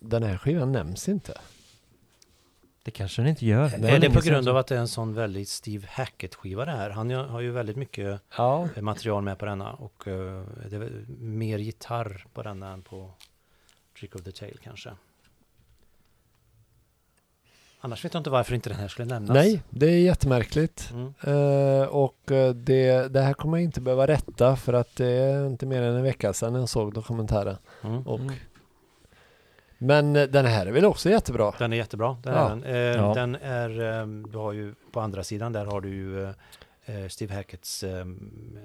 Den här skivan nämns inte. Det kanske den inte gör. Nej, är det det är på grund av att det är en sån väldigt Steve Hackett-skiva det här? Han har ju väldigt mycket Ja. material med på denna och eh, det är mer gitarr på denna än på Trick of the Tail kanske. Annars vet jag inte varför inte den här skulle nämnas. Nej, det är jättemärkligt. Mm. Eh, och eh, det, det här kommer jag inte behöva rätta för att det är inte mer än en vecka sedan jag såg dokumentären. Mm. Och, Mm. Men eh, den här är väl också jättebra? Den är jättebra. Den Ja. är, den. Eh, Ja. den är eh, du har ju på andra sidan där har du ju eh, Steve Hacketts eh,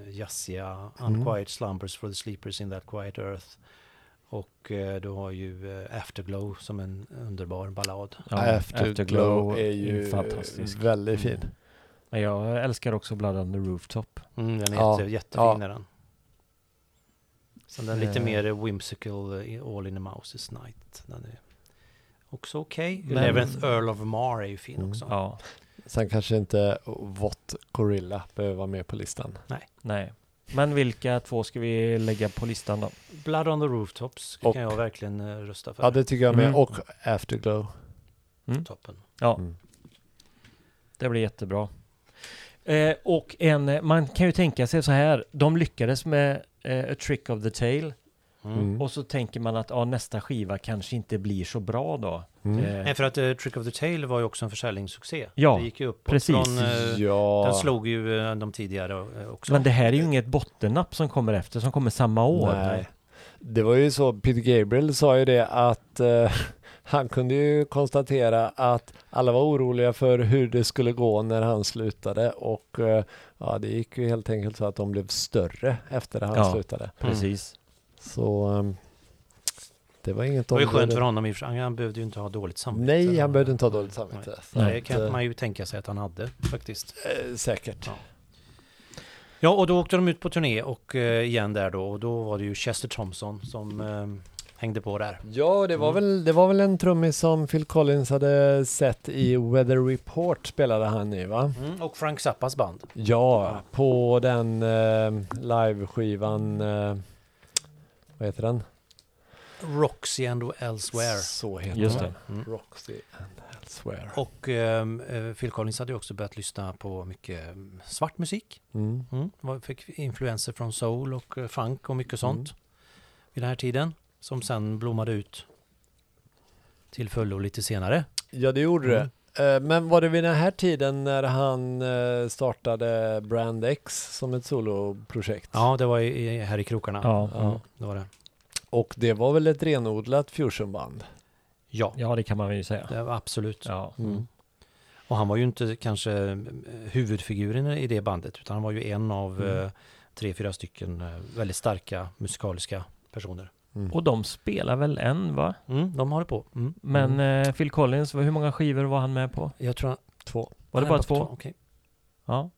jazziga Mm. Unquiet Slumbers for the Sleepers in that Quiet Earth. Och eh, du har ju eh, Afterglow som en underbar ballad. Ja, Afterglow är ju fantastisk. väldigt fin. Men jag älskar också Blood on the Rooftop. Mm, den är Ja, jätte, jättefin ja. den. Sen den lite Eh. mer whimsical All in a Mouse's Night. Den är också okej. Men- Eleventh Earl of Mar är ju fin Mm. också. Ja, Sen kanske inte Vått Gorilla behöver vara med på listan. nej. Men vilka två ska vi lägga på listan då? Blood on the Rooftops Och- kan jag verkligen eh, rösta för. Ja, det tycker jag med. Mm. Och Afterglow. Toppen. Ja, Mm. det blir jättebra. Eh, och en, man kan ju tänka sig så här, de lyckades med eh, A Trick of the Tail Mm. Och så tänker man att ja, nästa skiva kanske inte blir så bra då. Mm. Eh, Nej, för att eh, Trick of the Tail var ju också en försäljningssuccé. Ja, det gick ju upp precis. Från, eh, ja. Den slog ju eh, de tidigare också. men det här är ju inget bottennapp som kommer efter, som kommer samma år. Nej. Det var ju så, Peter Gabriel sa ju det att <laughs> han kunde ju konstatera att alla var oroliga för hur det skulle gå när han slutade och ja, det gick ju helt enkelt så att de blev större efter att han Ja. slutade. Precis. Så ehm, det var inget det var ju skönt för honom i. Han behövde ju inte ha dåligt samvete. Nej, han behövde inte ha dåligt samvete. Nej. Det kan eh, man ju tänka sig att han hade faktiskt. eh, säkert. Ja. Ja, och då åkte de ut på turné och eh, igen där då. Och då var det ju Chester Thompson som eh, hängde på där. Ja, det var, Mm. väl, det var väl en trummis som Phil Collins hade sett i Weather Report spelade han i va? Mm, och Frank Zappas band. Ja, på den eh, liveskivan, eh, vad heter den? Roxy and Elsewhere. Så heter Just den. det. Mm. Roxy and Elsewhere. Och ehm, eh, Phil Collins hade ju också börjat lyssna på mycket mm, svart musik. Mm. Mm. Fick influenser från soul och eh, funk och mycket sånt vid den här tiden. Som sen blommade ut till fullo lite senare. Ja, det gjorde Mm. det. Eh, Men var det vid den här tiden när han eh, startade Brand X som ett soloprojekt? Ja, det var i, här i krokarna. Ja. Mm, det var det. Och det var väl ett renodlat fusionband? Ja, Ja, det kan man ju säga. det var absolut. Ja. Mm. Och han var ju inte kanske eh, huvudfiguren i det bandet utan han var ju en av Mm. tre, fyra stycken väldigt starka musikaliska personer. Mm. Och de spelar väl än va? Mm, de har det på. Mm. Men eh, Phil Collins, hur många skivor var han med på? Jag tror han, Två. Var det bara på två? Okej. Ja.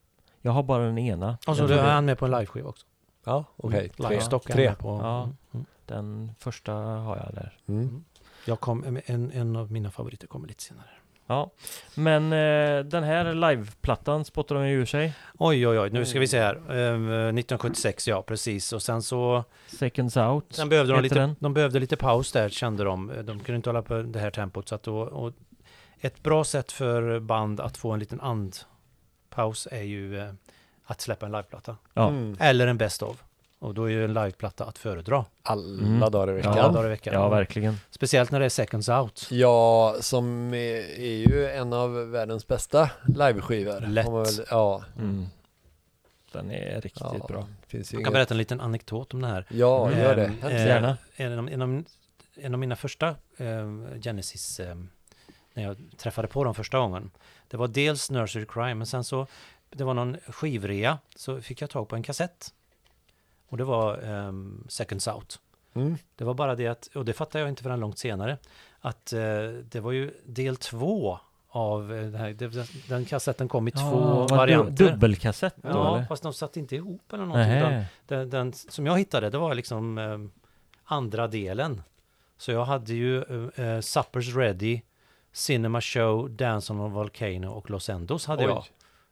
Jag har bara den ena. Och så Jag är han med på en liveskiva också. Ja, okej. Tre. Livestock är Tre. med på. Ja. Mm, mm. Den första har jag där. Mm. Jag kom, en, en av mina favoriter kommer lite senare. Ja. Men eh, den här liveplattan spottar de ju ur sig. Oj, oj, oj, nu ska vi se här. Ehm, 1976, ja precis. Och sen så Seconds Out. Sen behövde de lite, den. de behövde lite paus där kände de. De kunde inte hålla på det här tempot. Så att då, och ett bra sätt för band att få en liten andpaus är ju eh, att släppa en liveplatta. Ja. Mm. Eller en best of. Och då är ju en liveplatta att föredra. Alla Mm. dagar i veckan. Alla Ja, dagar i veckan. Ja, verkligen. Speciellt när det är seconds out. som är, är ju en av världens bästa liveskivor. Lätt. Man väl- ja. Mm. Den är riktigt ja. bra. Finns ju Jag kan inget. berätta en liten anekdot om det här. Ja, gör det. Ehm, Hemskt eh, Gärna. En av, en av, en av mina första eh, Genesis, eh, när jag träffade på dem första gången, det var dels Nursery Crime, men sen så, det var någon skivrea, så fick jag tag på en kassett. Och det var ehm, Seconds Out. Mm. Det var bara det att, och det fattade jag inte förrän långt senare, att eh, det var ju del två av eh, det här, den kassetten kom i två var det varianter. Dubbelkassett då Ja, eller? fast de satt inte ihop eller någonting. utan den, den som jag hittade, det var liksom eh, andra delen. Så jag hade ju eh, Suppers Ready, Cinema Show, Dance on a Volcano och Los Endos hade Oj.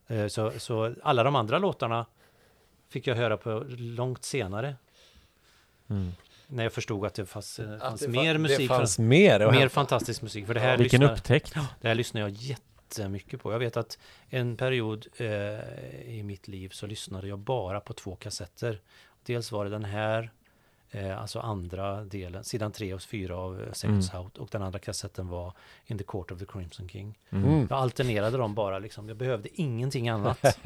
jag. Eh, så, så alla de andra låtarna fick jag höra på långt senare. Mm. När jag förstod att det fanns, Att fanns det mer musik. Det för- fanns mer. att mer hämta. fantastisk musik. För det här, Vilken lyssnar, upptäckt. det här lyssnar jag jättemycket på. Jag vet att en period eh, i mitt liv så lyssnade jag bara på två kassetter. Dels var det den här, eh, alltså andra delen, sidan 3 och 4 av eh, Seconds Out. Och den andra kassetten var In the Court of the Crimson King. Mm. Jag alternerade dem bara, liksom. jag behövde ingenting annat. <laughs>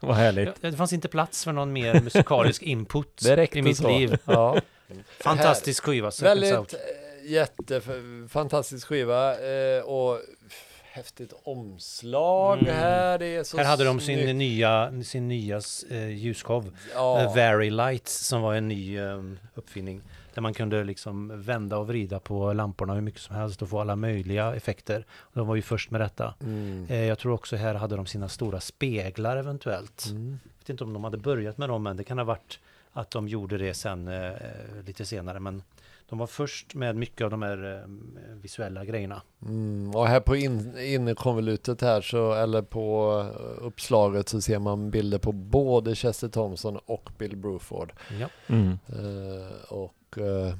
Vad härligt. Jag- det fanns inte plats för någon mer musikalisk <laughs> input i mitt så. liv. Ja. <laughs> Fantastisk skiva, Väldigt eh, jättefantastisk skiva eh, och häftigt omslag Mm. här. Det är så Här hade de sin snyggt. nya, sin nya eh, ljusshow. Ja. Eh, Very Lights som var en ny eh, uppfinning. Där man kunde liksom vända och vrida på lamporna hur mycket som helst och få alla möjliga effekter. De var ju först med detta. Mm. Eh, jag tror också här hade de sina stora speglar eventuellt. Mm. Jag vet inte om de hade börjat med dem men det kan ha varit att de gjorde det sen eh, lite senare. Men de var först med mycket av de här eh, visuella grejerna. Mm. Och här på in, innerkonvolutet här så, eller på eh, uppslaget så ser man bilder på både Chester Thompson och Bill Bruford. Ja. Mm. Eh, och, eh,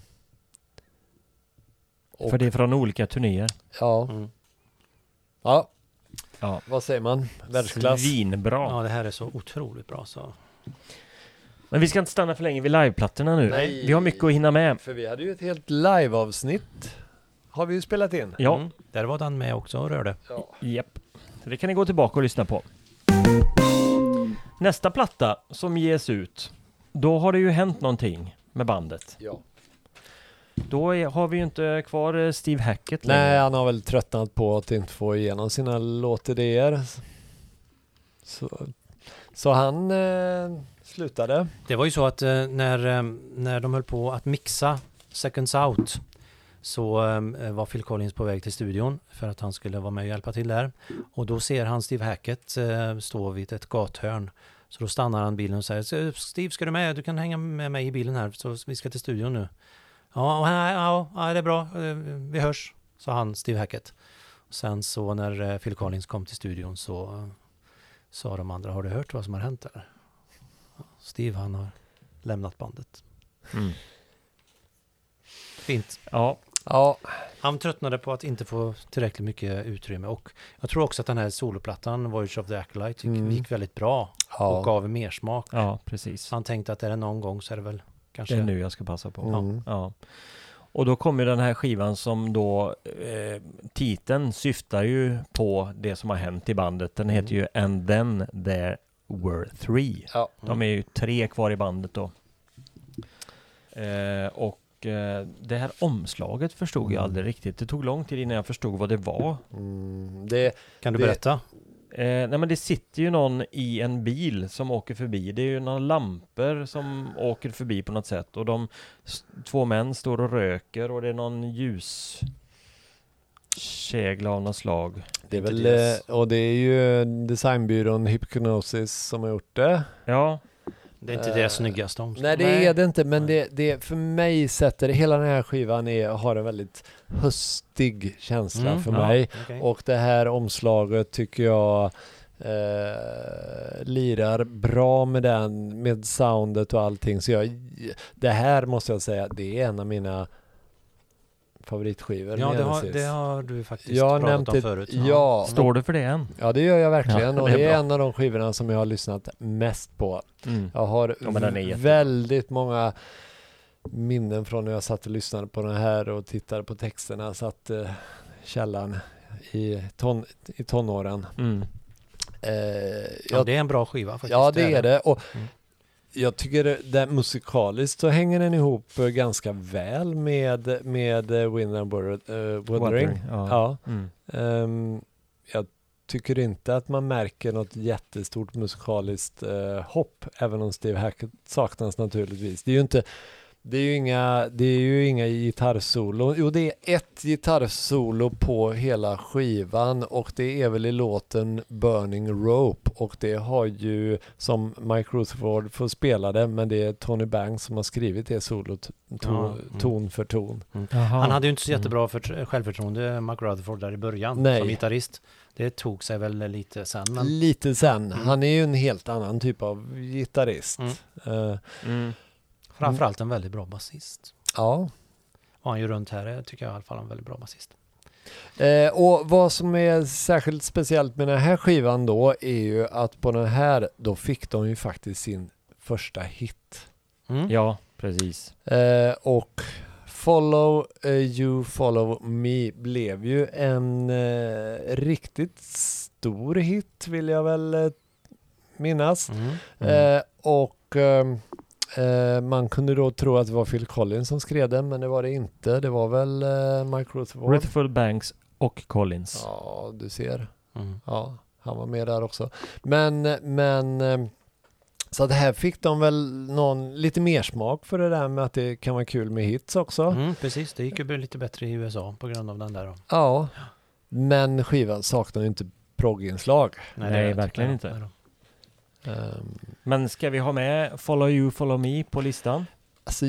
och För det är från olika turnéer. ja, Mm. ja, Ja. vad säger man? Världsklass. Svinbra. ja, det här är så otroligt bra. Så. Men vi ska inte stanna för länge vid liveplattorna nu. Nej. Vi har mycket att hinna med. För vi hade ju ett helt live-avsnitt. Har vi ju spelat in. Ja, Mm. Där var den med också och rörde. Ja. japp. Så det kan ni gå tillbaka och lyssna på. Nästa platta som ges ut, då har det ju hänt någonting med bandet. ja. Då är, har vi ju inte kvar eh, Steve Hackett Nej, längre. han har väl tröttnat på att inte få igenom sina låtidéer. Så, så han eh, slutade. Det var ju så att eh, när, eh, när de höll på att mixa Seconds Out så eh, var Phil Collins på väg till studion för att han skulle vara med och hjälpa till där. Och då ser han Steve Hackett eh, stå vid ett gathörn. Så då stannar han bilen och säger Steve ska du med? Du kan hänga med mig i bilen här så vi ska till studion nu. Ja, ja, ja, ja det är bra. Eh, vi hörs, sa han Steve Hackett. Och sen så när eh, Phil Collins kom till studion så eh, sa de andra, har du hört vad som har hänt där? Steve han har lämnat bandet. Mm. Fint. Ja, Ja, Han tröttnade på att inte få tillräckligt mycket utrymme och jag tror också att den här soloplattan, Voyage of the Acolyte, gick, Mm. gick väldigt bra och ja. gav mer smak. ja precis. Han tänkte att är det någon gång så är det väl kanske... Det är nu jag ska passa på. Mm. Ja. Och då kommer den här skivan som då eh, titeln syftar ju på det som har hänt i bandet. Den heter ju And then there were three. Ja. De är ju tre kvar i bandet då. Eh, och eh, det här omslaget förstod jag Mm. aldrig riktigt. Det tog lång tid innan jag förstod vad det var. Mm, det, Kan du Det- berätta? Eh, nej men det sitter ju någon i en bil som åker förbi. Det är ju några lampor som åker förbi på något sätt och de två män står och röker och det är någon ljus av något slag. det är väl, eh, och det är ju designbyrån Hypnosis som har gjort det. Ja, Det är inte deras snyggaste omslag. Nej det är det inte men det, det för mig sätter hela den här skivan är, har en väldigt höstig känsla Mm, för ja. mig. Okej. Och det här omslaget tycker jag eh, lirar bra med den, med soundet och allting. Så jag, det här måste jag säga, det är en av mina favoritskivor. Ja, det har, det har du faktiskt Jag har pratat nämnt om det- förut. ja. står det för det än? Ja det gör jag verkligen Ja, och det är det är bra. en av de skivorna som jag har lyssnat mest på. Mm. Jag har Ja, väldigt många minnen från när jag satt och lyssnade på den här och tittade på texterna. Satt eh, källan i, ton, i tonåren. Mm. Eh, Ja, jag, det är en bra skiva faktiskt. ja det är det. Och Mm. Jag tycker det, musikaliskt så hänger den ihop eh, ganska väl med, med eh, Wind and Wuthering. Uh, Wuthering. Ja. Ja. Mm. Ehm, jag tycker inte att man märker något jättestort musikaliskt eh, hopp, även om Steve Hackett saknas naturligtvis. Det är ju inte det är ju inga, det är ju inga gitarrsolo. Jo, det är ett gitarrsolo på hela skivan och det är väl i låten Burning Rope och det har ju som Mike Rutherford får spela det, men det är Tony Banks som har skrivit det solot Ja, ton, mm. ton för ton. Han hade ju inte så Mm. jättebra för, självförtroende, Mark Rutherford, där i början Nej. som gitarrist. Det tog sig väl lite sen, men Lite sen. Mm. Han är ju en helt annan typ av gitarrist. Mm. Eh, Mm. framförallt en väldigt bra basist. ja. Och han ju runt här är, tycker jag i alla fall en väldigt bra basist. Eh, och vad som är särskilt speciellt med den här skivan då är ju att på den här då fick de ju faktiskt sin första hit. Mm. Ja, precis. Eh, och Follow eh, You Follow Me blev ju en eh, riktigt stor hit vill jag väl eh, minnas. Mm. Eh, och ehm, eh, man kunde då tro att det var Phil Collins som skrev den, men det var det inte. Det var väl eh, Mike Rutherford. Rutherford Banks och Collins. Ja, du ser. Mm. Ja, han var med där också. Men, men ehm, så det här fick de väl någon lite mer smak för det där med att det kan vara kul med hits också. Mm, precis, det gick ju lite bättre i USA på grund av den där. Då. Ja, men skivan saknar ju inte progginslag. Nej, det verkligen inte. Um, Men ska vi ha med Follow You, Follow Me på listan? alltså,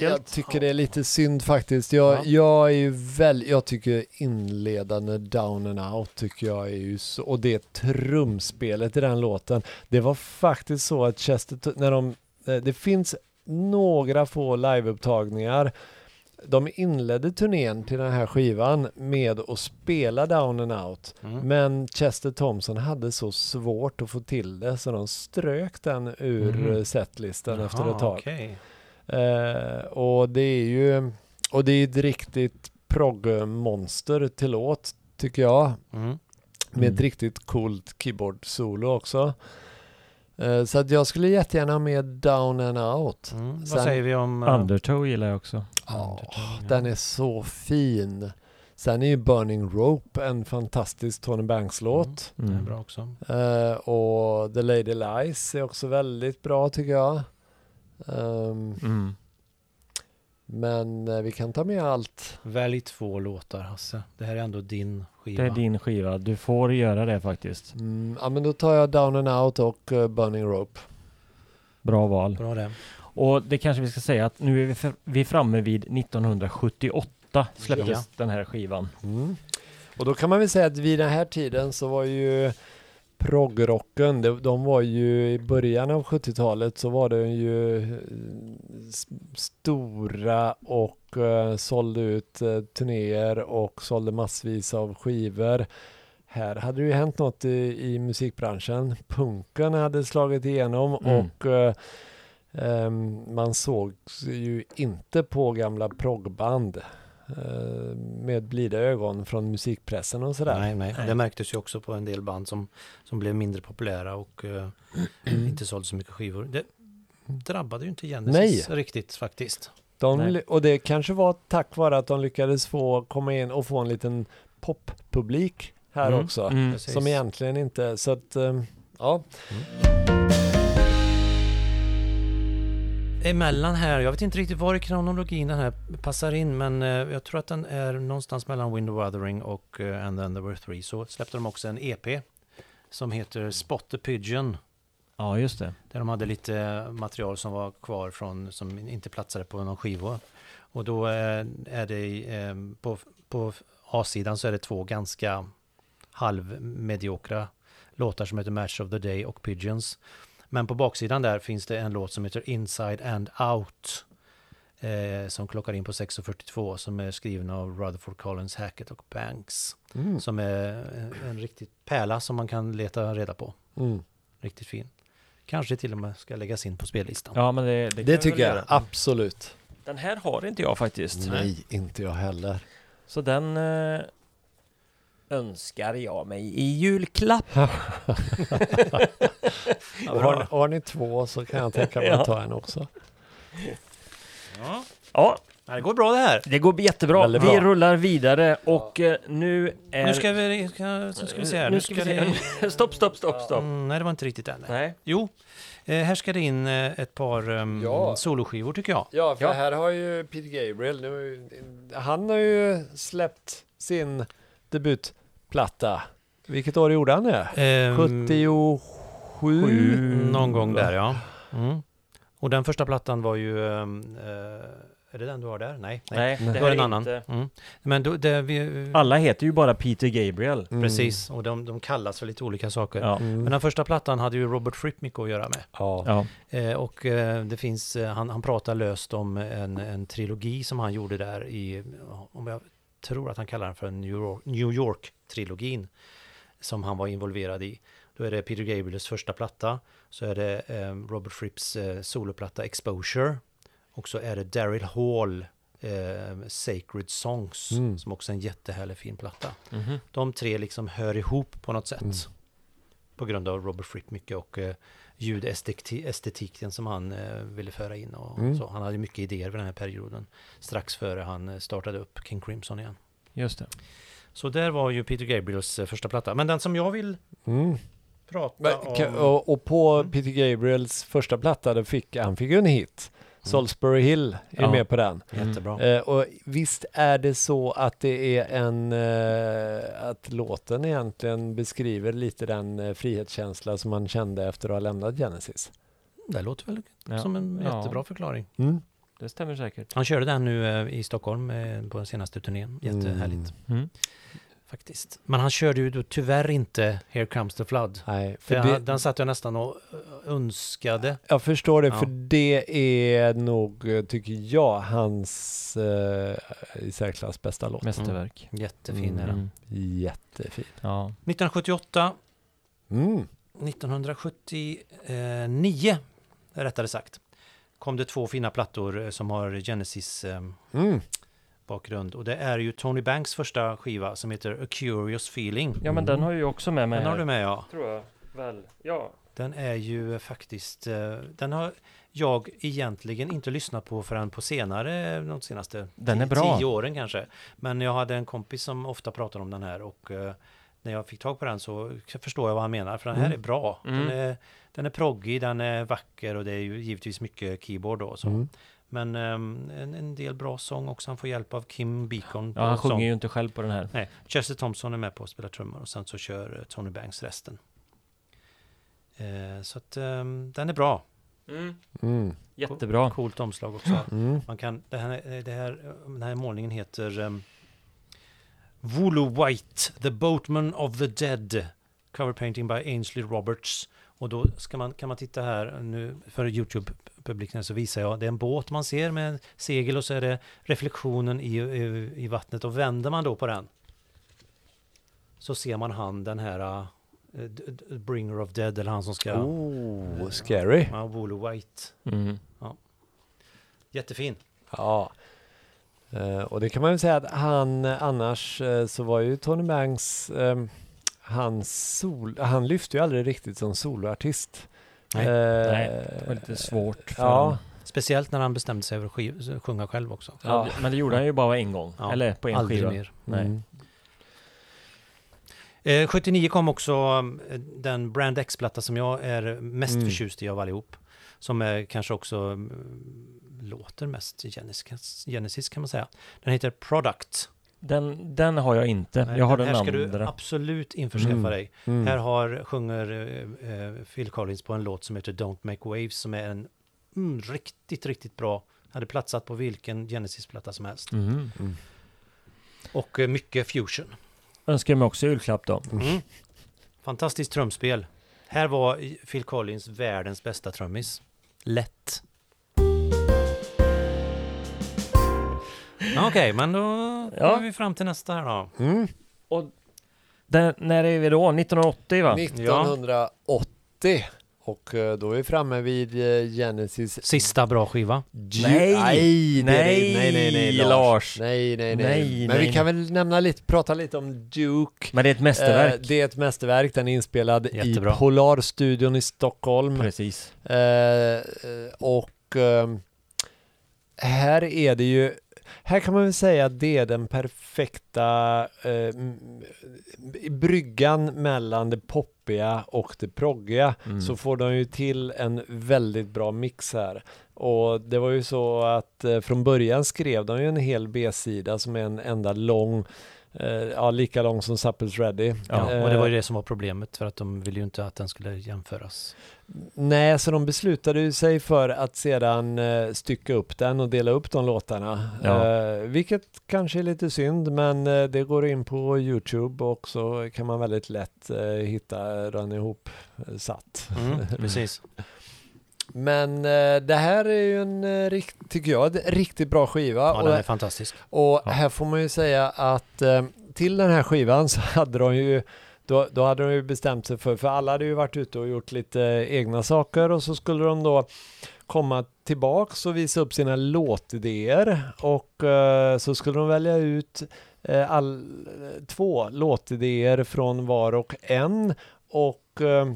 jag? Jag tycker det är lite synd faktiskt. Jag, Ja. jag är ju väl, jag tycker inledande Down and Out tycker jag är ju så, och det trumspelet i den låten. Det var faktiskt så att Chester, när de, eh, det finns några få liveupptagningar. De inledde turnén till den här skivan med att spela Down and Out. Mm. Men Chester Thompson hade så svårt att få till det så de strök den ur Mhm. eh, setlistan efter Jaha, ett tag. okej. Eh, och det är ju och det är ett riktigt proggmonster till låt tycker jag. Mm. Med ett Mm. riktigt coolt keyboard-solo också. Eh, så att jag skulle jättegärna ha med Down and Out. Mm. Vad Sen- säger vi om... eh, Undertow gillar jag också. Ja, Undertone, den är så fin. Sen är ju Burning Rope en fantastisk Tony Banks-låt. Det är Mm. bra också. Eh, och The Lady Lies är också väldigt bra tycker jag. Mm. Men eh, vi kan ta med allt. Välj två låtar Hasse. Det här är ändå din skiva. Det är din skiva. Du får göra det faktiskt. Mm, ja men då tar jag Down and Out och eh, Burning Rope. Bra val. Bra det. Och det kanske vi ska säga att nu är vi, fr- vi är framme vid 1978 släpptes Ja. den här skivan. Mm. Och då kan man väl säga att vid den här tiden så var ju proggrocken, de, de var ju i början av 70-talet så var det ju eh, stora och eh, sålde ut uh, turnéer och sålde massvis av skivor. Här hade det ju hänt något i, i musikbranschen. Punken hade slagit igenom Mm. och eh, ehm, man såg ju inte på gamla proggband eh, med blida ögon från musikpressen och sådär. Nej, nej. Nej. Det märktes ju också på en del band som, som blev mindre populära och eh, <clears throat> inte sålde så mycket skivor. Det, drabbade ju inte Genesis riktigt faktiskt. De, Nej. och det kanske var tack vare att de lyckades få komma in och få en liten poppublik här Mm. också. Mm. Som egentligen inte, så att eh, ja. Emellan här, jag vet inte riktigt var i kronologin den här passar in, men eh, jag tror att den är någonstans mellan Wind of Wuthering och eh, And then there were three. Så släppte de också en EP som heter Spot the Pigeon. Ja, just det. Där de hade lite material som var kvar från, som inte platsade på någon skiva. Och då eh, är det eh, på, på A-sidan så är det två ganska halvmediokra låtar som heter Match of the Day och Pigeons. Men på baksidan där finns det en låt som heter Inside and Out. Eh, som klockar in på 6.42 som är skriven av Rutherford Collins, Hackett och Banks. Mm. Som är en, en riktigt pärla som man kan leta reda på. Mm. Riktigt fin. Kanske till och med ska läggas in på spellistan. Ja, men det, det, Det tycker jag, göra. absolut. Den här har inte jag faktiskt. Nej, inte jag heller. Så den eh, önskar jag mig i julklapp. Och <laughs> har, ni, har ni två så kan jag tänka mig Ja. att ta en också. Ja. Ja, Ja, Det går bra det här. det går jättebra. Väldigt Vi bra. rullar vidare och eh, nu är... Nu ska vi, ska, nu ska vi se här. Nu ska vi det, <laughs> stopp, stopp, stopp, stopp. Mm, nej, det var inte riktigt än. Nej. Jo, eh, här ska det in eh, ett par um, Ja. soloskivor tycker jag. Ja, för Ja. här har ju Peter Gabriel, nu, han har ju släppt sin debutplatta. Vilket år gjorde han det? Ehm, 77? Sju. Någon gång där ja. Mm. Och den första plattan var ju... ehm, eh, är det den du har där? Nej. Nej, Nej. det var en annan. inte... Mm. Men då, det, vi, Alla heter ju bara Peter Gabriel. Mm. Precis, och de, de kallas för lite olika saker. Ja. Mm. Men den första plattan hade ju Robert Fripp mycket att göra med. ja. ja. Eh, och eh, det finns, eh, han, han pratar löst om en, en trilogi som han gjorde där i, om jag tror att han kallar den för New York- New York-trilogin, som han var involverad i. Då är det Peter Gabriels första platta, så är det eh, Robert Fripps eh, soloplatta Exposure, och så är det Daryl Hall eh, Sacred Songs, Mm. som också är en jättehärlig fin platta. Mhm. De tre liksom hör ihop på något sätt. Mm. På grund av Robert Fripp mycket och eh, ljudestetiken som han eh, ville föra in. Och Mm. så. Han hade mycket idéer vid den här perioden. Strax före han eh, startade upp King Crimson igen. Just det. Så där var ju Peter Gabriels eh, första platta. Men den som jag vill Mm. prata Men, om... och, och på Mm. Peter Gabriels första platta, fick, han fick ju en hit. Salisbury Hill är Ja. med på den. Jättebra. Eh, och visst är det så att det är en, eh, att låten egentligen beskriver lite den eh, frihetskänsla som man kände efter att ha lämnat Genesis. Det låter väl Ja. som en Ja. jättebra förklaring. Mm. Det stämmer säkert. Han körde den nu eh, i Stockholm eh, på den senaste turnén. Jättehärligt Mm. Faktiskt. Men han körde ju då tyvärr inte Here Comes the Flood. Nej, för det, den, satt jag nästan och eh, önskade. jag förstår det, Ja. för det är nog, eh, tycker jag, hans eh, i särklass bästa låt. Mästerverk. Jättefin är den. Mm. Jättefin. Ja. 1978, Mm. 1979 rättare sagt, kom det två fina plattor eh, som har Genesis eh, Mm. Bakgrund. Och det är ju Tony Banks första skiva som heter A Curious Feeling. ja, men den har ju också med mig Den har du med ja. Tror jag väl. Ja. Den är ju faktiskt, eh, den har jag egentligen inte lyssnat på förrän på senare, de senaste Den är bra. tio åren kanske. Men jag hade en kompis som ofta pratar om den här och eh, när jag fick tag på den så förstår jag vad han menar, för den här Mm. är bra. Mm. Den, är, den är proggig, den är vacker och det är ju givetvis mycket keyboard då. Så. Mm. Men ehm, en, en del bra sång också, han får hjälp av Kim Beacon. Ja, han på sång. sjunger ju inte själv på den här. Nej, Chester Thompson är med på att spela trummor och sen så kör eh, Tony Banks resten. Eh, så att ehm, den är bra. Mm. Jättebra. Coolt omslag också. Mm. Man kan, det här, det här, den här målningen heter um, White, The Boatman of the Dead. Cover painting by Ainsley Roberts. Och då ska man, kan man titta här nu för Youtube-publiken så visar jag. Det är en båt man ser med segel och så är det reflektionen i, i, i vattnet. Och vänder man då på den så ser man han den här uh, Bringer of Dead eller han som ska... Oh, scary. Ja, Vulu White. Mm. Jättefin. Ja. Eh, och det kan man ju säga att han eh, annars så var ju Tony Banks, eh, han, sol, han lyfte ju aldrig riktigt som soloartist. Nej, Eh, nej, Det var lite svårt för Ja. honom. Speciellt när han bestämde sig för att sjunga själv också. Ja, men det gjorde han ju bara en gång. Ja, Eller på en Aldrig skiva. mer. Nej. Mm. Eh, 79 kom också eh, den Brand X-platta som jag är mest Mm. förtjust i av allihop. Som är kanske också mm, låter mest Genesis, Genesis kan man säga. Den heter Product. Den, den har jag inte. Nej, jag har den den här ska du andra. absolut införskaffa Mm. dig. Mm. Här har, sjunger eh, eh, Phil Collins på en låt som heter Don't Make Waves som är en mm, riktigt, riktigt bra. Hade platsat på vilken Genesis-platta som helst. Mhm. Och eh, mycket fusion. Önskar jag mig också julklapp då. Mm. Fantastiskt trumspel. Här var Phil Collins världens bästa trummis. Lätt. Okej, men då Ja. är vi fram till nästa här då. Mm. Den, när är vi då? 1980 va? 1980. Och eh, då är vi framme vid eh, Genesis Sista bra skiva. Ju- Nej! nej, Nej, nej, nej, nej, Lars. Lars. Nej, nej, nej. Nej, Men nej. vi kan väl nämna lite, prata lite om Duke. Men det är ett mästerverk. Eh, det är ett mästerverk, den är inspelad Jättebra. i Polarstudion i Stockholm. Precis. Eh, eh, och eh, här är det ju, här kan man väl säga att det är den perfekta eh, bryggan mellan det poppiga och det proggiga. Mm. Så får de ju till en väldigt bra mix här. Och det var ju så att eh, från början skrev de ju en hel B-sida som är en enda lång, ja lika lång som Supples Ready. Ja, och det var ju Eh, det som var problemet för att de ville ju inte att den skulle jämföras. Nej, så de beslutade sig för att sedan eh, stycka upp den och dela upp de låtarna. Ja. Eh, vilket kanske är lite synd, men eh, det går in på Youtube och så kan man väldigt lätt eh, hitta den ihop eh, satt. Mm, precis. <laughs> Men eh, det här är ju en, eh, tycker jag, en riktigt bra skiva. Ja, och den är fantastisk. och Ja. här får man ju säga att eh, till den här skivan <laughs> så hade de ju då, då hade de ju bestämt sig för, för alla hade ju varit ute och gjort lite egna saker och så skulle de då komma tillbaks och visa upp sina låtidéer och eh, så skulle de välja ut eh, all, två låtidéer från var och en och eh,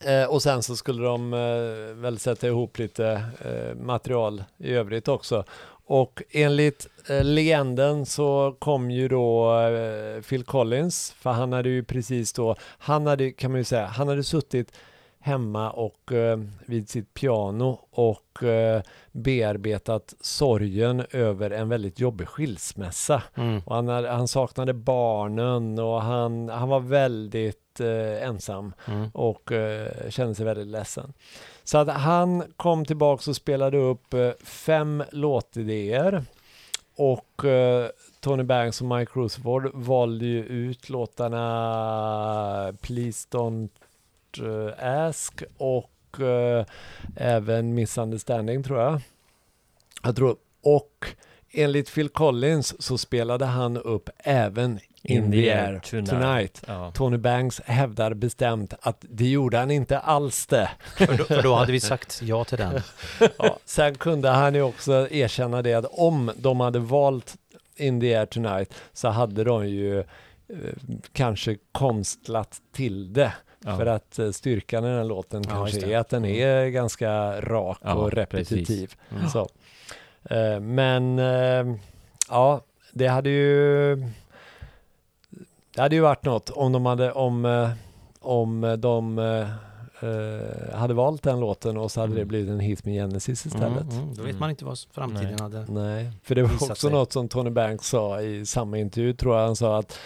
Eh, och sen så skulle de eh, väl sätta ihop lite eh, material i övrigt också. Och enligt eh, legenden så kom ju då eh, Phil Collins, för han hade ju precis då, han hade, kan man ju säga, han hade suttit hemma och eh, vid sitt piano och eh, bearbetat sorgen över en väldigt jobbig skilsmässa. Mm. Och han, hade, han saknade barnen och han, han var väldigt eh, ensam Mm. och eh, kände sig väldigt ledsen. Så att han kom tillbaks och spelade upp eh, fem låtidéer och eh, Tony Banks och Mike Rutherford valde ju ut låtarna Please Don't eh, Ask och eh, även Misunderstanding tror jag. Jag tror, och enligt Phil Collins så spelade han upp även In, the, Air Tonight. Ja. Tony Banks hävdar bestämt att det gjorde han inte alls det. För, då, för då hade vi sagt ja till den. <laughs> Ja, sen kunde han ju också erkänna det att om de hade valt In the Air Tonight så hade de ju eh, kanske konstlat till det. Ja. För att eh, styrkan i den här låten Ja, kanske är att den är ganska rak Ja, och repetitiv. Mm. Så. Eh, men eh, ja, det hade ju det hade ju varit något om de hade om, eh, om de eh, eh, hade valt den låten och så hade det Mm. blivit en hit med Genesis istället. Mm, mm. Då vet man inte vad framtiden Nej. hade. Nej, för det var också sig. något som Tony Banks sa i samma intervju tror jag. Han sa att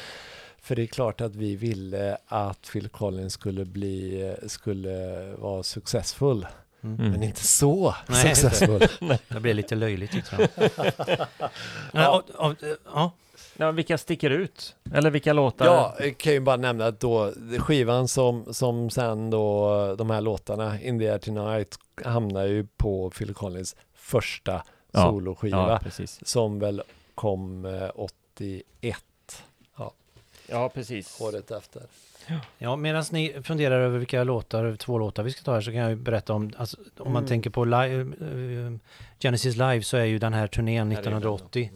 för det är klart att vi ville att Phil Collins skulle bli, skulle vara successfull. Mm. Mm. Men inte så Nej, inte. successfull. <laughs> Det blev lite löjligt tyckte jag. <laughs> ja. och, och, ja. Ja, vilka sticker ut? Eller vilka låtar? Ja, jag kan ju bara nämna att då skivan som, som sen då de här låtarna, In the Air Tonight, hamnar ju på Phil Collins första Ja, soloskiva ja, precis. som väl kom eh, 81 Ja, precis. året efter. Ja, medan ni funderar över vilka låtar, två låtar vi ska ta här så kan jag ju berätta om, alltså, om man Mm. tänker på live, eh, Genesis Live så är ju den här turnén 1980,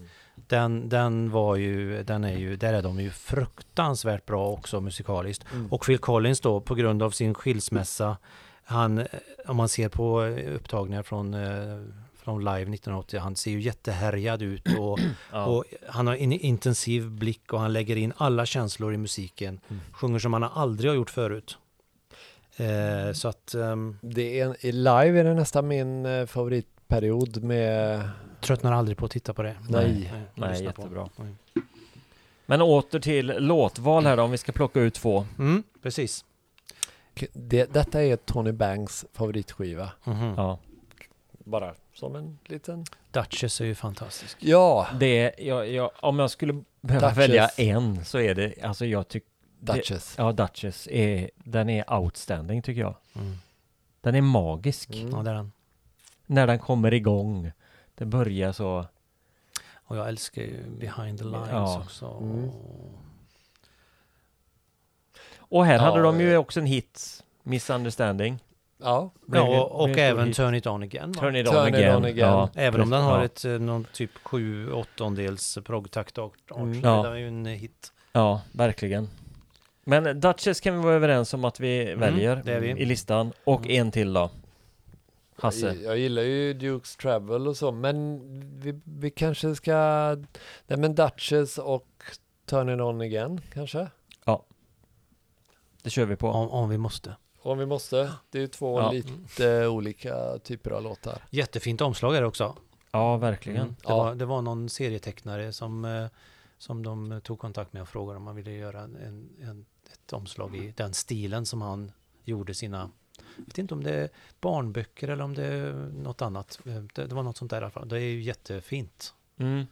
den, den var ju, den är ju, där är de ju fruktansvärt bra också musikaliskt. Mm. Och Phil Collins då på grund av sin skilsmässa Han, om man ser på upptagningar från, eh, från live 1980, han ser ju jättehärjad ut och, <clears throat> Ja. och han har en intensiv blick och han lägger in alla känslor i musiken. Mm. Sjunger som han aldrig har gjort förut. Eh, så att ehm, Det är live är det nästan min eh, favoritperiod med... tröttnar aldrig på att titta på det. Nej. Nej, lyssna på. jättebra. Nej. Men åter till låtval här då, om vi ska plocka ut två. Mm, precis. Det, detta är Tony Banks favoritskiva. Mhm. Ja. Bara som en liten... Duchess är ju fantastisk. Ja, Det jag, jag, om jag skulle behöva Duchess. välja en så är det, alltså jag tycker, Duchess. ja Duchess är, den är outstanding tycker jag. Mm. Den är magisk. Mm. Ja, det är den. När den kommer igång. Det börjar så, Och jag älskar ju Behind the Lines Ja. också. Mm. och här Ja, hade de ju eh. också en hit, Misunderstanding. Ja, Ja, och, och även hit. Turn It On Again. va? Turn it Turn on it again. on again. Ja, Även om den har ja. ett eh, någon typ sju åttondels proggtakt och Mm. Ja. Det är ju en eh, hit. Ja, verkligen. Men Duchess kan vi vara överens om att vi väljer Mm, det är vi. i listan. Och en till då. Hasse. Jag, jag gillar ju Dukes Travel och så, men vi, vi kanske ska... Nej men Duchess och Turn It On Again kanske? Det kör vi på. Om, om vi måste. Om vi måste. Det är ju två Ja. lite olika typer av låtar. Jättefint omslag är det också. Ja, verkligen. Mm. Det, Ja. var, det var någon serietecknare som, eh, som de tog kontakt med och frågade om man ville göra en, en, ett omslag i den stilen som han gjorde sina jag vet inte om det är barnböcker eller om det är något annat. Eh, Det, det var något sånt där i alla fall. Det är ju jättefint. Mm.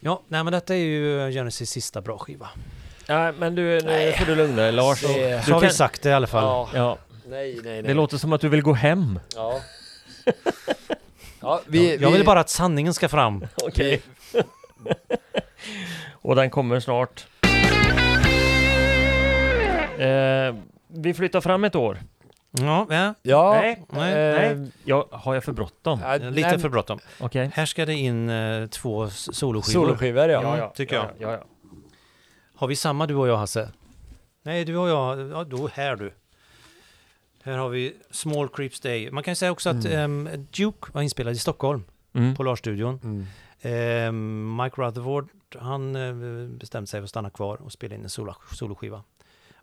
Ja, nej men detta är ju Genesis sista bra skiva. Ja, men du, nu får du lugna dig Lars. Det- Så Du har vi kan, sagt det i alla fall. Ja, ja, nej, nej, nej. det låter som att du vill gå hem. Ja. <laughs> ja, vi, jag vi, vill bara att sanningen ska fram. <laughs> Okej. Och den kommer snart. Eh, vi flyttar fram ett år. Ja, ja Ja, Nej, nej, eh, nej. Jag, har jag för bråttom? ja, lite nej, för bråttom. Okej. Här ska det in eh, två soloskivor. Soloskivor ja. Ja, ja. tycker jag. Ja, ja. Har vi samma du och jag Hasse? Nej, du och jag. Ja, då här du. Här har vi Small Creeps Day. Man kan ju säga också att ehm, Duke var inspelad i Stockholm Mm. på Lars-studion. Mm. Ehm, Mike Rutherford, han eh, bestämde sig för att stanna kvar och spela in en solo, soloskiva.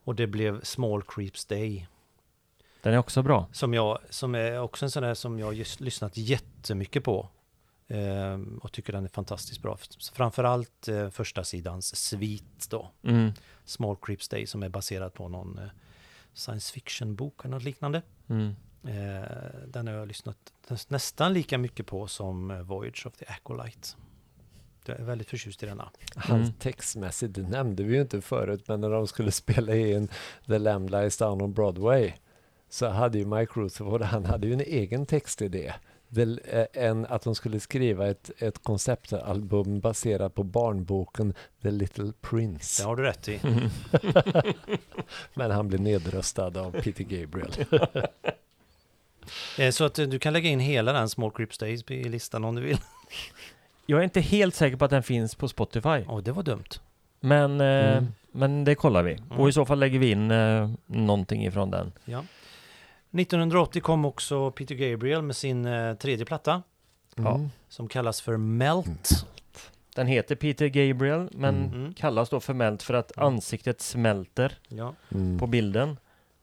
Och det blev Small Creeps Day. Den är också bra. Som, jag, som är också en sån där som jag just lyssnat jättemycket på. Ehm, och tycker den är fantastiskt bra. Framförallt eh, första sidans svit då. Mm. Small Creeps Day som är baserad på någon eh, science fiction-bok eller något liknande. Mm. Eh, den har jag lyssnat näs- nästan lika mycket på som eh, Voyage of the Acolyte. Jag är väldigt förtjust i denna. Mm. textmässigt, det nämnde vi ju inte förut, men när de skulle <laughs> spela in The Lamb Lies Down on Broadway så hade ju Mike Rutherford, han hade ju en egen textidé. The, eh, en, att de skulle skriva ett, ett konceptalbum baserat på barnboken The Little Det Prince. har du rätt i. <laughs> Men han blev nedröstad av Peter Gabriel. <laughs> Eh, så att eh, du kan lägga in hela den Small Creeps Day i listan om du vill. Jag är inte helt säker på att den finns på Spotify. Åh, det var dumt. Men, eh, Mm. men det kollar vi. Mm. Och i så fall lägger vi in eh, någonting ifrån den. Ja. 1980 kom också Peter Gabriel med sin eh, tredje platta Ja. Mm. som kallas för Melt. Den heter Peter Gabriel, men Mm. Mm. kallas då för Melt för att ansiktet smälter Ja, Mm. på bilden.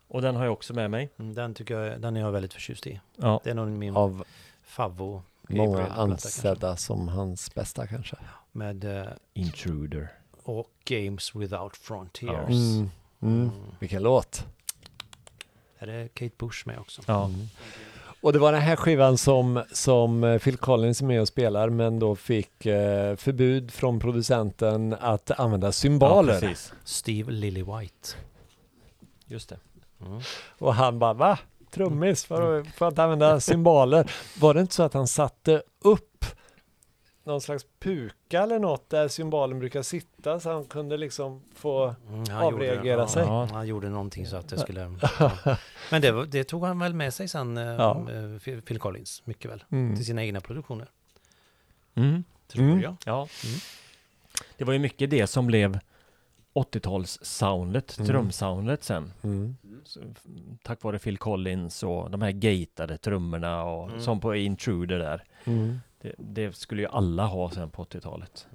Och den har jag också med mig. mm, den, tycker jag, den är jag väldigt förtjust i. Ja. Det är nog min Av favvo. Många ansedda som hans bästa kanske. Med eh, Intruder. och Games Without Frontiers. Ja. Mm. Mm. Mm. Vilken låt! Är det Kate Bush med också? Ja. Mm. Och det var den här skivan som, som eh, Phil Collins är med och spelar men då fick eh, förbud från producenten att använda ja, cymbaler. precis. Steve Lillywhite. Just det. Mm. och han bara va? Trummis för, för att använda cymbaler. Var det inte så att han satte upp någon slags puka eller något där cymbalen brukar sitta så han kunde liksom få Mm, Avreagera gjorde, sig. Ja, han gjorde någonting så att det skulle... Ja. <laughs> Men det, det tog han väl med sig sen, eh, Ja. eh, Phil Phil Collins, mycket väl. mm. Till sina egna produktioner. Mm. Tror Mm. jag. Ja. Mm. Det var ju mycket det som blev 80-tals-soundet, Mm. trumsoundet sen. Mm. Så, tack vare Phil Collins och de här gatade trummorna och Mm. som på Intruder där. Mm. Det, det skulle ju alla ha sen på 80-talet.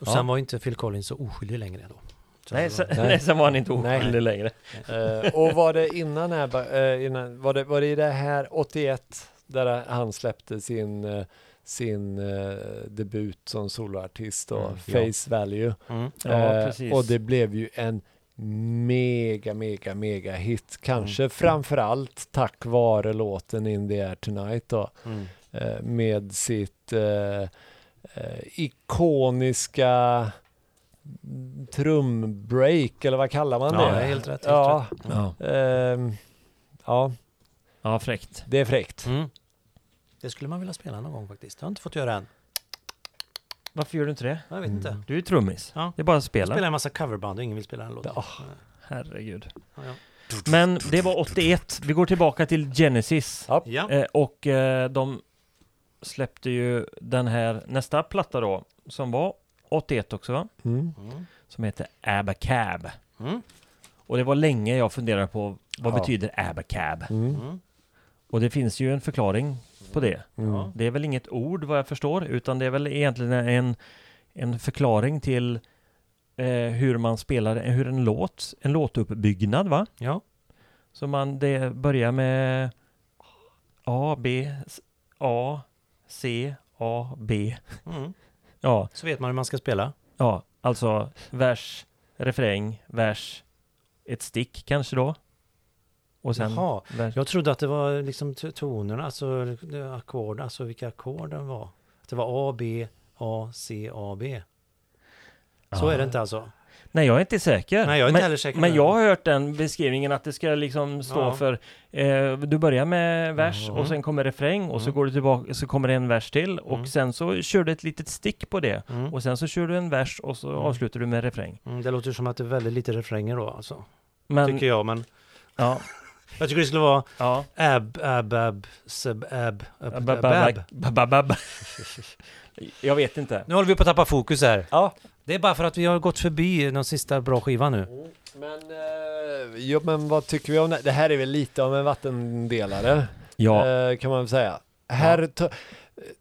Och Ja. sen var inte Phil Collins så oskyldig längre då. Nej, sen, var- Nej. <laughs> nej, sen var han inte oskyldig längre. Eh, och var det innan, Abba, eh, innan var, det, var det i det här 81 där han släppte sin, eh, sin eh, debut som soloartist och Mm, ja. Face Value. Mm. Ja, Eh, och det blev ju en mega, mega, mega hit. Kanske Mm. framförallt tack vare låten In the Air Tonight då. Mm. Eh, med sitt eh, eh, ikoniska trumbreak, eller vad kallar man Ja, det? är helt rätt. Helt Ja, rätt. Ja, ehm, ja, ja fräckt. det är fräckt. Mm. Det skulle man vilja spela någon gång faktiskt. Det har jag inte fått göra än. Varför gör du inte det? Jag vet inte. Du är trummis. Ja. Det är bara att Jag spela. spelar en massa coverband och ingen vill spela den låten. Ja. Herregud. Ja, ja. Men det var 81. Vi går tillbaka till Genesis. Ja. Ja. Eh, och eh, de släppte ju den här nästa platta då, som var 81 också va? Mm. Mm. Som heter Abacab. Mm. Och det var länge jag funderade på vad Ja. betyder Abacab? Mm. Mm. Och det finns ju en förklaring på det. Mm. Det är väl inget ord vad jag förstår, utan det är väl egentligen en, en förklaring till eh, hur man spelar, hur en låt, en låtuppbyggnad va? ja. Så man det börjar med A, B, A, C, A, B. Mm. <laughs> Ja, Så vet man hur man ska spela. ja, alltså vers, refräng, vers, ett stick kanske då. Och sen Jaha. Jag trodde att det var liksom tonerna, alltså det- ackord, alltså vilka ackord den var. Att det var A, B, A, C, A, B. Så Ja. är det inte alltså. Nej, jag är inte säker. Nej, jag är inte men, säker. Men jag har hört den beskrivningen att det ska liksom stå Ja. för eh, Du börjar med vers Mhm. och sen kommer refräng och så Mm. går du tillbaka så kommer det en vers till och Mm. sen så kör du ett litet stick på det Mm. och sen så kör du en vers och så Mm. avslutar du med refräng. Mm, det låter som att det är väldigt lite refränger då alltså. Men Tycker jag, men ja, <laughs> jag tycker det skulle vara ja. ab, ab, ab, sub, ab, ab, ab, ab. Babab- babab. <laughs> Jag vet inte. Nu håller vi på att tappa fokus här. Ja. Det är bara för att vi har gått förbi den sista bra skivan nu. Men, eh, jo, men vad tycker vi om det? Det här är väl lite av en vattendelare, Ja, eh, kan man väl säga. Här to-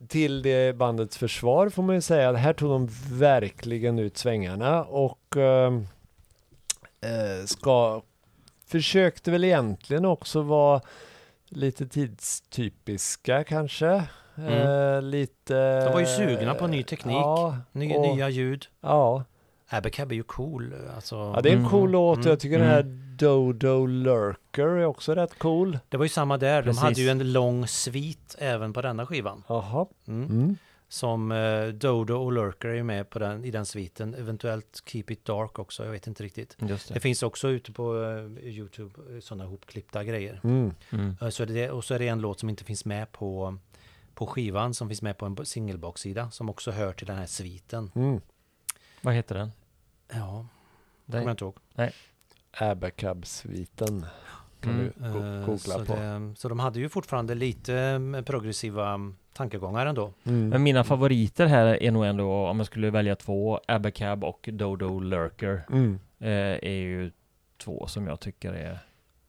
till det bandets försvar får man ju säga att här tog de verkligen ut svängarna och ehm, eh, ska försökte väl egentligen också vara lite tidstypiska kanske. Eh, lite... Mm. De var ju sugna på ny teknik. Ja, Ny, och- Nya ljud. ja. Abacab är ju cool. Alltså, ja, det är en Mm. cool låt. Mm. Jag tycker den här Dodo Lurker är också rätt cool. Det var ju samma där. Precis. De hade ju en lång svit även på denna skivan. Jaha. Mm. Som eh, Dodo och Lurker är med på den, i den sviten. Eventuellt Keep It Dark också, jag vet inte riktigt. just Det det. finns också ute på eh, Youtube eh, sådana hopklippta grejer. Mm. Mm. Eh, så det, och så är det en låt som inte finns med på, på skivan som finns med på en singelbaksida som också hör till den här sviten. Mm. Vad heter den? Ja, Det- kommer jag inte ihåg. Abacab-sviten kan Mm. du go- googla så, på. det, så de hade ju fortfarande lite progressiva mm, tankegångar ändå. Mm. Men mina favoriter här är nog ändå, om jag skulle välja två, Abacab och Dodo Lurker. Mm. Eh, är ju två som jag tycker är...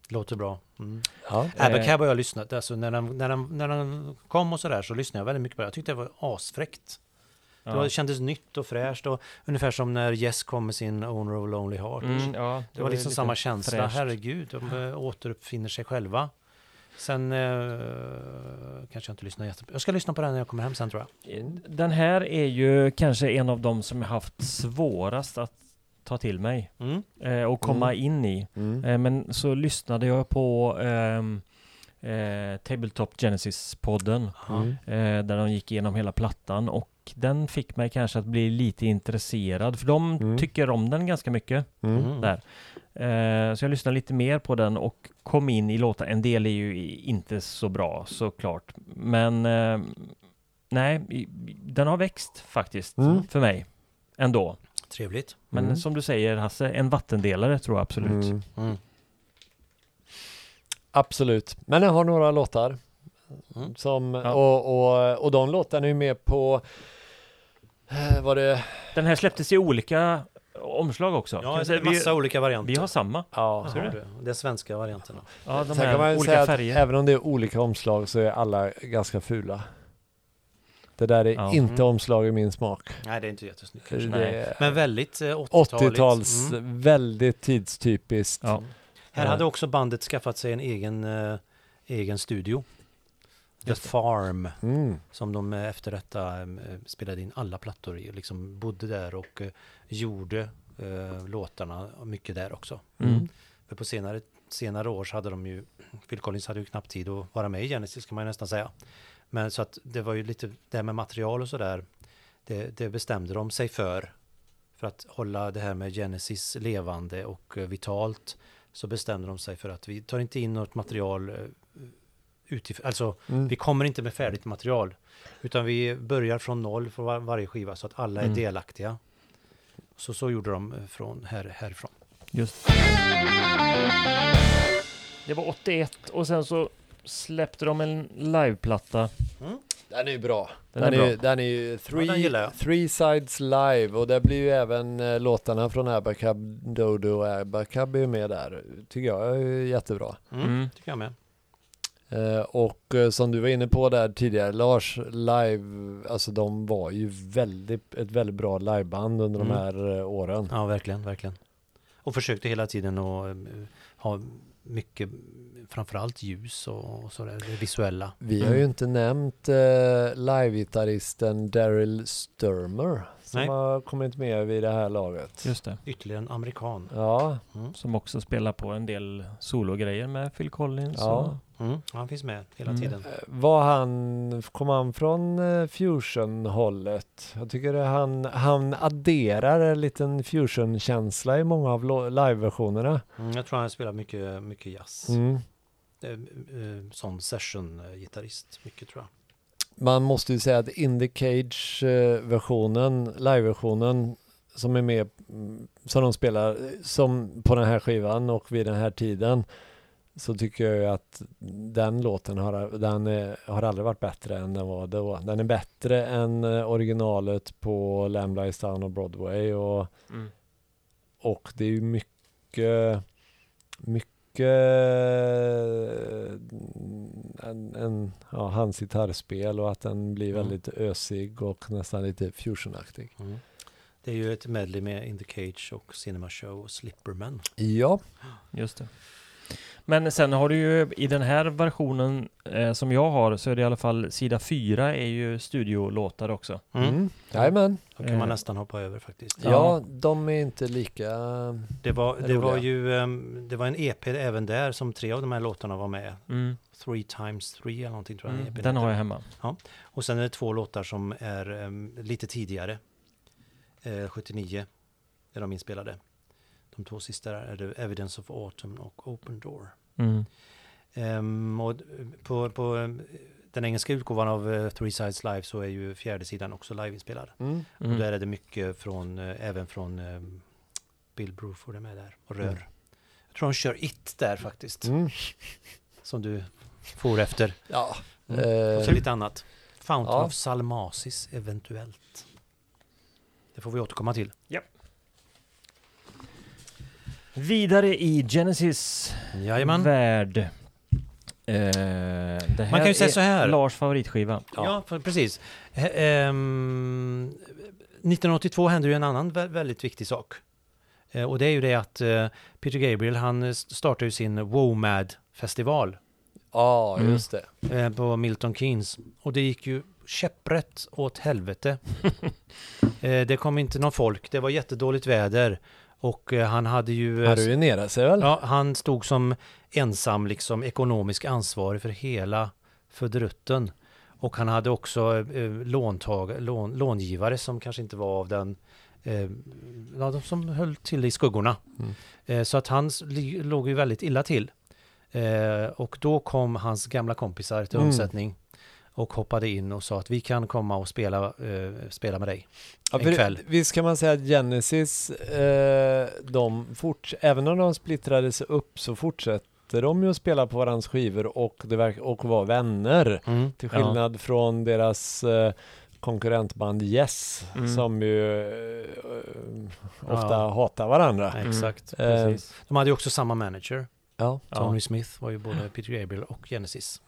Låter bra. Mm. Ja. Eh, Abacab har jag lyssnat, alltså när den, när, den, när den kom och sådär så lyssnade jag väldigt mycket på det. Jag tyckte det var asfräckt. Det, var, Ja. det kändes nytt och fräscht och ungefär som när Yes kom med sin Owner of Lonely Heart. Mm, ja, det var liksom samma känsla, fräscht. herregud, de eh, återuppfinner sig själva. Sen eh, kanske jag inte lyssnar jättebra. Jag ska lyssna på den när jag kommer hem sen tror jag. Den här är ju kanske en av de som jag haft svårast att ta till mig Mm. eh, och komma in i. Mm. Eh, men så lyssnade jag på ehm, eh, Tabletop Genesis-podden Mm. eh, där de gick igenom hela plattan och den fick mig kanske att bli lite intresserad för de Mm. tycker om den ganska mycket. Mm. Mm. Där. Eh, så jag lyssnade lite mer på den och kom in i låtar. En del är ju inte så bra såklart. Men eh, nej, den har växt faktiskt Mm. för mig ändå. Trevligt. Men Mm. som du säger Hasse, en vattendelare tror jag absolut. Mm. Mm. Absolut. Men jag har några låtar. Mm. Som, Ja. och, och, och de låtarna är ju med på, eh, var det, Den här släpptes i olika omslag också. Ja, vi det är massa olika varianter. vi, vi har samma. Ja. Du det? Det är svenska varianterna. Ja, de Sen kan man här olika säga färger. att även om det är olika omslag så är alla ganska fula. Det där är Ja. inte Mm. omslag i min smak. Nej, det är inte jättesnyggt. Är Men väldigt eh, 80-taligt. 80-tals, Mm. väldigt tidstypiskt. Ja. Här Ja. hade också bandet skaffat sig en egen, eh, egen studio. The Farm. Mm. Som de eh, efter detta eh, spelade in alla plattor i. Liksom bodde där och eh, gjorde eh, låtarna mycket där också. Mm. För på senare, senare år så hade de ju, Phil Collins hade ju knappt tid att vara med i Genesis kan man ju nästan säga. Men så att det var ju lite, det här med material och sådär, det, det bestämde de sig för. För att hålla det här med Genesis levande och vitalt så bestämde de sig för att vi tar inte in något material utifrån, alltså Mm. vi kommer inte med färdigt material. Utan vi börjar från noll för var, varje skiva så att alla är Mm. delaktiga. Så så gjorde de eh, från här, härifrån. Just. Det var 81 och sen så släppte de en liveplatta. Den är ju bra. Den Den, är är, bra. ju- den är ju three, jag. three Sides Live och det blir ju även eh, låtarna från Abacab Dodo och Abacab är ju med där. Tycker jag är jättebra. Mm, Mm. Tycker jag med. Eh, och eh, som du var inne på där tidigare, Lars live, alltså de var ju väldigt, ett väldigt bra liveband under Mm. de här eh, åren. Ja, verkligen, verkligen. Och försökte hela tiden att ha mycket, framförallt ljus och, och sådär, det visuella. Vi har Mm. ju inte nämnt eh, livegitarristen Daryl Sturmer som Nej. har kommit med vid det här laget. Just det. Ytterligare en amerikan. Ja, Mm. Som också spelar på en del sologrejer med Phil Collins. Ja. Mm. Han finns med hela Mm. tiden. Eh, Var han, kom han från eh, fusion-hållet? Jag tycker att han, han adderar en liten fusion-känsla i många av live-versionerna. Mm. Jag tror han spelar mycket, mycket jazz. Mm. Eh, Sån session-gitarrist, mycket tror jag. Man måste ju säga att In the Cage-versionen, live-versionen som är med, mm, som de spelar, som på den här skivan och vid den här tiden, så tycker jag ju att den låten har, den är, har aldrig varit bättre än den var då. Den är bättre än eh, originalet på Lamb Lies Down och Broadway och, Mm. och det är ju mycket, mycket en, en, ja, hans gitarrspel och att den blir Mm. väldigt ösig och nästan lite fusionaktig. Mm. Det är ju ett medley med In the Cage och Cinema Show och Slipperman. Ja, Just det. Men sen har du ju i den här versionen eh, som jag har så är det i alla fall sida 4 är ju studiolåtar också. Mm. mm. jajamän. Då kan man Eh. nästan hoppa över faktiskt. Ja. Ja. de är inte lika... Det var, det Roliga. var ju ehm, det var en EP även där som tre av de här låtarna var med. Mm. Three times three eller någonting tror jag. Mm. EPn Den har jag hemma. Och sen är det två låtar som är ehm, lite tidigare. Eh, 79 är de inspelade. De två sista är det Evidence of Autumn och Open Door. Mm. Ehm, och på, på ehm, den engelska utgåvan av eh, Three Sides Live så är ju fjärde sidan också liveinspelad. Mm. Mm. Och där är det mycket från, eh, även från ehm, Bill Bruford är med där och rör. Mm. Jag tror de kör It där faktiskt, Mm. som du for efter. Ja. Mm. Eh, Och så lite annat. Fountain ja. of Salmasis eventuellt. Det får vi återkomma till. Vidare i Genesis Jajamän. värld. Eh, det här Man kan ju säga är så här. Lars favoritskiva. Ja, för, precis. He- ehm, 1982 hände ju en annan vä- väldigt viktig sak. Eh, och det är ju det att eh, Peter Gabriel, han eh, startade ju sin WOMAD-festival Ja, Mm. just det. eh, på Milton Keynes. Och det gick ju käpprätt åt helvete. <laughs> eh, det kom inte någon folk, det var jättedåligt väder. Och eh, han hade ju... eh, Han ruinerade sig väl? Ja, han stod som ensam liksom ekonomisk ansvarig för hela fördrutten. Och han hade också eh, låntag, lån, långivare som kanske inte var av den, eh, ja, de som höll till i skuggorna. Mm. Eh, så att han låg ju väldigt illa till. Eh, och då kom hans gamla kompisar till Mm. Och hoppade in och sa att vi kan komma och spela, eh, spela med dig. Ja, en kväll. Visst kan man säga att Genesis, eh, de forts- även om de splittrades upp så fortsätter de ju att spela på varandras skivor och, det verk- och vara vänner. Mm. Till Ja. skillnad från deras eh, konkurrentband Yes Mm. som ju eh, ofta Ja. hatar varandra. Exakt. Eh, Precis. De hade ju också samma manager. ja. Tony Smith var ju både Peter Gabriel och Genesis.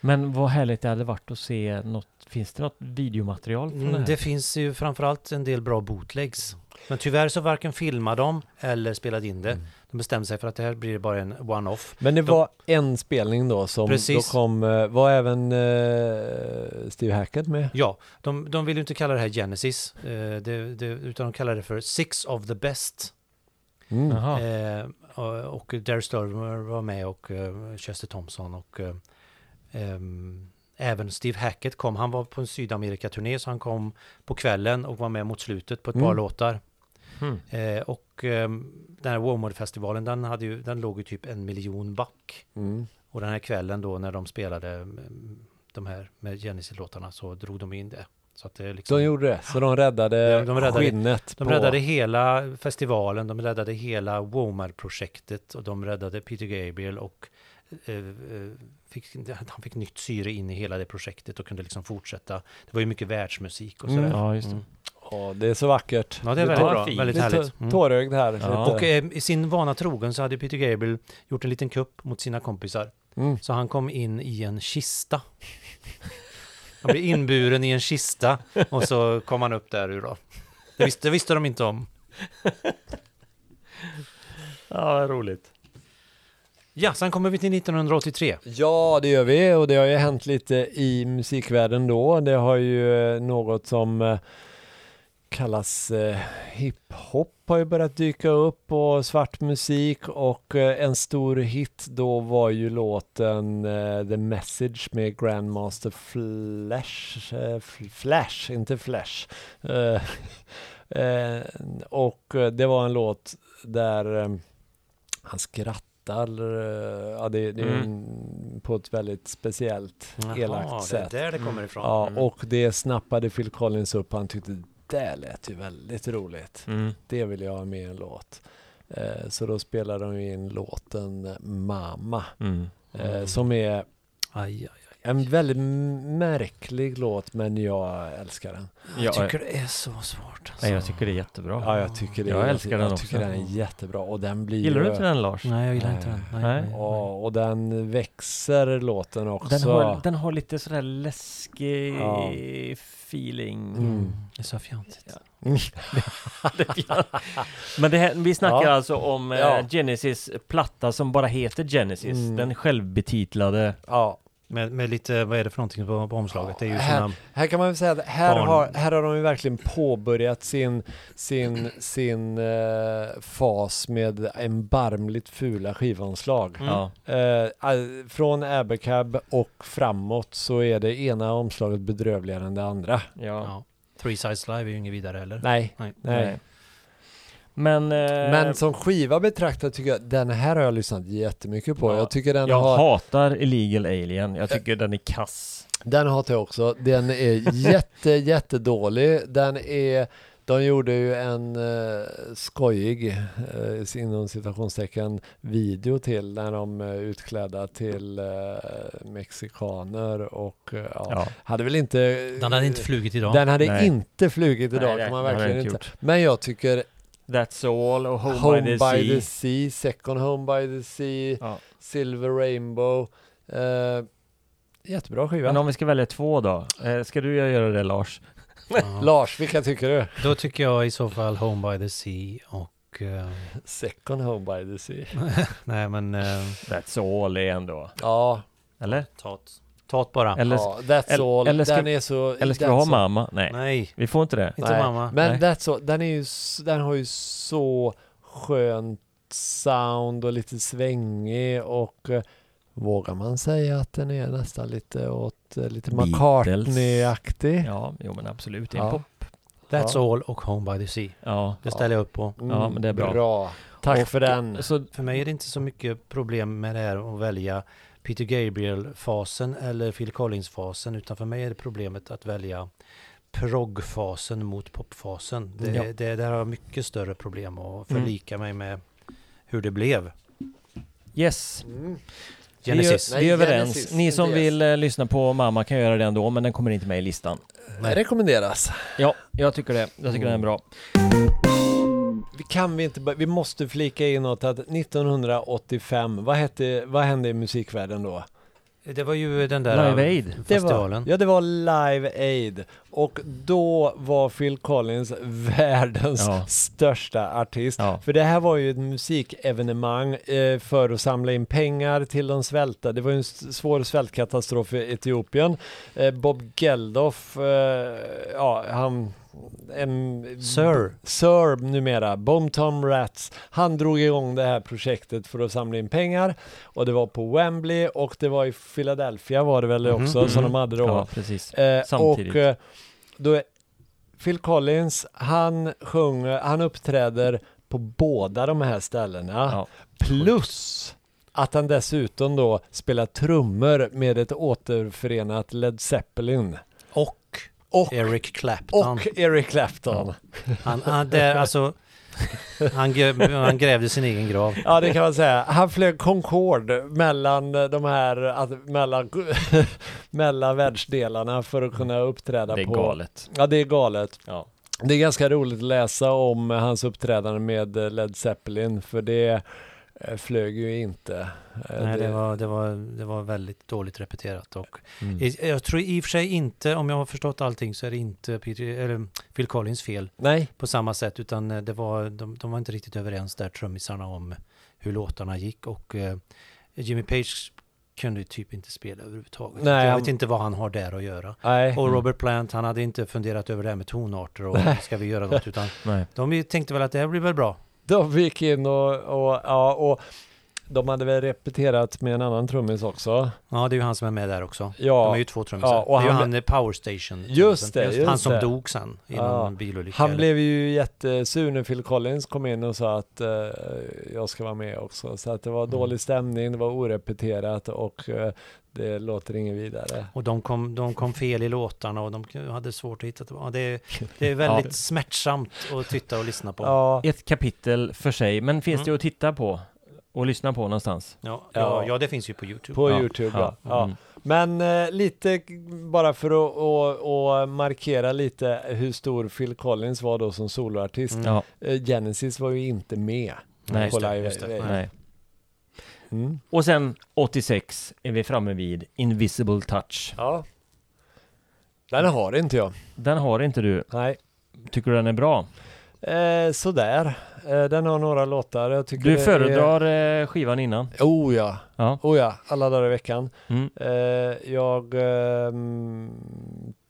Men vad härligt det hade varit att se något, finns det något videomaterial från det Mm, här? det finns ju framförallt en del bra bootlegs. Men tyvärr så varken filmade de eller spelade in det. Mm. De bestämde sig för att det här blir bara en one-off. Men det De- var en spelning då som Precis. då kom, eh, var även eh, Steve Hackett med? Ja, de, de vill ju inte kalla det här Genesis, eh, det, det, utan de kallar det för Six of the Best. Mm. Eh, och, Dare Sturmer var med och Chester Thompson och även Steve Hackett kom. Han var på en Sydamerikaturné så han kom på kvällen och var med mot slutet på ett par Mm. låtar. Hmm. Eh, och eh, den här Wormwood-festivalen den, hade ju, den låg ju typ en miljon back. Mm. Och den här kvällen då när de spelade mm, de här med Genesis-låtarna så drog de in det. Så att det liksom, De gjorde det, så de räddade, de räddade- skinnet de på... räddade hela festivalen, de räddade hela WOMAD-projektet och de räddade Peter Gabriel och eh, eh, fick, han fick nytt syre in i hela det projektet och kunde liksom fortsätta. Det var ju mycket världsmusik och Mm. sådär. Ja, just det. Mm. Ja, det är så vackert. Ja, det är väldigt bra. fint. Väldigt härligt. Mm. tårögd här. Ja. Och eh, i sin vana trogen så hade Peter Gabriel gjort en liten kupp mot sina kompisar. Mm. Så han kom in i en kista. Han blev inburen i en kista och så kom han upp där ur då. Det visste, det visste de inte om. Ja, roligt. Ja, sen kommer vi till 1983. Ja, det gör vi och det har ju hänt lite i musikvärlden då. Det har ju eh, något som eh, kallas eh, hiphop har ju börjat dyka upp och svart musik och eh, en stor hit då var ju låten eh, The Message med Grandmaster Flash, eh, Flash, inte Flash. Eh, <laughs> eh, och eh, det var en låt där eh, han skrattar, eh, ja det, det är Mm. en, på ett väldigt speciellt elakt det är sätt. där det kommer ifrån. Ja, Mm. och det snappade Phil Collins upp. Han tyckte det lät ju väldigt roligt. Mm. Det vill jag ha med i en låt. Eh, så då spelade de in låten Mama. Mm. Eh, som är Aj, aj, en väldigt märklig låt, men jag älskar den. Ja, Jag tycker det är så svårt. Alltså. Nej, jag tycker det är jättebra. Ja, jag tycker det. Jag älskar den jag också. tycker den är jättebra och den blir Gillar du inte den Lars? Nej, jag gillar Nej. inte den. Nej, Nej. nej. Ja, och den växer låten också. Den har, den har lite sådär läskig Ja. feeling. Mm. Det <laughs> är så fjantigt. Men det här, vi snackar Ja. alltså om eh, Ja. Genesis platta som bara heter Genesis. Mm. Den självbetitlade. Ja, Med, med lite, vad är det för någonting på, på omslaget? Det är ju här, här kan man väl säga att här Barn. har, här har de ju verkligen påbörjat sin, sin, sin eh, fas med erbarmligt fula skivomslag. Mm. Eh, från Abercab och framåt så är det ena omslaget bedrövligare än det andra. ja. ja. Three Sides Live är ju inget vidare heller. Nej, Nej. nej. Nej. Men, eh, Men som skiva betraktat tycker jag, den här har jag lyssnat jättemycket på. Ja, Jag tycker den jag har, hatar Illegal Alien. Jag tycker den är kass. den hatar jag också. Den är jätte, <laughs> jättedålig. Den är, de gjorde ju en uh, skojig, uh, inom citationstecken, video till när de är utklädda till eh, mexikaner och eh, ja, Ja. hade väl inte... Den hade inte flugit idag. Den hade Nej. inte flugit idag Nej, det- kan man verkligen inte Men jag tycker That's all och Home, Home by the sea. Sea, Second Home by the Sea, Ja. Silver Rainbow. Eh, jättebra skiva. Men om vi ska välja två då? Eh, ska du göra det Lars? Ja. <laughs> Lars, vilka tycker du? Då tycker jag i så fall Home by the Sea och... eh, <laughs> Second Home by the Sea. <laughs> nej men... Uh, That's all är ändå. Ja, Eller? Tat. Tat bara. Eller, ja That's eller- All. eller ska- den är så... eller ska vi ha mamma? Nej. Nej, Vi får inte det. inte Nej, mamma. Men Nej. That's All, den, är ju, den har ju så skönt sound och lite svängig och eh, vågar man säga att den är nästan lite åt eh, lite. McCartney-aktig? Ja, jo men absolut. Det är en Ja. pop. That's Ja. all och Home by the Sea. Ja. Det ställer jag upp på. Ja, men det är bra. Tack Och- för den. Så, För mig är det inte så mycket problem med det här att välja Peter Gabriel-fasen eller Phil Collins-fasen utan för mig är det problemet att välja prog-fasen mot popfasen. Det, Ja. det, där har jag mycket större problem att Mm. förlika mig med hur det blev. yes. Mm. Genesis. Vi är, vi är Nej, överens. Genesis, Ni som vill eh, lyssna på mamma kan göra det ändå, men den kommer inte med i listan. Det rekommenderas. Ja, jag tycker det. Jag tycker den är bra. Vi kan vi inte, vi måste flika in något att 1985, vad, hette, vad hände i musikvärlden då? Det var ju den där Live Aid. Det festivalen. var, ja, det var Live Aid. Och då var Phil Collins <laughs> världens Ja. största artist. Ja. För det här var ju ett musikevenemang eh, för att samla in pengar till de svälta. Det var ju en svår svältkatastrof i Etiopien. Eh, Bob Geldof, eh, ja, han... En, Sir. Sir numera, Bom Tom Rats. Han drog igång det här projektet för att samla in pengar. Och det var på Wembley och det var i Philadelphia var det väl Mhm. också som de hade då. Ja, precis. Eh, Samtidigt. Och eh, då Phil Collins, han sjunger, han uppträder på båda de här ställena. Ja. Plus att han dessutom då spelar trummor med ett återförenat Led Zeppelin. Och Eric Clapton. och Eric Clapton. Han, han, det, alltså, han, han grävde sin egen grav. Ja, det kan man säga. Han flög Concorde mellan de här, mellan, <laughs> mellan världsdelarna för att kunna uppträda Det är på... galet. Ja, det är galet. Ja. Det är ganska roligt att läsa om hans uppträdande med Led Zeppelin, för det eh, flög ju inte. Eh, Nej, det var, det, var, det var väldigt dåligt repeterat. Och Mm. jag tror i och för sig inte, om jag har förstått allting, så är det inte Peter, eller Phil Collins fel Nej, på samma sätt, utan eh, det var, de, de var inte riktigt överens där, trummisarna, om hur låtarna gick. Och eh, Jimmy Page kunde ju typ inte spela överhuvudtaget. Nej, jag han- vet inte vad han har där att göra. nej. Och Robert Plant, han hade inte funderat över det här med tonarter och ska vi göra något, utan <laughs> Nej. de tänkte väl att det här blir väl bra. De gick in och, och, ja, och de hade väl repeterat med en annan trummis också. Ja, det är ju han som är med där också. Ja, De är ju två trummisar. Ja, och det är ju han- han eh, Power Station. Just det, just Han som det. dog sen i Ja. någon bilolycka. han eller- blev ju jättesur när Phil Collins kom in och sa att eh, jag ska vara med också. Så att det var Mm. dålig stämning, det var orepeterat och eh, det låter inget vidare. Och de kom, de kom fel i låtarna och de hade svårt att hitta tillbaka. Det, är- det är <laughs> väldigt Ja. smärtsamt att titta och lyssna på. Ja, Ett kapitel för sig, men finns Mm. det att titta på och lyssna på någonstans? Ja, Ja. ja, det finns ju på YouTube. på Ja, Youtube ja. ja. ja. Mm. Men eh, lite bara för att och, och markera lite hur stor Phil Collins var då som soloartist. Mm. Ja, Eh, Genesis var ju inte med nej. på just det, Live just det. Aid. nej. Mm. Och sen 86 är vi framme vid Invisible Touch. Ja. Den har inte jag. Den har inte du. Nej. Tycker du den är bra? Eh, sådär. Eh, den har några låtar. Jag tycker Du föredrar eh, skivan innan? Är... Oh ja. Ja. Oh ja. Alla dagar i veckan. Mm. Eh, jag... ehm,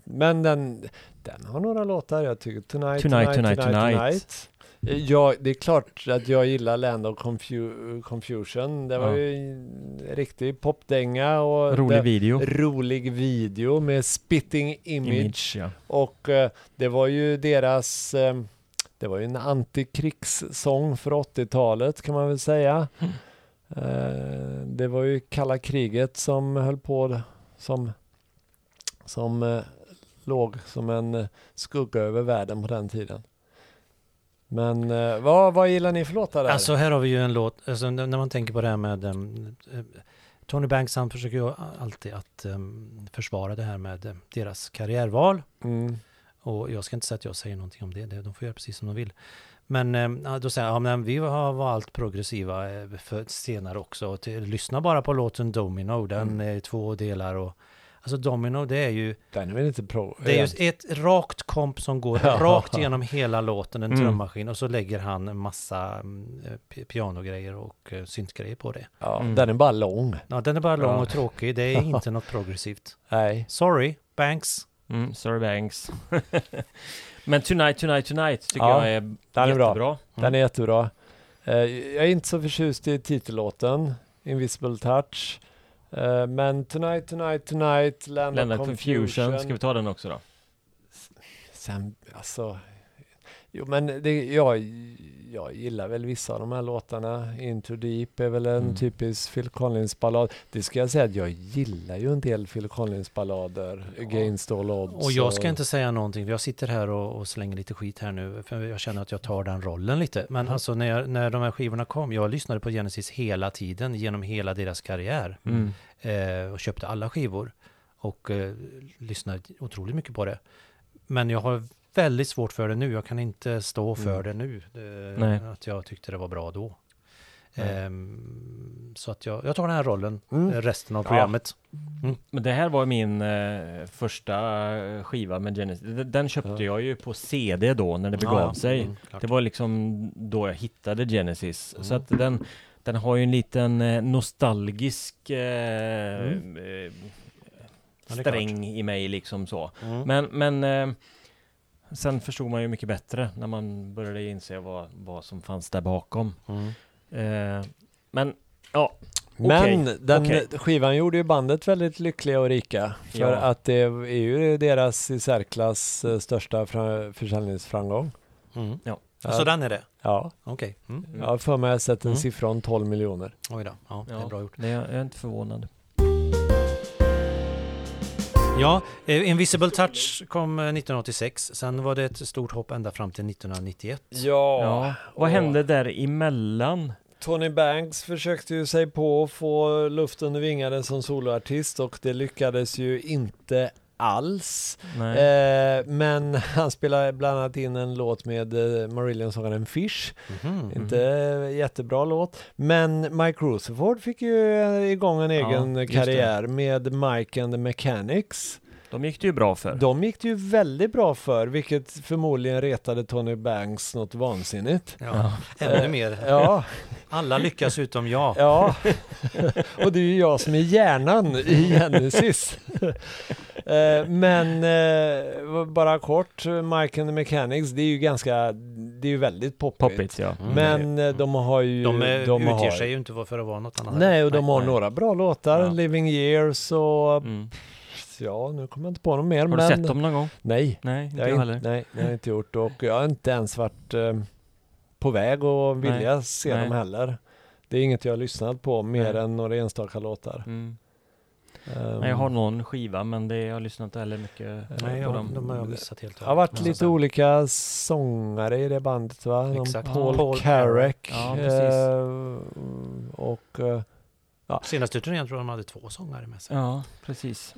men den, den har några låtar. Jag tycker Tonight, Tonight, Tonight, Tonight, Tonight. Tonight. Ja, det är klart att jag gillar Land of Confu- Confusion. Det var Ja. ju en riktig popdänga och Rolig det, video. rolig video med spitting image. Image, ja. Och det var ju deras, eh, det var ju en antikrigssång för 80-talet kan man väl säga. Mm. Eh, det var ju kalla kriget som höll på, som, som eh, låg som en eh, skugga över världen på den tiden. Men eh, vad, vad gillar ni för låtar där? Alltså här har vi ju en låt, alltså, när man tänker på det här med um, Tony Banks han försöker ju alltid att um, försvara det här med deras karriärval. mm. Och jag ska inte säga att jag säger någonting om det, de får göra precis som de vill. Men ja, då säger jag, ja, vi har var allt progressiva eh, för senare också. Lyssna bara på låten Domino, den Mm. är två delar. Och, alltså Domino det är ju Den är väl inte pro... Det är ju ett rakt komp som går Ja. <laughs> rakt genom hela låten, en Mm. trummaskin, och så lägger han en massa mm, pi- pianogrejer och syntgrejer på det. ja, Mm. Den är bara lång. Ja, den är bara lång Ja. och tråkig, det är inte <laughs> något progressivt. Nej. Sorry, Banks. Mm, sorry Banks. <laughs> Men Tonight, Tonight, Tonight tycker Ja, jag är den är bra. jättebra. Den är jättebra. Eh, jag är inte så förtjust i titellåten, Invisible Touch. Eh, men Tonight, Tonight, Tonight, Land, Land of Confusion. Confusion. Ska vi ta den också då? Sen, alltså, Jo men det, jag, jag gillar väl vissa av de här låtarna. Into Deep är väl en Mm. typisk Phil Collins-ballad. Det ska jag säga att jag gillar ju en del Phil Collins-ballader. Against all odds. Och jag ska inte säga någonting, jag sitter här och, och slänger lite skit här nu, för jag känner att jag tar den rollen lite. Men alltså när, jag, när de här skivorna kom, jag lyssnade på Genesis hela tiden, genom hela deras karriär. Mm. Eh, och köpte alla skivor. Och eh, lyssnade otroligt mycket på det. Men jag har väldigt svårt för det nu, jag kan inte stå för Mm. det nu. Eh, Nej. Att jag tyckte det var bra då. Ehm, så att jag, jag tar den här rollen Mm. eh, resten av Ja. programmet. Men det här var min eh, första eh, skiva med Genesis. Den- köpte Ja. jag ju på CD då när det begav Ja, sig. Mm. Det var liksom då jag hittade Genesis. Mm. Så att den, den har ju en liten eh, nostalgisk eh, Mm. eh, det sträng i mig liksom så. Mm. Men, men eh, sen förstod man ju mycket bättre när man började inse vad, vad som fanns där bakom. Mm. Eh, men ja, Men Okej, den okej. skivan gjorde ju bandet väldigt lyckliga och rika. För Ja. att det är ju deras i särklass eh, största fra- försäljningsframgång. Mm. Ja. Så den är det? Ja, Okej. Mm. jag har för mig att jag sett en Mm. siffra om 12 miljoner. Oj då. Ja, det är bra gjort. är, jag är inte förvånad. Ja, eh, Invisible Touch kom eh, 1986. Sen var det ett stort hopp ända fram till 1991. Ja, vad och- hände där emellan? Tony Banks försökte ju sig på att få luft under vingarna som soloartist och det lyckades ju inte alls. Eh, men <laughs> han spelade bland annat in en låt med eh, Marillion-sångaren Fish. Mhm. Inte jättebra låt. Men Mike Rutherford fick ju eh, igång en egen just karriär med Mike and the Mechanics. De gick det ju bra för. De gick det ju väldigt bra för, vilket förmodligen retade Tony Banks något vansinnigt. Ja, ännu Eh, mer. Ja, Alla lyckas utom jag. <laughs> ja. <laughs> och det är ju jag som är hjärnan i Genesis. <laughs> Eh, Men eh, bara kort, Mike and the Mechanics, det är ju ganska, det är ju väldigt poppigt. Poppits ja. Mm. Men eh, de har ju... De, eh, de utger har, sig ju inte för att vara något annat. Nej, och de har nej. några bra låtar. Ja. Living Years och... Mm. Ja, nu kommer jag inte på något mer. Har men... du sett dem någon gång? Nej, Nej, inte jag har jag inte, heller. nej, det har jag inte gjort. Och jag har inte ens varit eh, på väg att vilja Nej, se nej. dem heller. Det är inget jag har lyssnat på mer Nej. än några enstaka låtar. Mm. Ehm, Nej, jag har någon skiva men det, jag har lyssnat inte heller mycket Nej, på jag, dem. de har jag missat helt. det har varit lite säga. olika sångare i det bandet va? Exakt. Paul, Paul Carrack. Ja, precis. eh, och eh, Senaste turnén tror jag de hade två sångare med sig. Ja, precis.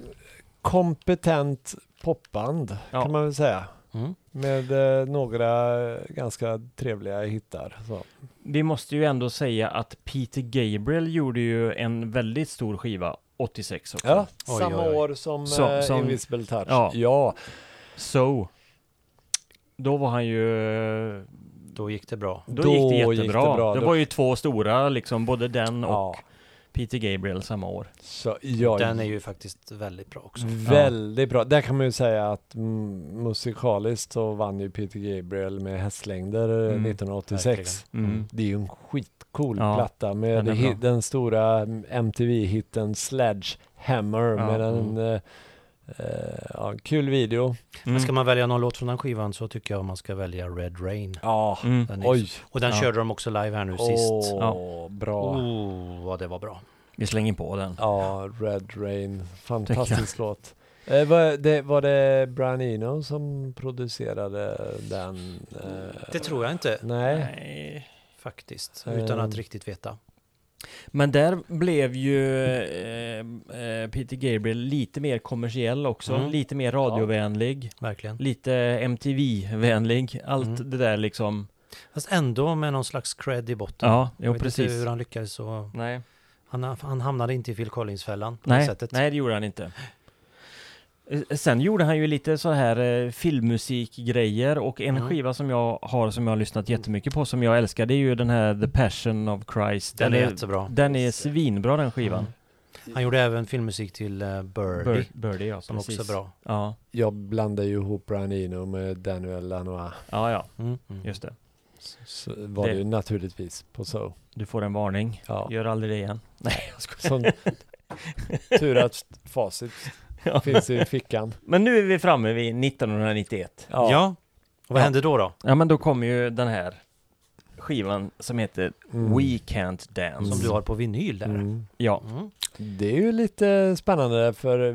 Kompetent popband Ja. kan man väl säga. Mm. Med eh, några ganska trevliga hittar. Så. Vi måste ju ändå säga att Peter Gabriel gjorde ju en väldigt stor skiva 86 också. Ja, Oj, samma oj, oj. år som, Som- eh, som- Invisible Touch. Ja. ja. So. Då var han ju... Då gick det bra. Då, Då gick det gick jättebra. det Det, bra. Då- var ju två stora liksom, både den och ja. Peter Gabriel samma år. Så, ja, Den är ju faktiskt väldigt bra också. Väldigt bra. Där kan man ju säga att mm, musikaliskt så vann ju Peter Gabriel med hästlängder eh, Mm, 1986. Mm. Det är ju en skitcool Ja, platta med den den stora MTV-hitten Sledgehammer Ja, med en mm. eh, ja, kul video. Mm. Men ska man välja någon låt från den skivan så tycker jag man ska välja Red Rain. Ja, Mm. Den oj. Och den Ja. körde de också live här nu Åh, sist. bra. Oh, vad det var bra. Vi slänger på den. Ja, Red Rain. Fantastisk låt. Eh, var, det, var det Brian Eno som producerade den? Eh, Det tror jag inte Nej. Nej. faktiskt, Eh. utan att riktigt veta. Men där blev ju eh, eh, Peter Gabriel lite mer kommersiell också. Mm. Lite mer radiovänlig. Verkligen. Lite MTV-vänlig. Allt Mm. det där liksom. Fast ändå med någon slags cred i botten. Ja, jag jo vet precis. inte hur han lyckades så... Nej. Han, han hamnade inte i Phil Collins-fällan på det Nej, sättet. nej, det gjorde han inte. Eh, Sen gjorde han ju lite så här eh, filmmusikgrejer och en Mm. skiva som jag har som jag har lyssnat jättemycket på som jag älskar det är ju den här The Passion of Christ. Den är jättebra. Den är svinbra den skivan. Mm. Han gjorde även filmmusik till uh, Birdie, Bir- Birdie ja, som precis. också är bra. Ja, Jag blandar ju ihop Brian Eno med Daniel Lanois. ja, ja, Mm. Mm. just det. Så var det, Det- ju naturligtvis på så. Du får en varning. Ja. Gör aldrig det igen. Nej, jag skojar. Som <laughs> tur att facit Ja. finns i fickan. Men nu är vi framme vid 1991. Ja. Och vad Ja. hände då då? Ja men då kom ju den här skivan som heter Mm. We Can't Dance. Som du har på vinyl där. Mm. Ja, Mm. Det är ju lite spännande för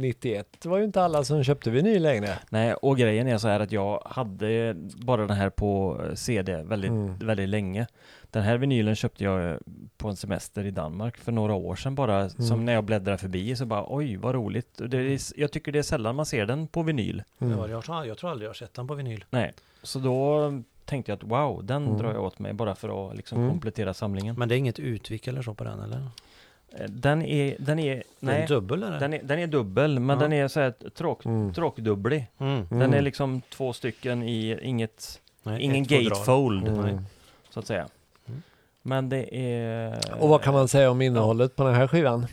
91 var ju inte alla som köpte vinyl längre. nej och grejen är så här att jag hade bara den här på CD väldigt, Mm. väldigt länge. Den här vinylen köpte jag eh, på en semester i Danmark för några år sedan bara. Mm. Som när jag bläddrar förbi så bara oj vad roligt. Är, jag tycker det är sällan man ser den på vinyl. Mm. Ja, jag, tror, jag tror aldrig jag har sett den på vinyl. Nej, så då tänkte jag att wow, den Mm. drar jag åt mig bara för att liksom Mm. komplettera samlingen. Men det är inget utvik eller så på den eller? Eh, Den är, den är, nej, dubbel eller? den är, den är dubbel, men Ja. den är så här tråk, Mm. tråkdubblig. Mm. Den är Mm. liksom två stycken i inget, Nej, ingen gatefold, Mm. så att säga. Men det är... Och vad kan man säga om innehållet på den här skivan?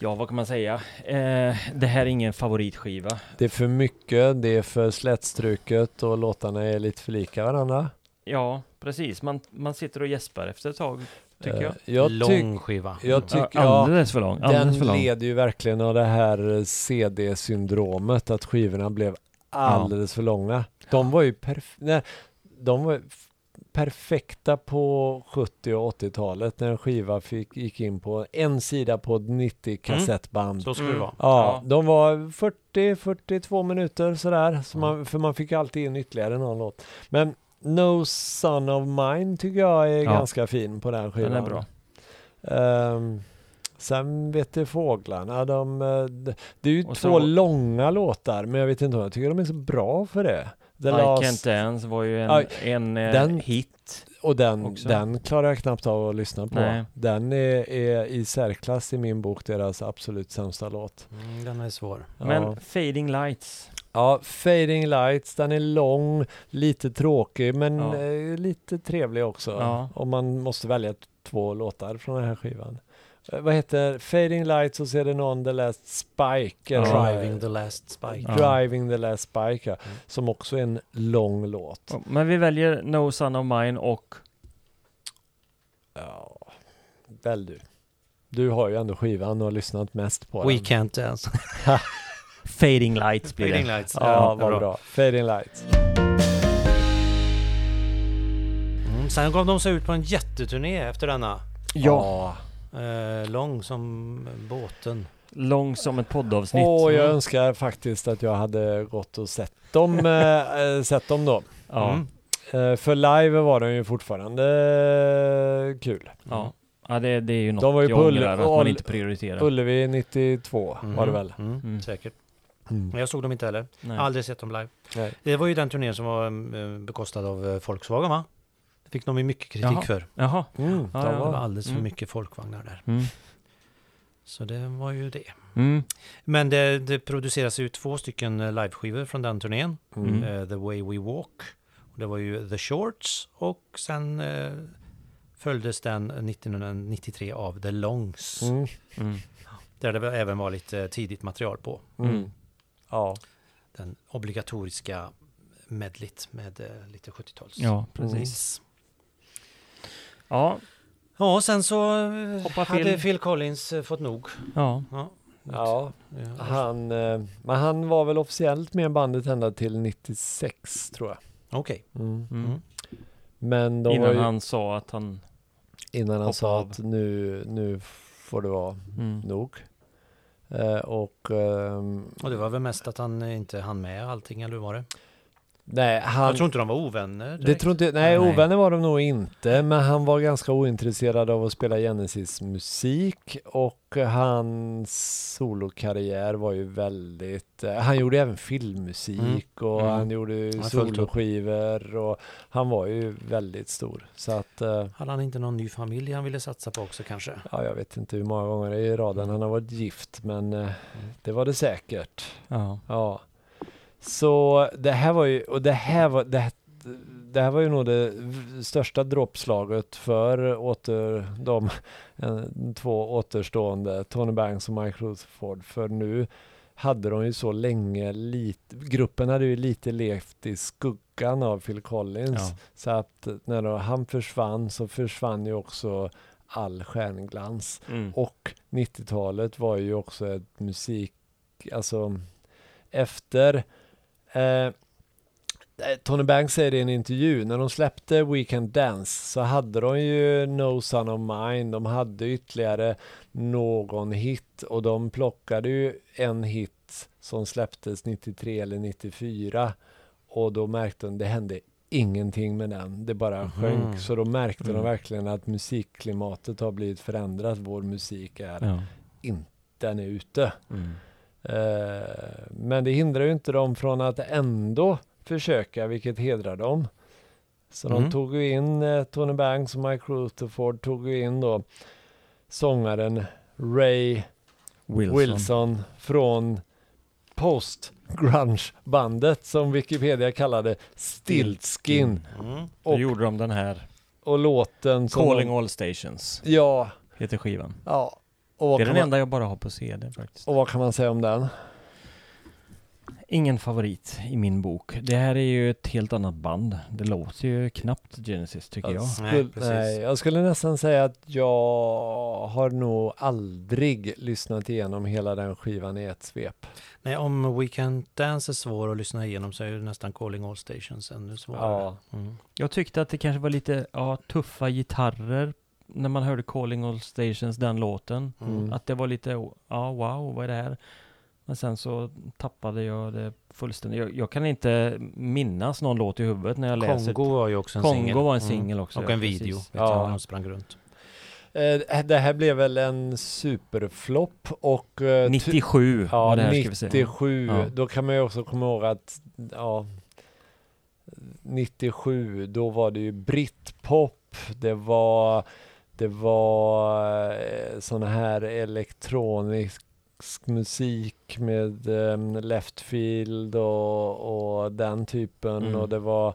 Ja, vad kan man säga? Eh, det här är ingen favoritskiva. Det är för mycket, det är för slätstruket och låtarna är lite för lika varandra. Ja, precis. Man, man sitter och gäspar efter ett tag, tycker Eh, jag. Jag, Lång tyck, skiva. jag tycker, Ja, ja, alldeles för lång. Alldeles den för lång. leder ju verkligen av det här CD-syndromet, att skivorna blev alldeles för långa. De var ju perf- nej, de var perfekta på 70 och 80-talet när en skiva fick, gick in på en sida på ett 90 kassettband. Så ska det Mm. vara. Ja, Ja. de var 40-42 minuter sådär, så man, för man fick alltid in ytterligare någon låt. Men No Son of Mine tycker jag är Ja. ganska fin på den skivan. Den är bra. Ehm, sen vet du fåglarna, de, eh, d- det är ju Och två så- långa låtar, men jag vet inte om jag tycker de är så bra för det. The I Last, Can't Dance var ju en, Aj, en eh, den- hit. och den, också. den klarar jag knappt av att lyssna på. Nej. Den är, är i särklass i min bok deras absolut sämsta låt. Mm, den är svår. Men Ja. Fading Lights. Ja, Fading Lights, den är lång, lite tråkig men Ja. eh, lite trevlig också. Ja. Om man måste välja två låtar från den här skivan. Eh, vad heter Fading Lights och så är det någon The Last Spike. eller- Driving the last spike. Ja. Driving the Last Spike, ja. Mm. Som också är en lång låt. Men vi väljer No Son of Mine och Ja, väl du. Du har ju ändå skivan och har lyssnat mest på We den. can't dance. <laughs> Fading Lights blir Fading det. lights. Ja, är vad bra. Fading Lights. Mm, sen gav de sig ut på en jätteturné efter denna. Ja, Eh, lång som båten. lång som ett poddavsnitt. Och jag önskar faktiskt att jag hade gått och sett dem, eh, eh, sett dem då. Ja, Mm. Eh, för live var den ju fortfarande eh, kul. ja. ja det, det är ju något De var ju jag på ångrar, att man inte prioriterar. Ullevi 92 var det väl? Mm. Mm. Säkert. Mm. Men jag såg dem inte heller. Nej. Aldrig sett dem live. Nej. Det var ju den turnén som var eh, bekostad av Volkswagen va? Fick de ju mycket kritik Jaha. för. Jaha. Mm, Ja, de Det ja. var alldeles för Mm. mycket folkvagnar där. Mm. Så det var ju det. Mm. Men det, det produceras ju två stycken eh, liveskivor från den turnén. mm. Eh, The Way We Walk. Och det var ju The Shorts och sen eh, följdes den 1993 av The Longs. Mm. Mm. Där det även var lite tidigt material på. Ja. Den obligatoriska medlit med lite 70-tals. Ja, precis. Ja, Ja, sen så eh, Hoppa hade Phil. Phil Collins eh, fått nog. ja. Ja, ja, han, eh, men han var väl officiellt med bandet ända till 96 tror jag. Okej. Mm. Mm. Mm. Men de Innan ju, han sa att han... innan han sa av. att nu, nu får det vara Mm. nog. Eh, och ehm, Och det var väl mest att han inte hann med allting, eller hur var det? Nej, han, Jag tror inte de var ovänner Det direkt. tror inte, nej, Nej. ovänner var de nog inte, men han var ganska ointresserad av att spela Genesis musik och hans solokarriär var ju väldigt, eh, han gjorde även filmmusik och Mm. han gjorde soloskivor och han var ju väldigt stor. Så att, eh, Hade han inte någon ny familj han ville satsa på också kanske? ja, jag vet inte hur många gånger i raden han har varit gift, men eh, det var det säkert. Ja. Ja. Så det här var ju, och det här var, det, det här var ju nog det största dråpslaget för åter, de två återstående, Tony Banks och Mike Rutherford. För nu hade de ju så länge, lite, gruppen hade ju lite levt i skuggan av Phil Collins. Ja. Så att när då han försvann så försvann ju också all stjärnglans. Mm. Och 90-talet var ju också ett musik, alltså efter, eh, eh, Tony Banks säger det i en intervju, när de släppte Weekend Dance så hade de ju No Son of Mine, de hade ytterligare någon hit och de plockade ju en hit som släpptes 93 eller 94 och då märkte de det hände ingenting med den, det bara Mhm. sjönk. Så då märkte Mm. de verkligen att musikklimatet har blivit förändrat, vår musik är, Ja. den är ute. Mm. Eh, men det hindrar ju inte dem från att ändå försöka, vilket hedrar dem. Så Mm. de tog ju in eh, Tony Banks och Mike Rutherford tog ju in då sångaren Ray Wilson. Wilson, från post-grunge-bandet som Wikipedia kallade Stiltskin. Mm. Då Och, gjorde de den här och låten som Calling de, All Stations, Ja, heter skivan. ja. Och Det är den man, enda jag bara har på CD faktiskt. och vad kan man säga om den? Ingen favorit i min bok. Det här är ju ett helt annat band. Det låter ju knappt Genesis tycker jag. Skulle, Nej, nej, jag skulle nästan säga att jag har nog aldrig lyssnat igenom hela den skivan i ett svep. Nej, om Weekend Dance är svår att lyssna igenom så är ju nästan Calling All Stations ännu svårare. Ja, Mm. Jag tyckte att det kanske var lite ja, tuffa gitarrer när man hörde Calling All Stations, den låten. Mm. Att det var lite, ja wow, vad är det här? Men sen så tappade jag det fullständigt. Jag, jag kan inte minnas någon låt i huvudet när jag läser. Kongo var ju också en Kongo singel. var en Mm. singel också. Och ja, en precis. video, vet Ja. jag, sprang runt. Eh, det här blev väl en superflopp och... eh, ty- 97 Ja, var det här ska vi säga. 97. Ja. Då kan man ju också komma ihåg att, ja, 97, då var det ju britpop, det var, det var eh, sån här elektronisk musik med um, Leftfield och, och den typen Mm. och det var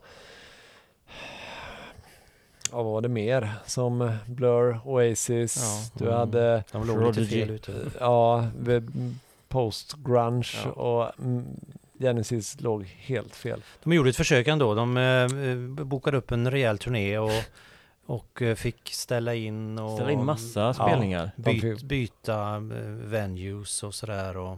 Ja, vad var det mer? Som Blur, Oasis, Ja. du Mm. hade De låg lite fel ute. Ja, post-grunge Ja. och mm, Genesis låg helt fel. De gjorde ett försök ändå. De eh, bokade upp en rejäl turné och, och eh, fick ställa in och Ställa in massa spelningar. De byt, byta eh, venues och sådär. Och,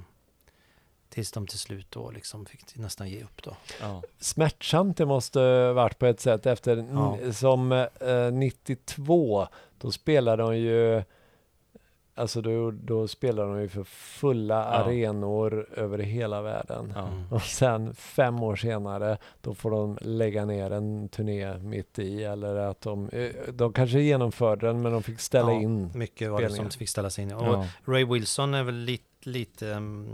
tills de till slut då liksom fick nästan ge upp då. Ja. Smärtsamt det måste varit på ett sätt efter Ja. som eh, 92 då spelade de ju Alltså då, då spelade de ju för fulla Ja. arenor över hela världen. Ja. <laughs> Och sen fem år senare då får de lägga ner en turné mitt i eller att de, eh, de kanske genomförde den men de fick ställa Ja, in. Mycket var det som fick ställas in. Och Ja. Ray Wilson är väl lite, lite mm,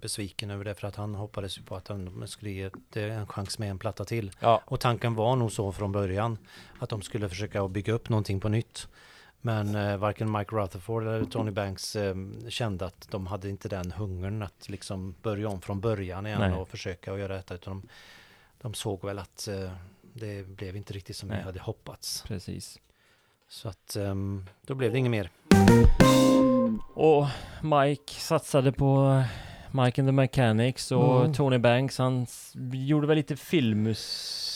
besviken över det för att han hoppades ju på att de skulle ge det en chans med en platta till. Ja, Och tanken var nog så från början att de skulle försöka bygga upp någonting på nytt. Men eh, varken Mike Rutherford eller Tony Banks eh, kände att de hade inte den hungern att liksom börja om från början igen Nej. och försöka att göra detta. Utan de, de såg väl att eh, det blev inte riktigt som Nej. vi hade hoppats. Precis. Så att ehm, då blev det inget mer. Och Mike satsade på Mike and the Mechanics och Mm. Tony Banks han gjorde väl lite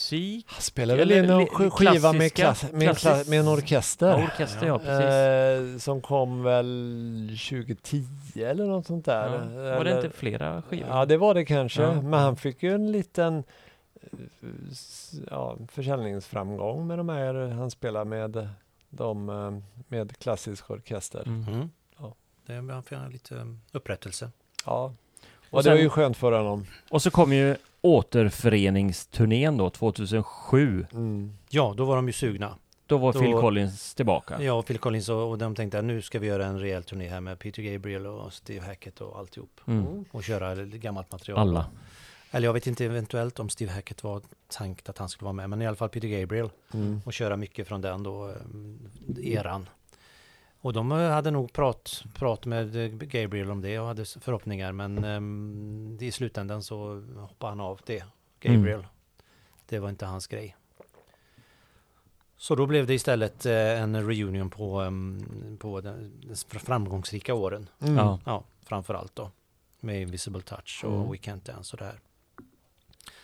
filmmusik? han spelade väl in en skiva med, klass, med, en kla, klassisk- med en orkester. Ja, orkester ja, precis. Eh, som kom väl 2010 eller något sånt där. Ja. Var det Eller- inte flera skivor? Ja, det var det kanske. Ja. Men han fick ju en liten eh, ja, försäljningsframgång med de här. Han spelar med de eh, med klassisk orkester. Mm. Mm. Ja. Det han fick lite ehm, upprättelse. Ja. Och, Och det var sen- ju skönt för honom. Och så kom ju återföreningsturnén då, 2007. Mm. Ja, då var de ju sugna. Då var Då- Phil Collins tillbaka. Ja, och Phil Collins och, och de tänkte att nu ska vi göra en rejäl turné här med Peter Gabriel och Steve Hackett och alltihop. Mm. Och köra gammalt material. Alla. Eller jag vet inte eventuellt om Steve Hackett var tänkt att han skulle vara med, men i alla fall Peter Gabriel. Mm. Och köra mycket från den då, eh, eran. Och de eh, hade nog prat, prat med eh, Gabriel om det och hade förhoppningar, men ehm, i slutändan så hoppade han av det, Gabriel. Det var inte hans grej. Så då blev det istället eh, en reunion på, ehm, på den den framgångsrika åren. Mm. Ja. Ja, framför allt då. Med Invisible Touch och Mm. We Can't Dance och det här.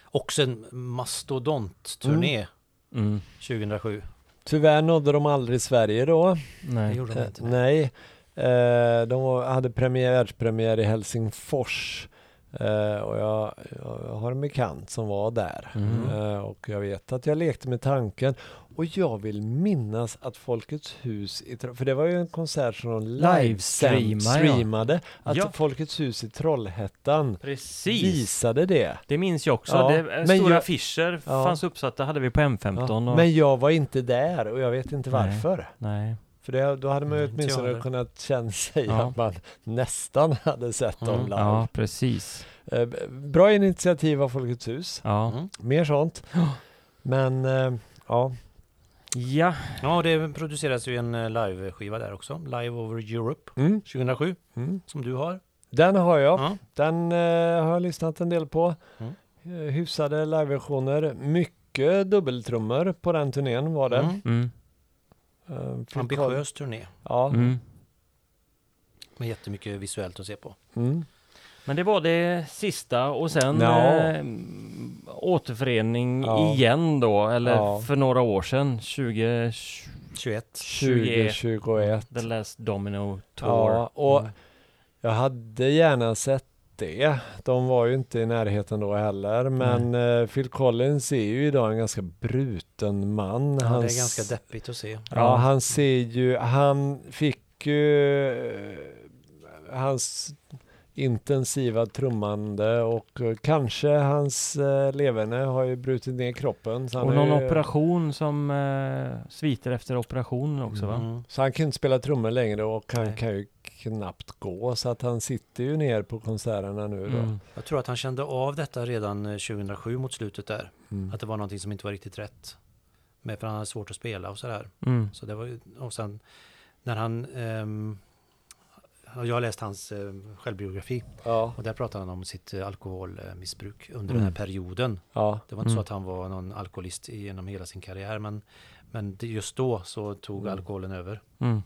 Också en mastodontturné Mm. 2007. Tyvärr nådde de aldrig Sverige då. Det Nej. gjorde de Eh, inte. nej. Eh, de hade premiär, världspremiär i Helsingfors Eh, och jag, jag har en bekant som var där. Mm. Eh, och jag vet att jag lekte med tanken. Och jag vill minnas att Folkets hus, i, för det var ju en konsert som de Livestreama, ja. livestreamade. Att Ja. Folkets hus i Trollhättan Precis. visade det. Det minns jag också. Ja, det, men stora jag- affischer fanns uppsatta, hade vi på M15. Ja. Och, Men jag var inte där och jag vet inte Nej. varför. nej. För det, då hade man ju Mm, åtminstone heller. kunnat känna sig Ja. att man nästan hade sett dem Mm. live. Ja, precis. Eh, Bra initiativ av Folkets hus. Ja. Mm. Mer sånt. Men eh, ja, Ja, Ja, det produceras ju en eh, live-skiva där också. Live over Europe mm, 2007, mm. som du har. den har jag. Ja. Den eh, har jag lyssnat en del på. Mm. Hyfsade liveversioner. Mycket dubbeltrummor på den turnén var det. Mm. mm. Eh, Phil Coll- Ambitiös turné Ja. Mm. med jättemycket visuellt att se på. Mm. Men det var det sista och sen Ja. eh, återförening Ja. igen då, eller Ja. för några år sedan, 20, 21. 2021. The Last Domino Tour. Ja, och Mm. jag hade gärna sett det. De var ju inte i närheten då heller, men eh, Phil Collins är ju idag en ganska bruten man. Ja, det Hans- är ganska deppigt att se. Ja, han ser ju, han fick ju hans intensiva trummande och eh, kanske hans eh, leverne har ju brutit ner kroppen. Så han, Och någon ju, operation som eh, sviter efter operationen också va? Mm. så han kan inte spela trummor längre och han Nej. kan ju knappt gå så att han sitter ju ner på konserterna nu då. Mm. Jag tror att han kände av detta redan eh, 2007 mot slutet där. Mm. Att det var någonting som inte var riktigt rätt. Men för han hade svårt att spela och sådär. Mm. Så det var ju, och sen när han, ja, jag har läst hans eh, självbiografi Ja, och där pratar han om sitt eh, alkoholmissbruk under Mm. den här perioden. ja, Det var inte så Mm. att han var någon alkoholist genom hela sin karriär men, men just då så tog Mm. alkoholen över. Mm.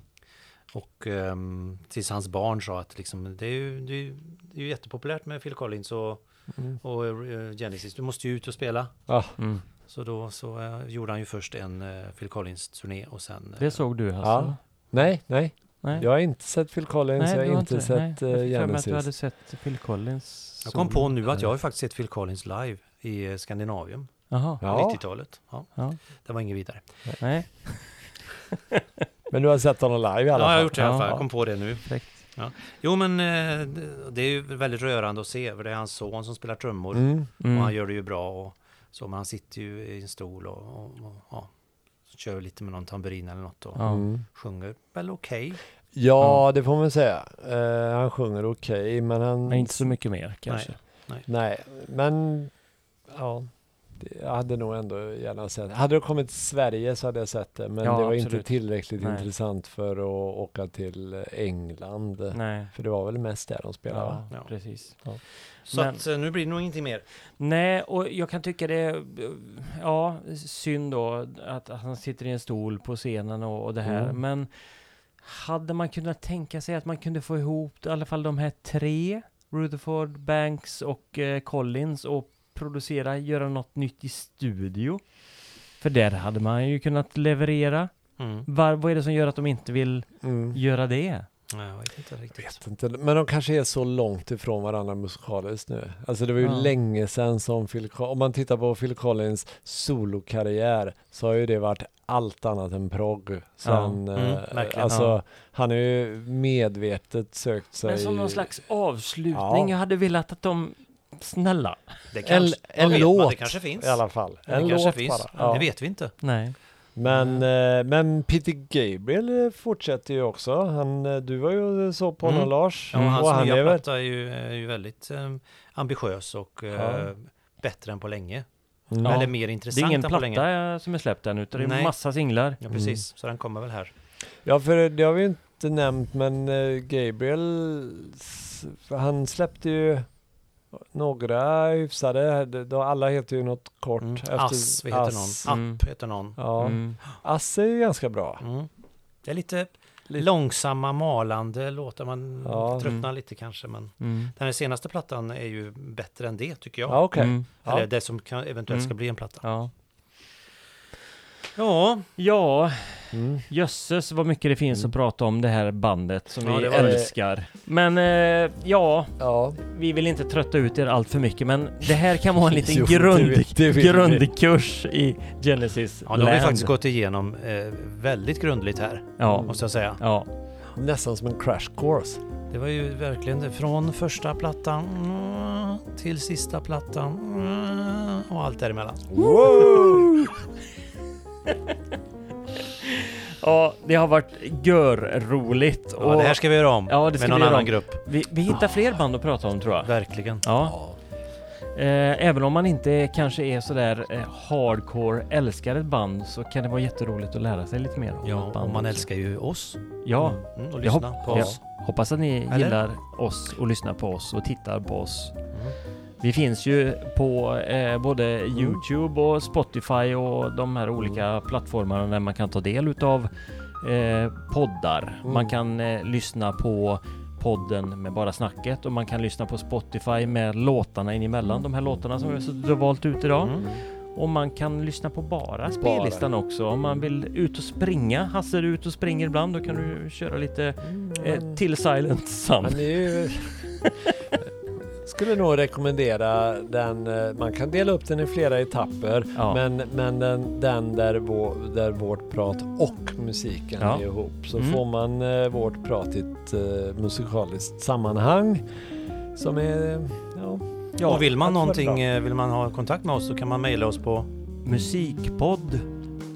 Och um, tills hans barn sa att liksom, det, är ju, det, är ju, det är ju jättepopulärt med Phil Collins och, mm. och eh, Genesis. Du måste ju ut och spela. ja. Mm. Så då så eh, gjorde han ju först en uh, Phil Collins-turné och sen... Det såg du alltså? Ja. Nej, nej. Nej. Jag har inte sett Phil Collins, Nej, jag har inte sett Nej, eh, jag fick för mig att Genesis. du hade sett Phil Collins. jag kom på nu att jag har faktiskt sett Phil Collins live i eh, Skandinavien Jaha, på Ja. 90-talet. Ja, ja. det var inget vidare. Nej, <laughs> Men du har sett honom live i Ja, alla jag har fall? gjort det i alla fall. Ja. Jag kom på det nu. fräckt. Jo, men eh, det- det är ju väldigt rörande att se. För det är hans son som spelar trummor. Mm. Mm. Och han gör det ju bra. Och, så, men han sitter ju i en stol och, och, och ja, kör lite med någon tamburin eller något och. Mm. sjunger väl okej. Ja, det får man säga. Eh, han sjunger okej, men han... Men inte så mycket mer kanske. Nej, men ja. Jag hade nog ändå gärna sett Hade det kommit till Sverige så hade jag sett det. Men Ja, det var inte absolut. tillräckligt Nej. intressant för att åka till England. Nej. För det var väl mest där de spelade? Ja, Ja. precis. Så Men- att, eh, nu blir det nog ingenting mer. Nej, och jag kan tycka det är ja, synd då att att han sitter i en stol på scenen och, och det här. Mm. Men hade man kunnat tänka sig att man kunde få ihop i alla fall de här tre, Rutherford, Banks och eh, Collins och producera, göra något nytt i studio? För där hade man ju kunnat leverera. Mm. Var, vad är det som gör att de inte vill Mm. göra det? Nej, jag vet inte riktigt. Vet inte, men de kanske är så långt ifrån varandra musikaliskt nu. Alltså det var ju Ja. länge sedan som Phil Collins, om man tittar på Phil Collins solokarriär så har ju det varit allt annat än progg. Sen, Mm, eh, alltså Ja. han har ju medvetet sökt sig... Men som någon slags avslutning. Ja. Jag hade velat att de, snälla, Det En, kanske, en vet låt det kanske finns. i alla fall. Det En kanske låt finns. bara. Ja. Det vet vi inte. nej. Men, eh, men Peter Gabriel eh, fortsätter ju också. Han, eh, du var ju och såg på honom Mm. Lars. Ja, och och hans han nya är väl... platta är ju, är ju väldigt eh, ambitiös och Ja. bättre än på länge. Mm. Eller mer Det intressant är ingen än på länge. platta som är släppt än, utan det är Nej. massa singlar. Ja, precis. Så den kommer väl här. Ja, för det har vi inte nämnt, men Gabriel, han släppte ju några hyfsade, det- då alla heter ju något kort. Mm. efter- Ass, vad heter Ass. någon? Mm. App heter någon. Ja, Mm. Ass är ju ganska bra. Mm. Det är lite långsamma, malande låtar. Man Ja. tröttnar lite kanske. Men Mm. den här senaste plattan är ju bättre än det tycker jag. Ja, okej. Mm. Eller Ja. det som kan, eventuellt ska Mm. bli en platta. Ja. Ja, ja, Mm. Jösses vad mycket det finns Mm. att prata om det här bandet som Ja, vi det var det. älskar. Men eh, ja, Ja, vi vill inte trötta ut er allt för mycket men det här kan vara en <laughs> liten Jo, det grund, vill- det vill vi. grundkurs i Genesis Ja, det har vi faktiskt gått igenom eh, väldigt grundligt här, Ja, måste jag säga. ja. nästan som en crash course. Det var ju verkligen från första plattan till sista plattan och allt däremellan. Wow! Ja, det har varit gör-roligt. Ja, det här ska vi göra om Ja, det ska med någon vi göra annan om. grupp. vi, vi hittar fler band att prata om tror jag. Verkligen. Ja. Eh, även om man inte kanske är sådär eh, hardcore älskar ett band så kan det vara jätteroligt att lära sig lite mer om Ja, ett band och man också. älskar ju oss Ja, mm, och lyssna på ja. oss. hoppas att ni Eller? gillar oss och lyssnar på oss och tittar på oss. Mm. Vi finns ju på eh, både Youtube och Spotify och de här olika plattformarna där man kan ta del utav eh, poddar. Mm. Man kan eh, lyssna på podden med bara snacket och man kan lyssna på Spotify med låtarna in emellan de här låtarna som vi har valt ut idag. Mm. Och man kan lyssna på bara spellistan också om man vill ut och springa. Hasse du ute och springer ibland då kan du köra lite eh, Mm. till Silent Sun. <laughs> Skulle nog rekommendera den, eh, man kan dela upp den i flera etapper, Ja. men, men den, den där, vår, där vårt prat och musiken Ja. är ihop. Så Mm. får man eh, vårt prat i ett eh, musikaliskt sammanhang som är, ja, Ja, och vill man någonting, vill man ha kontakt med oss så kan man mejla oss på musikpodd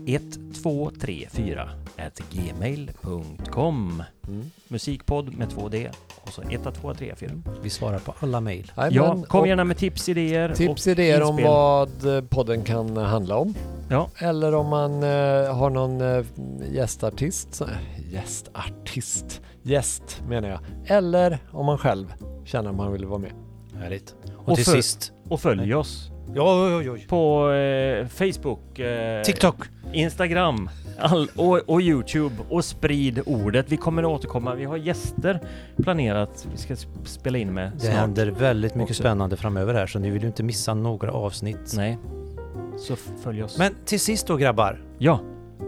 1234 at gmail.com mm. Musikpodd med två D och så 1, 2, 3, 4. Vi svarar på alla mejl. Ja, kom gärna med tips, idéer Tips, och idéer om inspel. vad eh, podden kan handla om. Ja. Eller om man eh, har någon eh, gästartist, så- gästartist, gäst menar jag. Eller om man själv känner att man vill vara med. Härligt. Och, Och till sist... Och följ oss Ja, oj, oj, oj. på eh, Facebook, eh, TikTok. Instagram all, och, och Youtube och sprid ordet. Vi kommer att återkomma. Vi har gäster planerat vi ska sp- spela in med Det snart. händer väldigt mycket Också. spännande framöver här så ni vill ju inte missa några avsnitt. Nej. Så följ oss. Men till sist då grabbar. ja,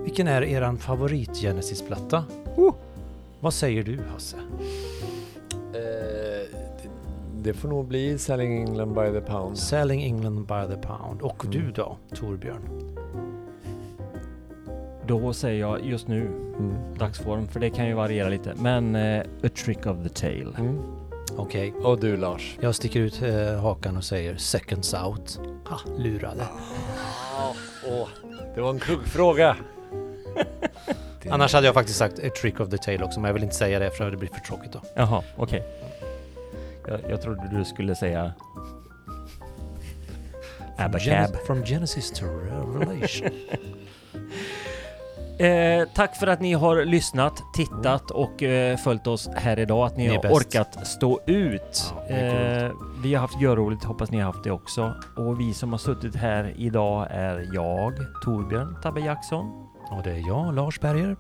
Vilken är eran favorit Genesis-platta? Oh. Vad säger du Hasse? Det, det får nog bli Selling England by the pound. Selling England by the pound. Och Mm. du då, Torbjörn? då säger jag just nu Mm. dagsform, för det kan ju variera lite. Men eh, A Trick of the Tail. Mm. Okej. Och du Lars? Jag sticker ut eh, hakan och säger seconds out. Ha, lurade. Åh, det var en kuggfråga. <laughs> Annars hade jag faktiskt sagt a trick of the tail också, men jag vill inte säga det för det blir för tråkigt då. Jaha, okej. Jag, jag trodde du skulle säga Abacab. From Genesis to Revelation. <laughs> Eh, tack för att ni har lyssnat, tittat och eh, följt oss här idag. Att ni, Ni har bäst. orkat stå ut. Ja, eh, vi har haft görroligt, hoppas ni har haft det också. Och vi som har suttit här idag är jag, Torbjörn Tabbe Jackson. Och det är jag, Lars Berger.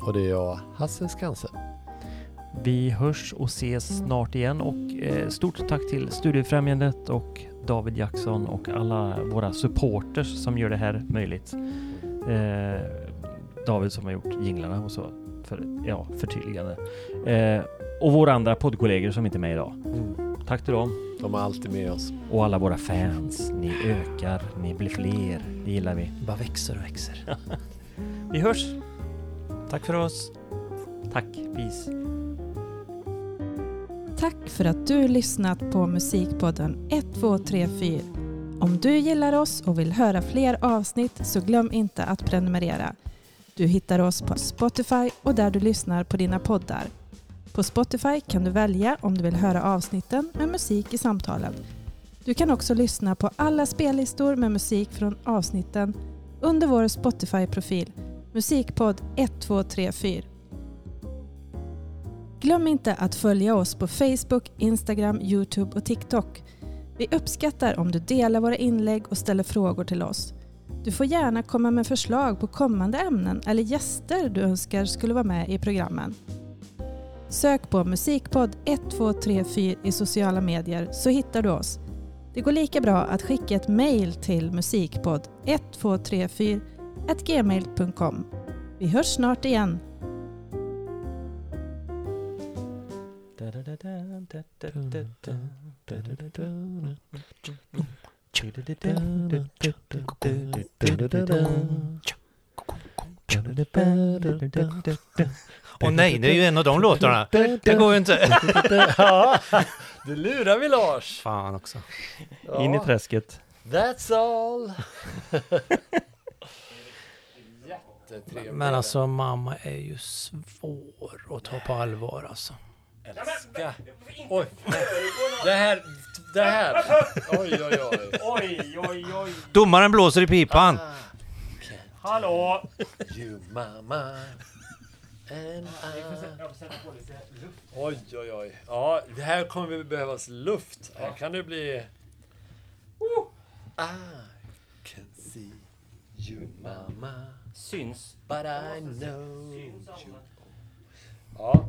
Och det är jag, Hasse Skanse. Vi hörs och ses snart igen och eh, stort tack till Studiefrämjandet och David Jackson och alla våra supporters som gör det här möjligt. Eh, David som har gjort jinglarna och så för ja, förtydligande. Eh, och våra andra poddkollegor som inte är med idag. Mm. Tack till dem. De är alltid med oss. Och alla våra fans. Ni ökar, ni blir fler. Det gillar vi. Bara växer och växer. <laughs> Vi hörs. Tack för oss. Tack. Peace. Tack för att du lyssnat på Musikpodden 1234. Om du gillar oss och vill höra fler avsnitt så glöm inte att prenumerera. Du hittar oss på Spotify och där du lyssnar på dina poddar. På Spotify kan du välja om du vill höra avsnitten med musik i samtalen. Du kan också lyssna på alla spellistor med musik från avsnitten under vår Spotify-profil Musikpodd 1234. Glöm inte att följa oss på Facebook, Instagram, Youtube och TikTok. Vi uppskattar om du delar våra inlägg och ställer frågor till oss. Du får gärna komma med förslag på kommande ämnen eller gäster du önskar skulle vara med i programmen. Sök på Musikpodd 1234 i sociala medier så hittar du oss. Det går lika bra att skicka ett mejl till musikpodd 1234 gmail.com. Vi hörs snart igen. Åh nej, det är ju en av de låtarna. Det går ju inte. ja, du lurar vi Lars. Fan också. Ja, In i träsket. That's all. <laughs> Men alltså mamma är ju svår att ta på allvar alltså. Älska. Oj. Det här. Det här. Oj, oj, oj. Oj, oj, oj. Domaren blåser i pipan. Hallå! You mama. And I. Oj, oj, oj. Ja, det här kommer vi behövas luft. Här kan det bli... I can see you mama. Syns. But I know you. Ja.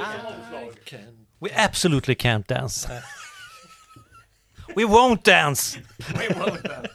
I can... We absolutely can't dance. <laughs> We won't dance! We won't dance.